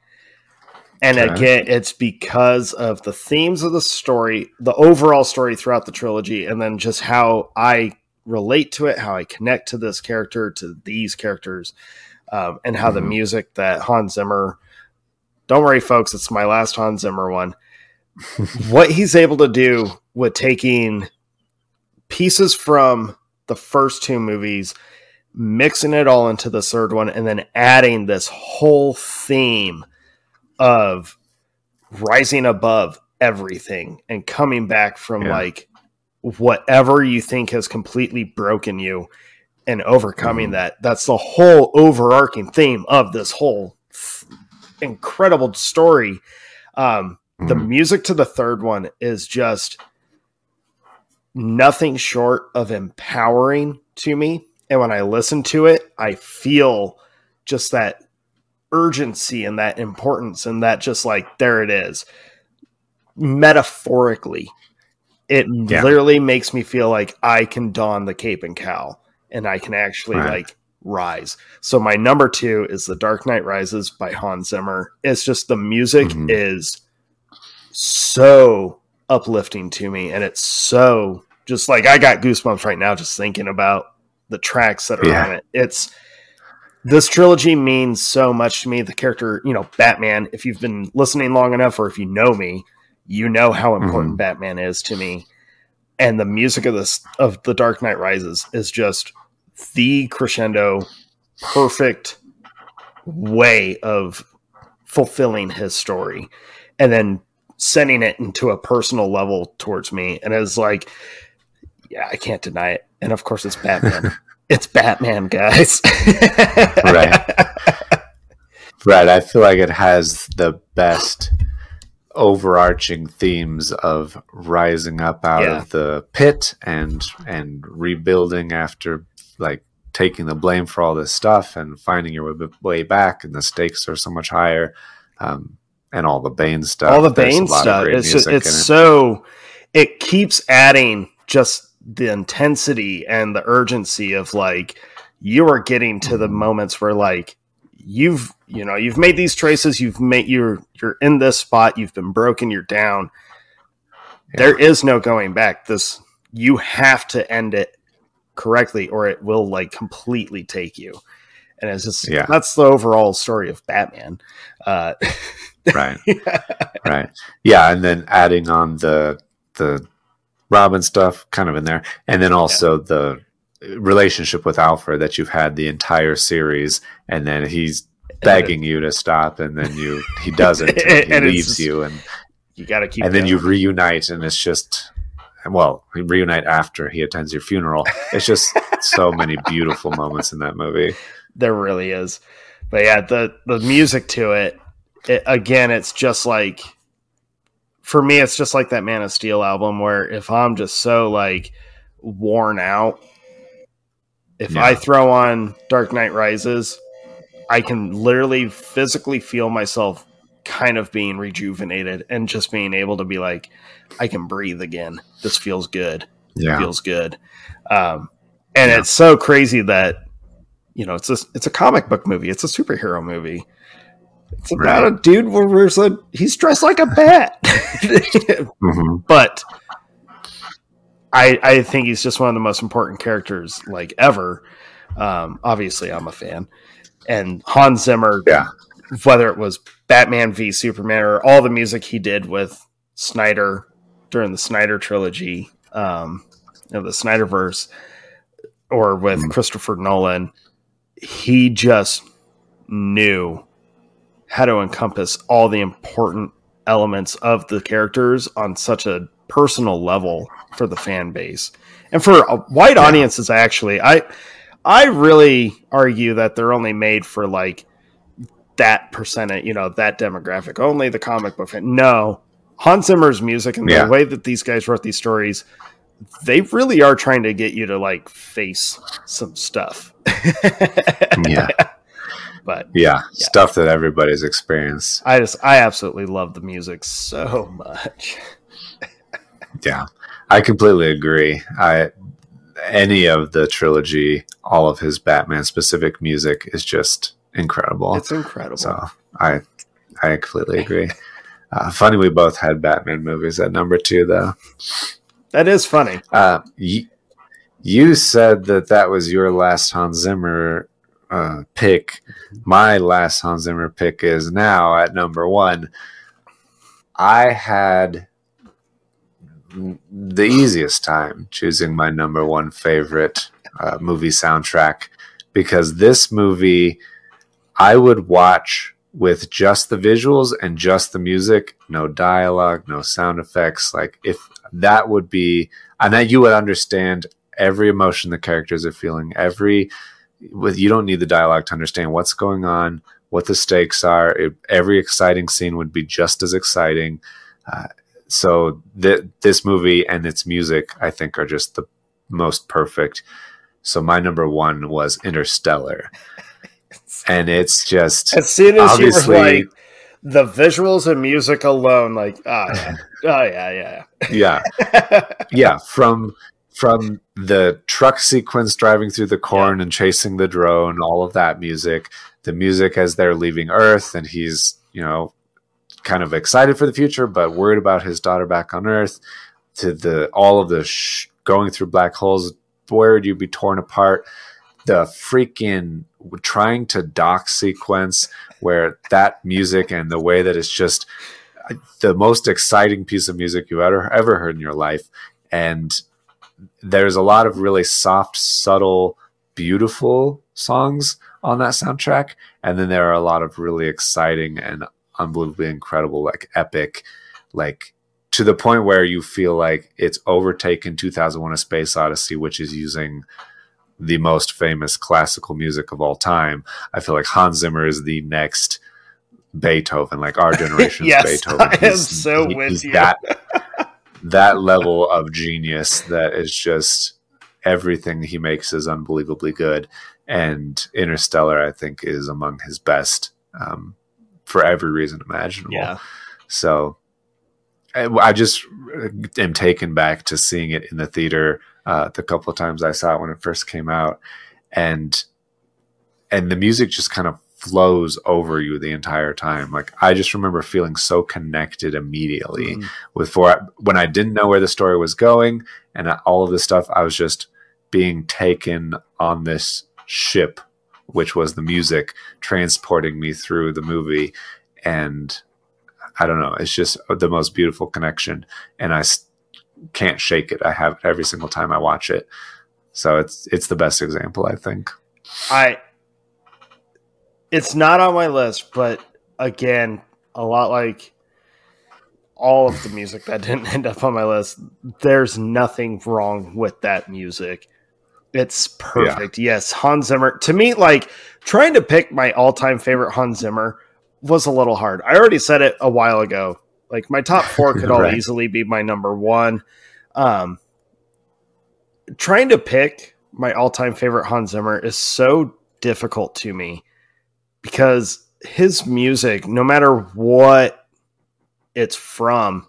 And okay. again, it's because of the themes of the story, the overall story throughout the trilogy, and then just how I relate to it, how I connect to this character, to these characters, um, and how mm-hmm. the music that Hans Zimmer. Don't worry, folks, it's my last Hans Zimmer one. what he's able to do with taking pieces from the first two movies, mixing it all into the third one, and then adding this whole theme of rising above everything and coming back from yeah. like whatever you think has completely broken you and overcoming mm-hmm. that. That's the whole overarching theme of this whole incredible story. Um, mm-hmm. The music to the third one is just nothing short of empowering to me. And when I listen to it, I feel just that urgency and that importance and that just like, there it is. Metaphorically, it yeah. literally makes me feel like I can don the cape and cowl and I can actually right. like rise. So my number two is The Dark Knight Rises by Hans Zimmer. It's just the music mm-hmm. is so uplifting to me and it's so just like I got goosebumps right now just thinking about the tracks that are yeah. on it. It's this trilogy means so much to me. The character, you know, Batman, if you've been listening long enough or if you know me, you know how important mm-hmm. Batman is to me. And the music of this of The Dark Knight Rises is just the crescendo, perfect way of fulfilling his story. And then sending it into a personal level towards me. And it's like, yeah, I can't deny it. And of course it's Batman. it's Batman, guys. right. Right. I feel like it has the best overarching themes of rising up out Yeah. of the pit and and rebuilding after like taking the blame for all this stuff and finding your way, back and the stakes are so much higher um, and all the Bane stuff. all the Bane stuff. It's just, it's it. so it keeps adding just the intensity and the urgency of like you are getting to the Mhm. moments where like you've you know you've made these choices you've made you're you're in this spot you've been broken you're down. There is no going back. This you have to end it correctly or it will like completely take you. And it's just Yeah. that's the overall story of batman. Uh right. Right. Yeah and then adding on the the robin stuff kind of in there. And then also the relationship with alfred that you've had the entire series and then he's begging you to stop and then you he doesn't and he And leaves just- you and you got to keep and then you reunite and it's just well reunite after he attends your funeral. It's just so many beautiful moments in that movie. There really is. But yeah, the the music to it, it again, it's just like for me, it's just like that Man of Steel album where if I'm just so like worn out, if I throw on Dark Knight Rises, I can literally physically feel myself kind of being rejuvenated and just being able to be like, I can breathe again. This feels good yeah feels good. Um, and Yeah. it's so crazy that you know it's a it's a comic book movie. It's a superhero movie. It's about Right. a dude where there's a he's dressed like a bat, Mhm. but I I think he's just one of the most important characters like ever. Um, obviously, I'm a fan, and Hans Zimmer, Yeah. whether it was Batman v Superman or all the music he did with Snyder during the Snyder trilogy, um, of the Snyderverse, or with Mhm. Christopher Nolan, he just knew how to encompass all the important elements of the characters on such a personal level for the fan base. And for white Yeah. audiences actually i i really argue that they're only made for like that percentage you know that demographic. Only the comic book fan no. Hans zimmer's music and Yeah. the way that these guys wrote these stories they really are trying to get you to like face some stuff. Yeah but yeah stuff that everybody's experienced I just I absolutely love the music so much. Yeah, I completely agree. I any of the trilogy, all of his Batman specific music is just incredible. It's incredible. so I I completely agree. Uh, funny, we both had Batman movies at number two, though. that is funny. Uh, you, you said that that was your last Hans Zimmer uh, pick. My last Hans Zimmer pick is now at number one. I had the easiest time choosing my number one favorite uh, movie soundtrack because this movie I would watch with just the visuals and just the music, no dialogue, no sound effects. Like if that would be, and that you would understand every emotion the characters are feeling, every with you don't need the dialogue to understand what's going on, what the stakes are. It, every exciting scene would be just as exciting. Uh, so th- this movie and its music, I think, are just the most perfect. So my number one was Interstellar, and it's just As soon as you were like the visuals and music alone, like oh yeah, oh yeah, yeah, yeah yeah. yeah from from the truck sequence driving through the corn and chasing the drone all of that music the music as they're leaving earth and he's you know kind of excited for the future but worried about his daughter back on earth to the all of the sh- going through black holes. Where would you be torn apart. The freaking trying to dock sequence where that music and the way that it's just uh, the most exciting piece of music you ever ever heard in your life. And there's a lot of really soft subtle beautiful songs on that soundtrack and then there are a lot of really exciting and unbelievably incredible like epic like to the point where you feel like it's overtaken 2001 a space odyssey which is using the most famous classical music of all time i feel like hans zimmer is the next Beethoven, like our generation's Yes, Beethoven. I am so with you. That that level of genius that is just everything he makes is unbelievably good. And Interstellar, I think, is among his best um, for every reason imaginable. Yeah. So I, I just am taken back to seeing it in the theater uh, the couple of times I saw it when it first came out, and and the music just kind of flows over you the entire time. Like I just remember feeling so connected immediately Mhm. with for when I didn't know where the story was going and all of this stuff. I was just being taken on this ship, which was the music transporting me through the movie, and I don't know. It's just the most beautiful connection, and I can't shake it. I have it every single time I watch it. So it's it's the best example, I think. I it's not on my list, but again, a lot like all of the music that didn't end up on my list, there's nothing wrong with that music. It's perfect. Yes, Hans Zimmer. To me, like trying to pick my all-time favorite Hans Zimmer was a little hard. I already said it a while ago. Like my top four could all Right. easily be my number one. Um, trying to pick my all-time favorite Hans Zimmer is so difficult to me because his music, no matter what it's from,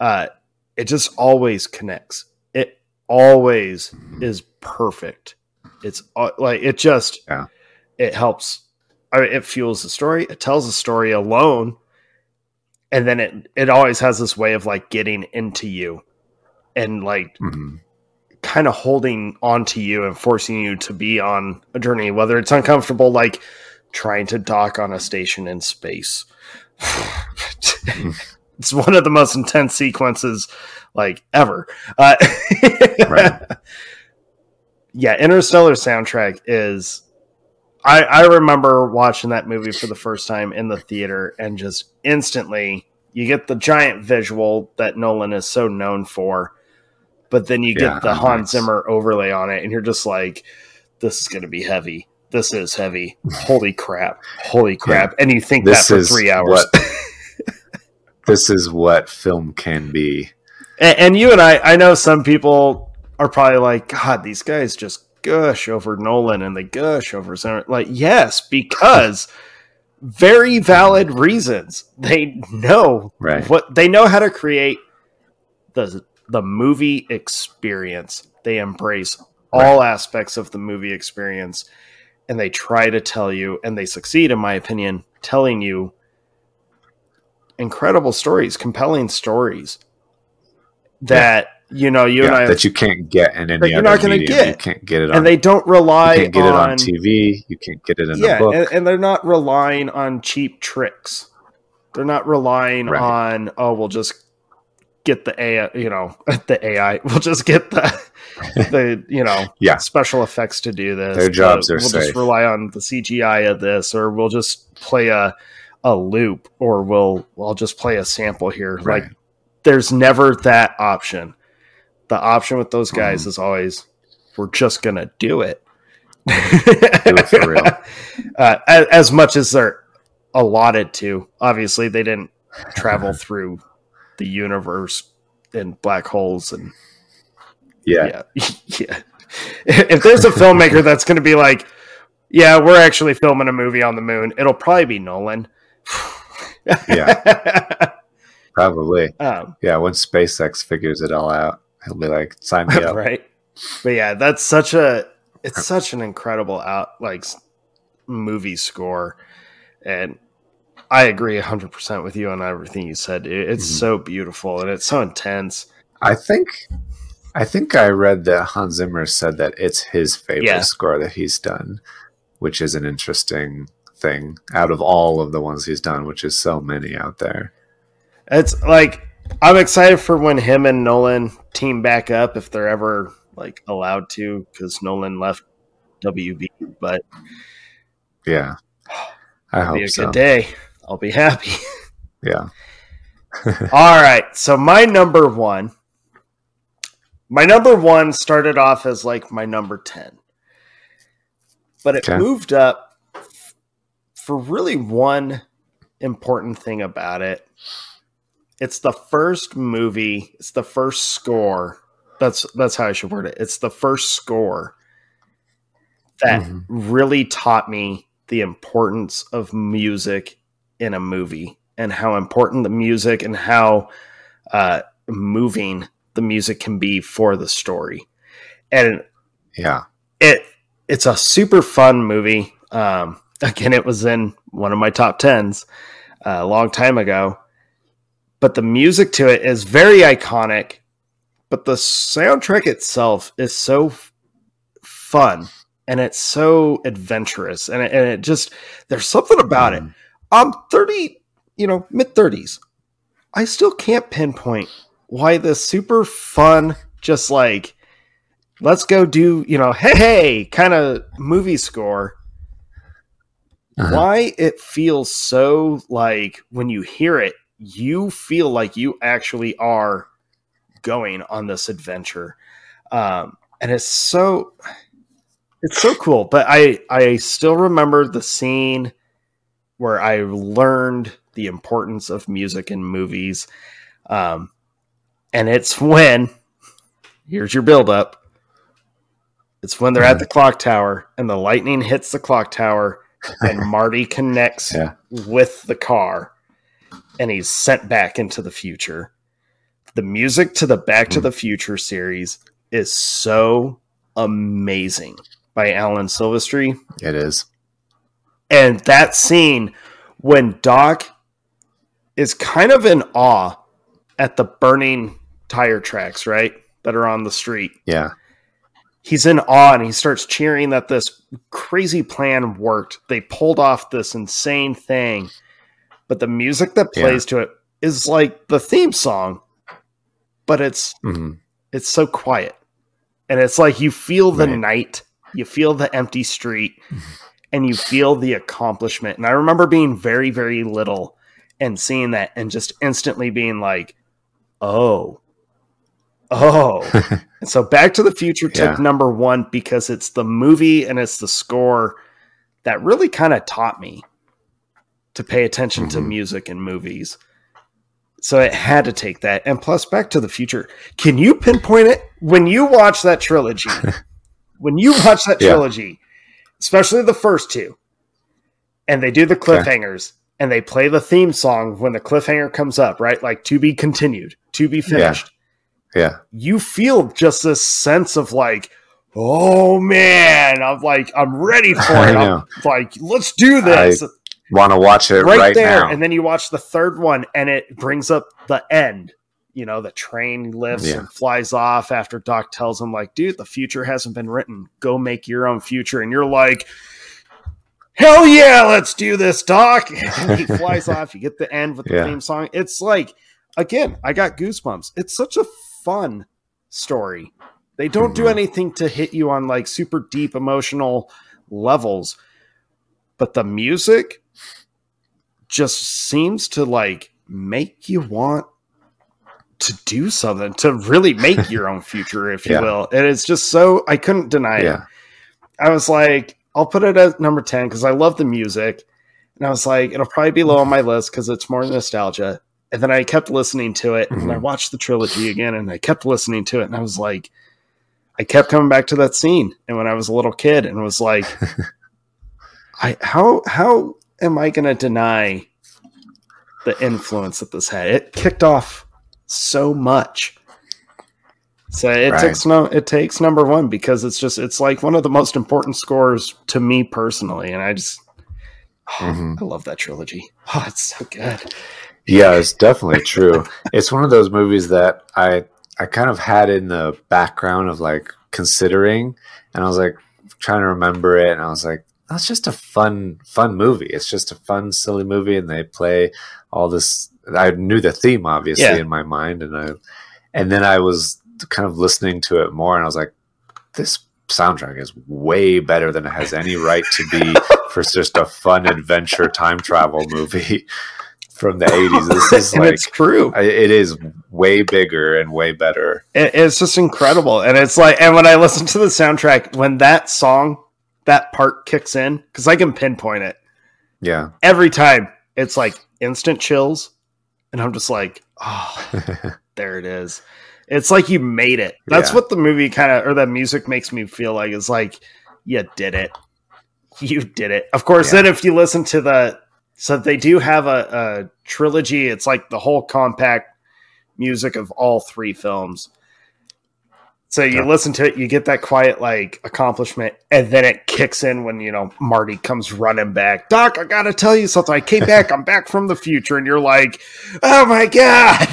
uh, it just always connects. It always is perfect. It's uh, like it just Yeah. it helps. I mean, it fuels the story. It tells the story alone, and then it it always has this way of like getting into you, and like Mhm. kind of holding onto you and forcing you to be on a journey, whether it's uncomfortable, like trying to dock on a station in space. it's one of the most intense sequences, like ever. Uh, Right. Yeah, Interstellar soundtrack is. I, I remember watching that movie for the first time in the theater and just instantly you get the giant visual that Nolan is so known for, but then you Yeah, get the nice. Hans Zimmer overlay on it, and you're just like, this is going to be heavy. This is heavy. Holy crap. Holy crap. And you think that for three hours. what this is what film can be. And, and you and I, I know some people are probably like, God, these guys just gush over Nolan and they gush over. Like, yes, because very valid reasons. They know Right. what they know how to create the the movie experience. They embrace all aspects of the movie experience and they try to tell you and they succeed in my opinion telling you incredible stories, compelling stories that you know you yeah, and I that you can't get in any you're other not gonna get. You can't get it on and they don't rely you can't get on, it on TV. You can't get it in yeah, a book. and, and they're not relying on cheap tricks. They're not relying Right. on oh, we'll just get the AI, you know, the AI. We'll just get the the you know Yeah. special effects to do this. Their jobs are We'll just rely on the CGI of this, or we'll just play a a loop, or we'll I'll just play a sample here. Right. Like there's never that option. The option with those guys Mhm. is always we're just gonna do it. Do it for real. Uh, as, as much as they're allotted to. Obviously, they didn't travel through the universe in black holes and yeah. yeah, yeah. If there's a filmmaker that's going to be like, yeah, we're actually filming a movie on the moon, it'll probably be Nolan. Yeah. Probably. um, Yeah. Once SpaceX figures it all out, he'll be like, sign me up. right. But yeah, that's such a it's such an incredible out like movie score, and I agree hundred percent with you on everything you said. It- It's Mhm. so beautiful and it's so intense. I think I think I read that Hans Zimmer said that it's his favorite Yeah. score that he's done, which is an interesting thing out of all of the ones he's done, which is so many out there. It's like I'm excited for when him and Nolan team back up if they're ever like allowed to, because Nolan left WB. But Yeah. I it'll be a so. good day. I'll be happy. Yeah. All right. So my number one, my number one started off as like my number 10, but it Okay. moved up for really one important thing about it. It's the first movie, it's the first score. That's that's how I should word it. It's the first score that Mhm. really taught me the importance of music in a movie and how important the music and how uh, moving the music can be for the story. And Yeah. it it's a super fun movie. Um, again, it was in one of my top tens uh, a long time ago, but the music to it is very iconic. But the soundtrack itself is so f- fun and it's so adventurous, and it, and it just there's something about it. Mhm. I'm 30, you know, mid 30s. I still can't pinpoint why this super fun, just like, let's go do, you know, hey, hey, kind of movie score, Uh-huh. why it feels so like when you hear it, you feel like you actually are going on this adventure. Um, and it's so it's so cool. But I I still remember the scene where I learned the importance of music in movies. Um, and it's when here's your build up. It's when they're at the clock tower and the lightning hits the clock tower and Marty connects Yeah. with the car and he's sent back into the future. The music to the Back to Mm. the Future series is so amazing by Alan Silvestri. It is. And that scene when Doc is kind of in awe at the burning tire tracks, right? That are on the street. Yeah. He's in awe and he starts cheering that this crazy plan worked. They pulled off this insane thing. But the music that Yeah. plays to it is like the theme song, but it's hmm it's so quiet. And it's like you feel the Right. night, you feel the empty street, and you feel the accomplishment. And I remember being very, very little and seeing that and just instantly being like, oh, oh. and so Back to the Future took Yeah. number one because it's the movie and it's the score that really kind of taught me to pay attention to Mhm. music in movies. So it had to take that. And plus, Back to the Future. Can you pinpoint it? When you watch that trilogy, when you watch that Yeah. trilogy, especially the first two, and they do the cliffhangers and they play the theme song when the cliffhanger comes up, right? Like to be continued, to be finished. Yeah. You feel just this sense of like, oh man, I'm like, I'm ready for it. I'm like, let's do this Want to watch it right, right, there. now. And then you watch the third one and it brings up the end. You know, the train lifts Yeah. and flies off after Doc tells him, like, dude, the future hasn't been written. Go make your own future. And you're like, hell yeah, let's do this, Doc. And he flies off. You get the end with the Yeah. theme song. It's like, again, I got goosebumps. It's such a fun story. They don't do Mhm. anything to hit you on like super deep emotional levels, but the music just seems to like make you want to do something to really make your own future, if you Yeah. will. And it's just so I couldn't deny it. I was like, I'll put it at number 10 because I love the music. And I was like, it'll probably be low on my list because it's more nostalgia. And then I kept listening to it and I Mhm. watched the trilogy again and I kept listening to it. And I was like, I kept coming back to that scene. And when I was a little kid and was like, I how how am I gonna deny the influence that this had? It kicked off so much. So it Right. takes no it takes number one because it's just it's like one of the most important scores to me personally, and I just oh, Mhm. I love that trilogy. Oh, it's so good. Yeah, it's definitely true. it's one of those movies that I I kind of had in the background of like considering, and I was like trying to remember it, and I was like, that's just a fun fun movie. It's just a fun silly movie, and they play all this. I knew the theme obviously Yeah. in my mind, and I and then I was kind of listening to it more, and I was like, this soundtrack is way better than it has any right to be for just a fun adventure time travel movie from the 80s. This is like it's true. It is way bigger and way better. It- it's just incredible, and it's like, and when I listen to the soundtrack, when that song, that part kicks in, because I can pinpoint it Yeah. every time it's like instant chills, and I'm just like, oh, there it is. It's like you made it. That's Yeah. what the movie kind of or the music makes me feel like. It's like you did it. You did it. Of course, Yeah. then if you listen to the so they do have a, a trilogy. It's like the whole compact music of all three films. So you listen to it, you get that quiet like accomplishment, and then it kicks in when you know Marty comes running back. Doc, I gotta tell you something. I came back. I'm back from the future, and you're like, oh my god.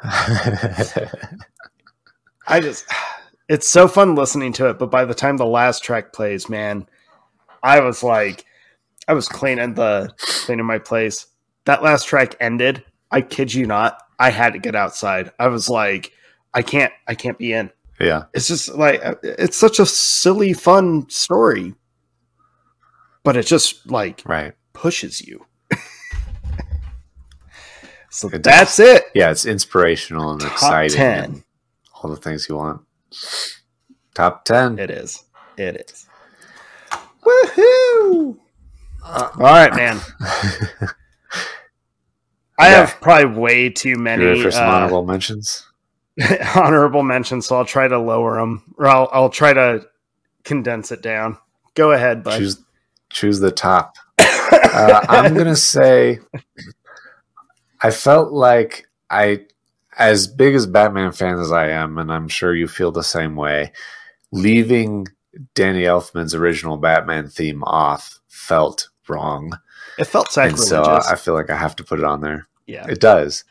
I just, it's so fun listening to it. But by the time the last track plays, man, I was like, I was cleaning the cleaning my place. That last track ended. I kid you not. I had to get outside. I was like, I can't, I can't be in. yeah. It's just like it's such a silly, fun story, but it just like Right. pushes you. so It that's it. Yeah, it's inspirational and Top exciting 10. and all the things you want. Top 10. It is. It is. Woohoo! All right, man. I Yeah. have probably way too You many for some uh, honorable mentions? honorable mentions, so I'll try to lower them, or I'll, I'll try to condense it down. Go ahead, bud. Choose choose the top. Uh, I'm gonna say I felt like I, as big as Batman fan as I am, and I'm sure you feel the same way. Leaving Danny Elfman's original Batman theme off felt wrong, it felt and sacrilegious. so I feel like I have to put it on there. yeah, It does,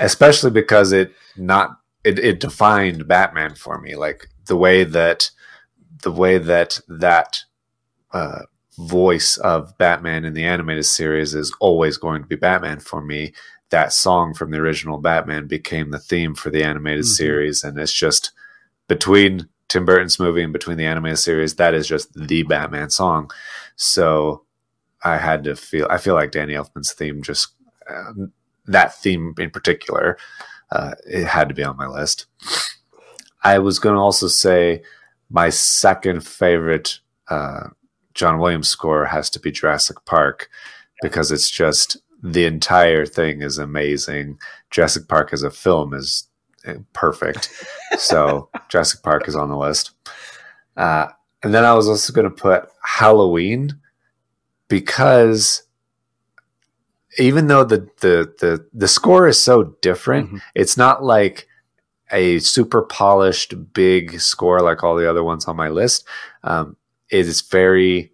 especially because it not it, it defined Batman for me. Like the way that the way that that uh, voice of Batman in the animated series is always going to be Batman for me. That song from the original Batman became the theme for the animated Mhm. series, and it's just between Tim Burton's movie and between the animated series, that is just the Batman song. So I had to feel. I feel like Danny Elfman's theme just um, that theme in particular, uh, it had to be on my list. I was going to also say my second favorite uh, John Williams score has to be Jurassic Park because it's just the entire thing is amazing. Jurassic Park as a film is uh, perfect. so Jurassic Park is on the list. Uh, and then I was also going to put Halloween because even though the, the the the score is so different, Mhm. it's not like a super polished big score like all the other ones on my list. Um, it is very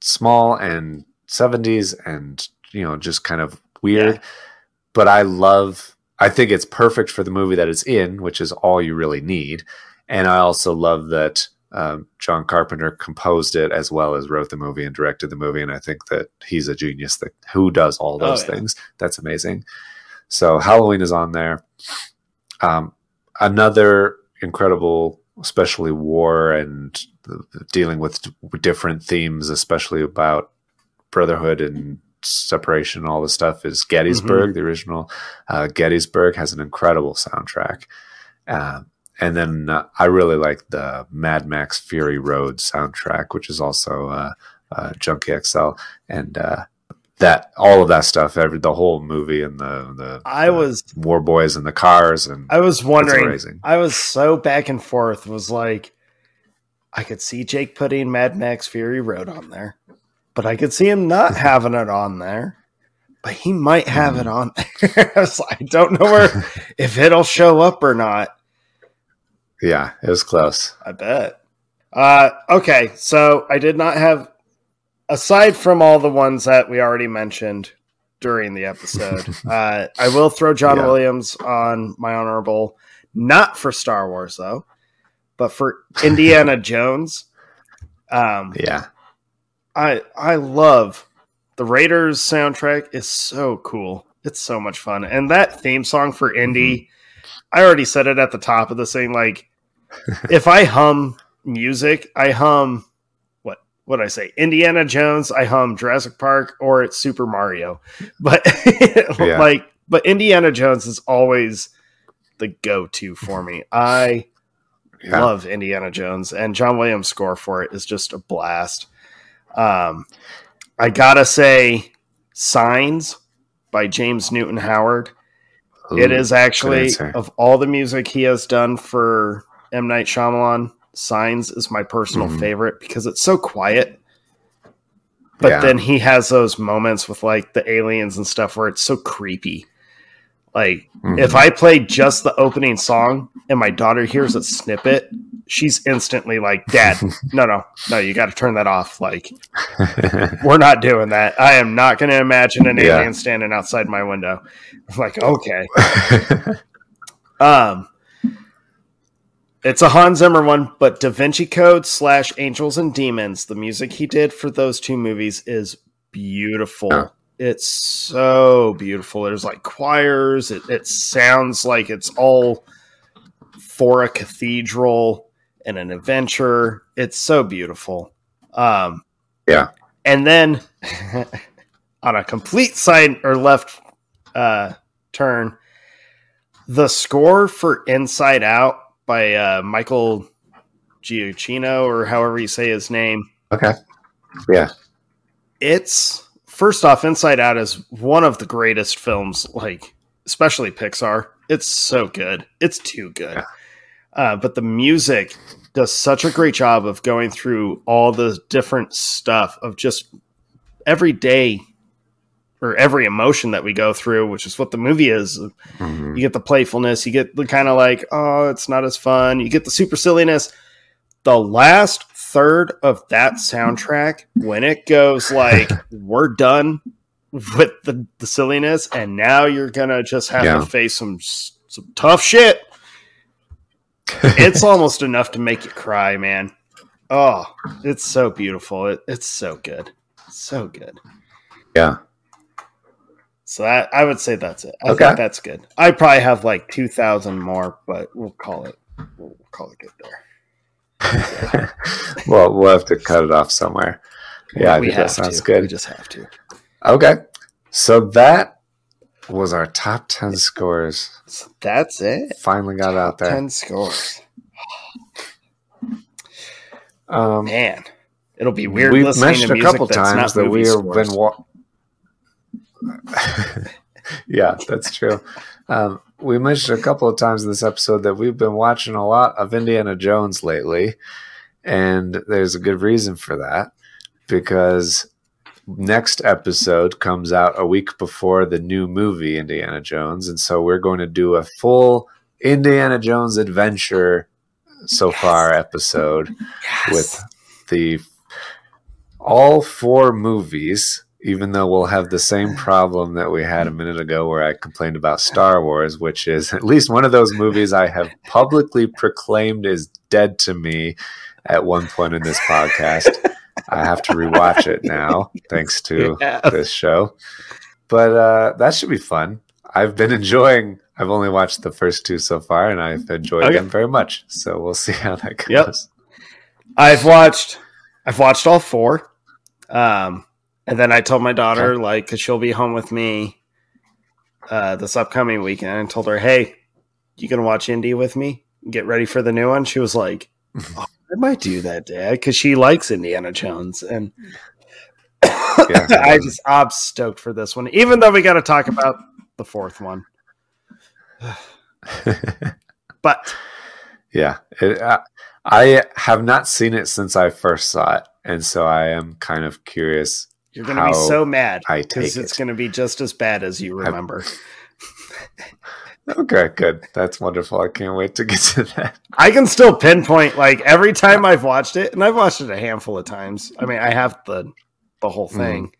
small and 70s and you know just kind of weird. Yeah. But I love. I think it's perfect for the movie that it's in, which is all you really need. And I also love that um, John Carpenter composed it as well as wrote the movie and directed the movie. And I think that he's a genius that who does all Oh, those yeah. things. That's amazing. So Halloween is on there. Um, another incredible, especially war and dealing with different themes, especially about brotherhood and separation and all this stuff is Gettysburg. The original uh, Gettysburg has an incredible soundtrack. Um, and then uh, I really like the Mad Max Fury Road soundtrack, which is also uh, uh, Junkie XL, and uh, that all of that stuff, every the whole movie and the the, I the was War Boys and the cars and I was wondering. I was so back and forth. Was like, I could see Jake putting Mad Max Fury Road on there, but I could see him not having it on there. But he might have it on there. I, was like, I don't know where if it'll show up or not. Yeah, it was close. I bet. Uh, okay, so I did not have, aside from all the ones that we already mentioned during the episode, uh, I will throw John Yeah. Williams on my honorable, not for Star Wars though, but for Indiana Jones. Um, Yeah, I I love the Raiders soundtrack is so cool. It's so much fun, and that theme song for Indy. I already said it at the top of the thing. Like, if I hum music, I hum what what I say? Indiana Jones. I hum Jurassic Park, or it's Super Mario. But Yeah. like, but Indiana Jones is always the go to for me. I yeah. love Indiana Jones, and John Williams' score for it is just a blast. Um, I gotta say, Signs by James Newton Howard. Ooh, it is actually of all the music he has done for M Night Shyamalan. Signs is my personal Mhm. favorite because it's so quiet. But Yeah. then he has those moments with like the aliens and stuff where it's so creepy. Like Mhm. if I play just the opening song and my daughter hears a snippet, she's instantly like, "Dad, no, no, no, you got to turn that off." Like we're not doing that. I am not going to imagine an Yeah. alien standing outside my window. I'm like, okay. Um, it's a Hans Zimmer one, but Da Vinci Code slash Angels and Demons, the music he did for those two movies is beautiful. It's so beautiful. There's like choirs. It, it sounds like it's all for a cathedral and an adventure. It's so beautiful. Um, Yeah. And then on a complete side or left uh, turn, the score for Inside Out by uh, Michael Giacchino or however you say his name. okay. Yeah. It's first off, Inside Out is one of the greatest films, like especially Pixar. It's so good. It's too good. Uh, but the music does such a great job of going through all the different stuff of just every day or every emotion that we go through, which is what the movie is. Mhm. You get the playfulness, you get the kind of like, oh, it's not as fun. You get the super silliness. The last third of that soundtrack, when it goes like, we're done with the, the silliness, and now you're gonna just have Yeah. to face some some tough shit. It's almost enough to make you cry, man. Oh, it's so beautiful. It, it's so good, so good. Yeah. So that I would say that's it. I Okay. think that's good. I probably have like two thousand more, but we'll call it. We'll call it good there. well, we'll have to cut it off somewhere. Yeah, I we that sounds to. good. We just have to. Okay. So that was our top 10 scores. That's it. Finally got out there. Ten scores. Um, Man, it'll be weird. We've listening mentioned to a music couple times that we have been. Wa- yeah, that's true. Um, we mentioned a couple of times in this episode that we've been watching a lot of Indiana Jones lately, and there's a good reason for that because next episode comes out a week before the new movie Indiana Jones, and so we're going to do a full Indiana Jones adventure so far episode Yes. with the all four movies even though we'll have the same problem that we had a minute ago where I complained about Star Wars, which is at least one of those movies I have publicly proclaimed is dead to me at one point in this podcast. I have to rewatch it now, thanks to Yeah. this show. But uh, that should be fun. I've been enjoying. I've only watched the first two so far, and I've enjoyed Okay. them very much. So we'll see how that goes. Yep. I've watched I've watched all four. Um and then I told my daughter like cuz she'll be home with me uh this upcoming weekend and told her, "Hey, you to watch Indy with me? Get ready for the new one?" She was like, oh, "I might do that, dad," cuz she likes Indiana Jones and I just I'm stoked for this one even though we got to talk about the fourth one. But yeah, it, uh, I have not seen it since I first saw it, and so I am kind of curious. You're going to be so mad cuz it's it. going to be just as bad as you remember. Okay, good. That's wonderful. I can't wait to get to that. I can still pinpoint like every time I've watched it, and I've watched it a handful of times. I mean, I have the the whole thing.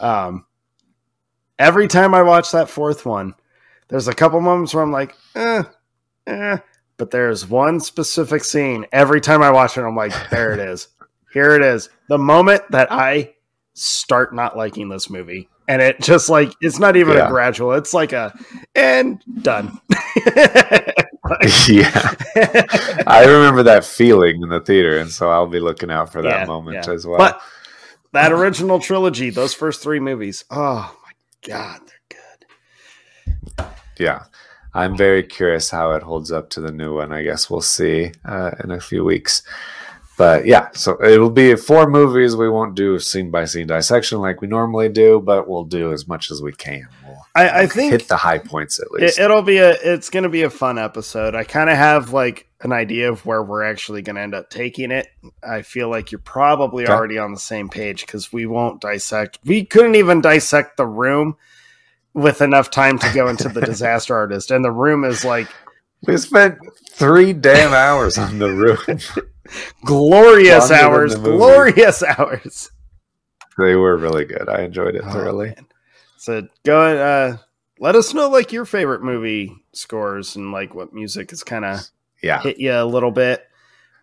Um, every time I watch that fourth one, there's a couple moments where I'm like, eh, eh. But there's one specific scene every time I watch it, I'm like, there it is. Here it is. The moment that I start not liking this movie. And it just like it's not even Yeah. a gradual, it's like a and done. yeah, I remember that feeling in the theater, and so I'll be looking out for that Yeah, moment yeah. as well. But that original trilogy, those first three movies, oh my god, they're good. yeah, I'm very curious how it holds up to the new one. I guess we'll see uh, in a few weeks. But yeah, so it'll be four movies. We won't do scene by scene dissection like we normally do, but we'll do as much as we can. We'll I, I think hit the high points at least. it, it'll be a it's going to be a fun episode. I kind of have like an idea of where we're actually going to end up taking it. I feel like you're probably Okay. already on the same page because we won't dissect. We couldn't even dissect the room with enough time to go into the disaster artist, and the room is like we spent three damn hours on the room. glorious Longer hours, glorious hours. they were really good. I enjoyed it Oh, thoroughly. man. So go and uh, let us know like your favorite movie scores and like what music has kind of Yeah. hit you a little bit.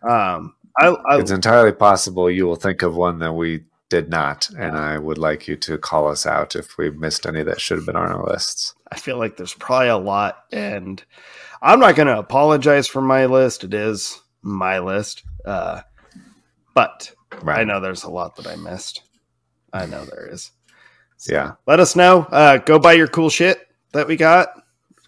Um, I, I It's entirely possible you will think of one that we did not, and I would like you to call us out if we missed any that should have been on our lists. I feel like there's probably a lot, and I'm not going to apologize for my list. It is my list, uh, but I know there's a lot that I missed. I know there is. So Yeah. Let us know. Uh, go buy your cool shit that we got.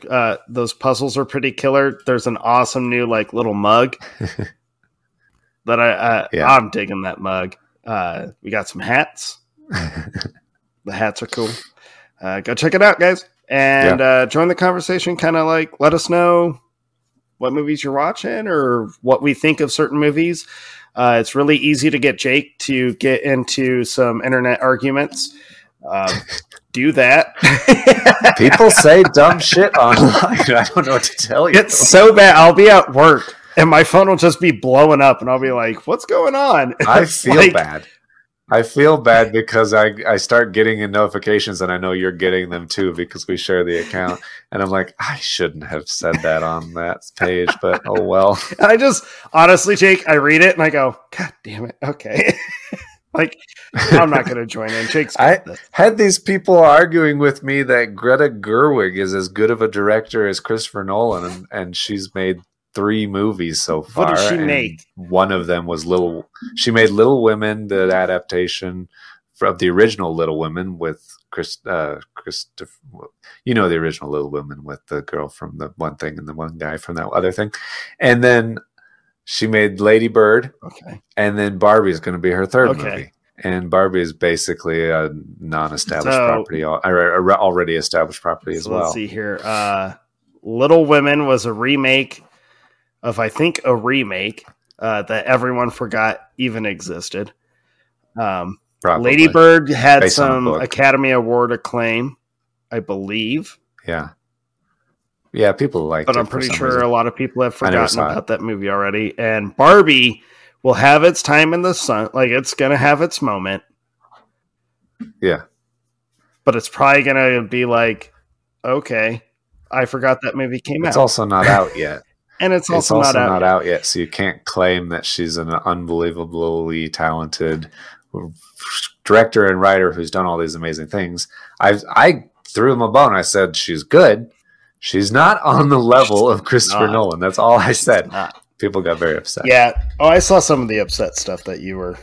Uh, those puzzles are pretty killer. There's an awesome new like little mug that I, I Yeah. I'm digging that mug. Uh, we got some hats. The hats are cool. Uh, go check it out, guys, and uh, join the conversation. Kind of like let us know what movies you're watching or what we think of certain movies. Uh, it's really easy to get Jake to get into some internet arguments. Um, do that. People say dumb shit online. I don't know what to tell you. it's so bad. I'll be at work and my phone will just be blowing up, and I'll be like, "What's going on?" I feel like- bad. I feel bad because I, I start getting in notifications and I know you're getting them too because we share the account. And I'm like, I shouldn't have said that on that page, but oh well. I just honestly, Jake, I read it and I go, "God damn it!" Okay, like I'm not going to join in. Jake's I- this. Had these people arguing with me that Greta Gerwig is as good of a director as Christopher Nolan, and, and she's made three movies so far. What did she make? One of them was Little. She made Little Women, the adaptation of the original Little Women with Chris. Uh, Christopher, you know the original Little Women with the girl from the one thing and the one guy from that other thing, and then she made Lady Bird, Okay, and then Barbie is going to be her third Okay. movie. And Barbie is basically a non-established So- property, already established property as well. let's see here. Uh, Little Women was a remake of, I think, a remake uh, that everyone forgot even existed. Um, Probably. Lady Bird had Based some. Academy Award acclaim, I believe, yeah, yeah. People like, but I'm pretty sure a lot of people have forgotten saw it. about that movie already. And Barbie will have its time in the sun, like it's gonna have its moment, Yeah, but it's probably gonna be like, okay, I forgot that movie came it's out, It's also not out yet. And it's it's also, also not, not, out. out, yet, so you can't claim that she's an unbelievably talented director and writer who's done all these amazing things. I I threw him a bone. I said she's good. She's not on the level of Christopher not. Nolan. That's all I said. People got very upset. Yeah. Oh, I saw some of the upset stuff that you were.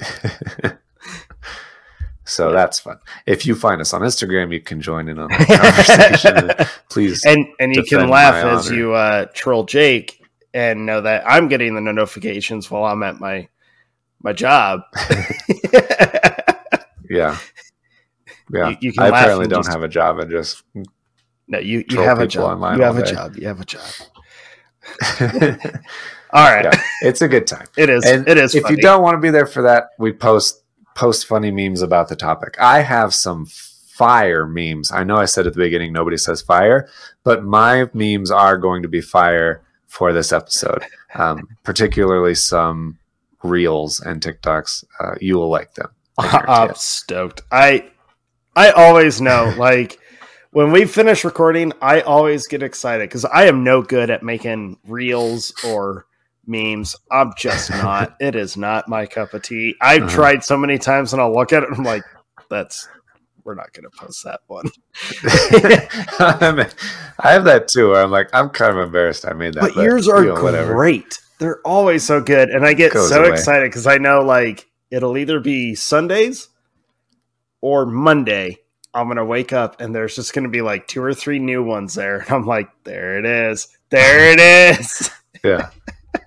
So that's fun. If you find us on Instagram, you can join in on the conversation. Please. and and you can laugh as honor. you uh, troll Jake and know that I'm getting the notifications while I'm at my my job. yeah. Yeah. You- you I apparently don't just- have a job and just. no, you you have a job. online You have a day. job. You have a job. yeah, All right, it's a good time. it is. And it is. if funny. you don't want to be there for that, we post post funny memes about the topic. I have some fire memes. I know I said at the beginning nobody says fire, but my memes are going to be fire for this episode. Um, particularly some reels and TikToks. Uh, you will like them. I'm stoked. I I always know like when we finish recording, I always get excited because I am no good at making reels or memes. I'm just not. it is not my cup of tea. I've Uh-huh. tried so many times and I'll look at it and I'm like, that's we're not gonna post that one. I have that too. Where I'm like, I'm kind of embarrassed I made that. but yours are you know, whatever. great. They're always so good. And I get Goes so away. excited because I know like it'll either be Sundays or Monday. I'm gonna wake up and there's just gonna be like two or three new ones there. And I'm like, there it is. There it is. Yeah.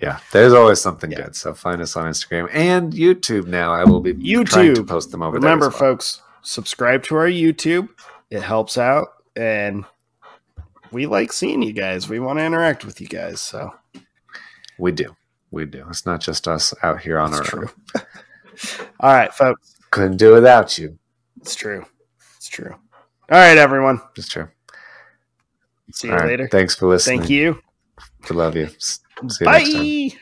Yeah, there's always something Yeah. good. So find us on Instagram and YouTube now. I will be trying to YouTube. post them over Remember, there. Remember, well. folks, subscribe to our YouTube. It helps out, and we like seeing you guys. We want to interact with you guys. So we do. We do. It's not just us out here on That's our true. own. all right, folks, Couldn't do without you. it's true. It's true. All right, everyone. It's true. See you right. later. Thanks for listening. Thank you. We love you. See. Bye.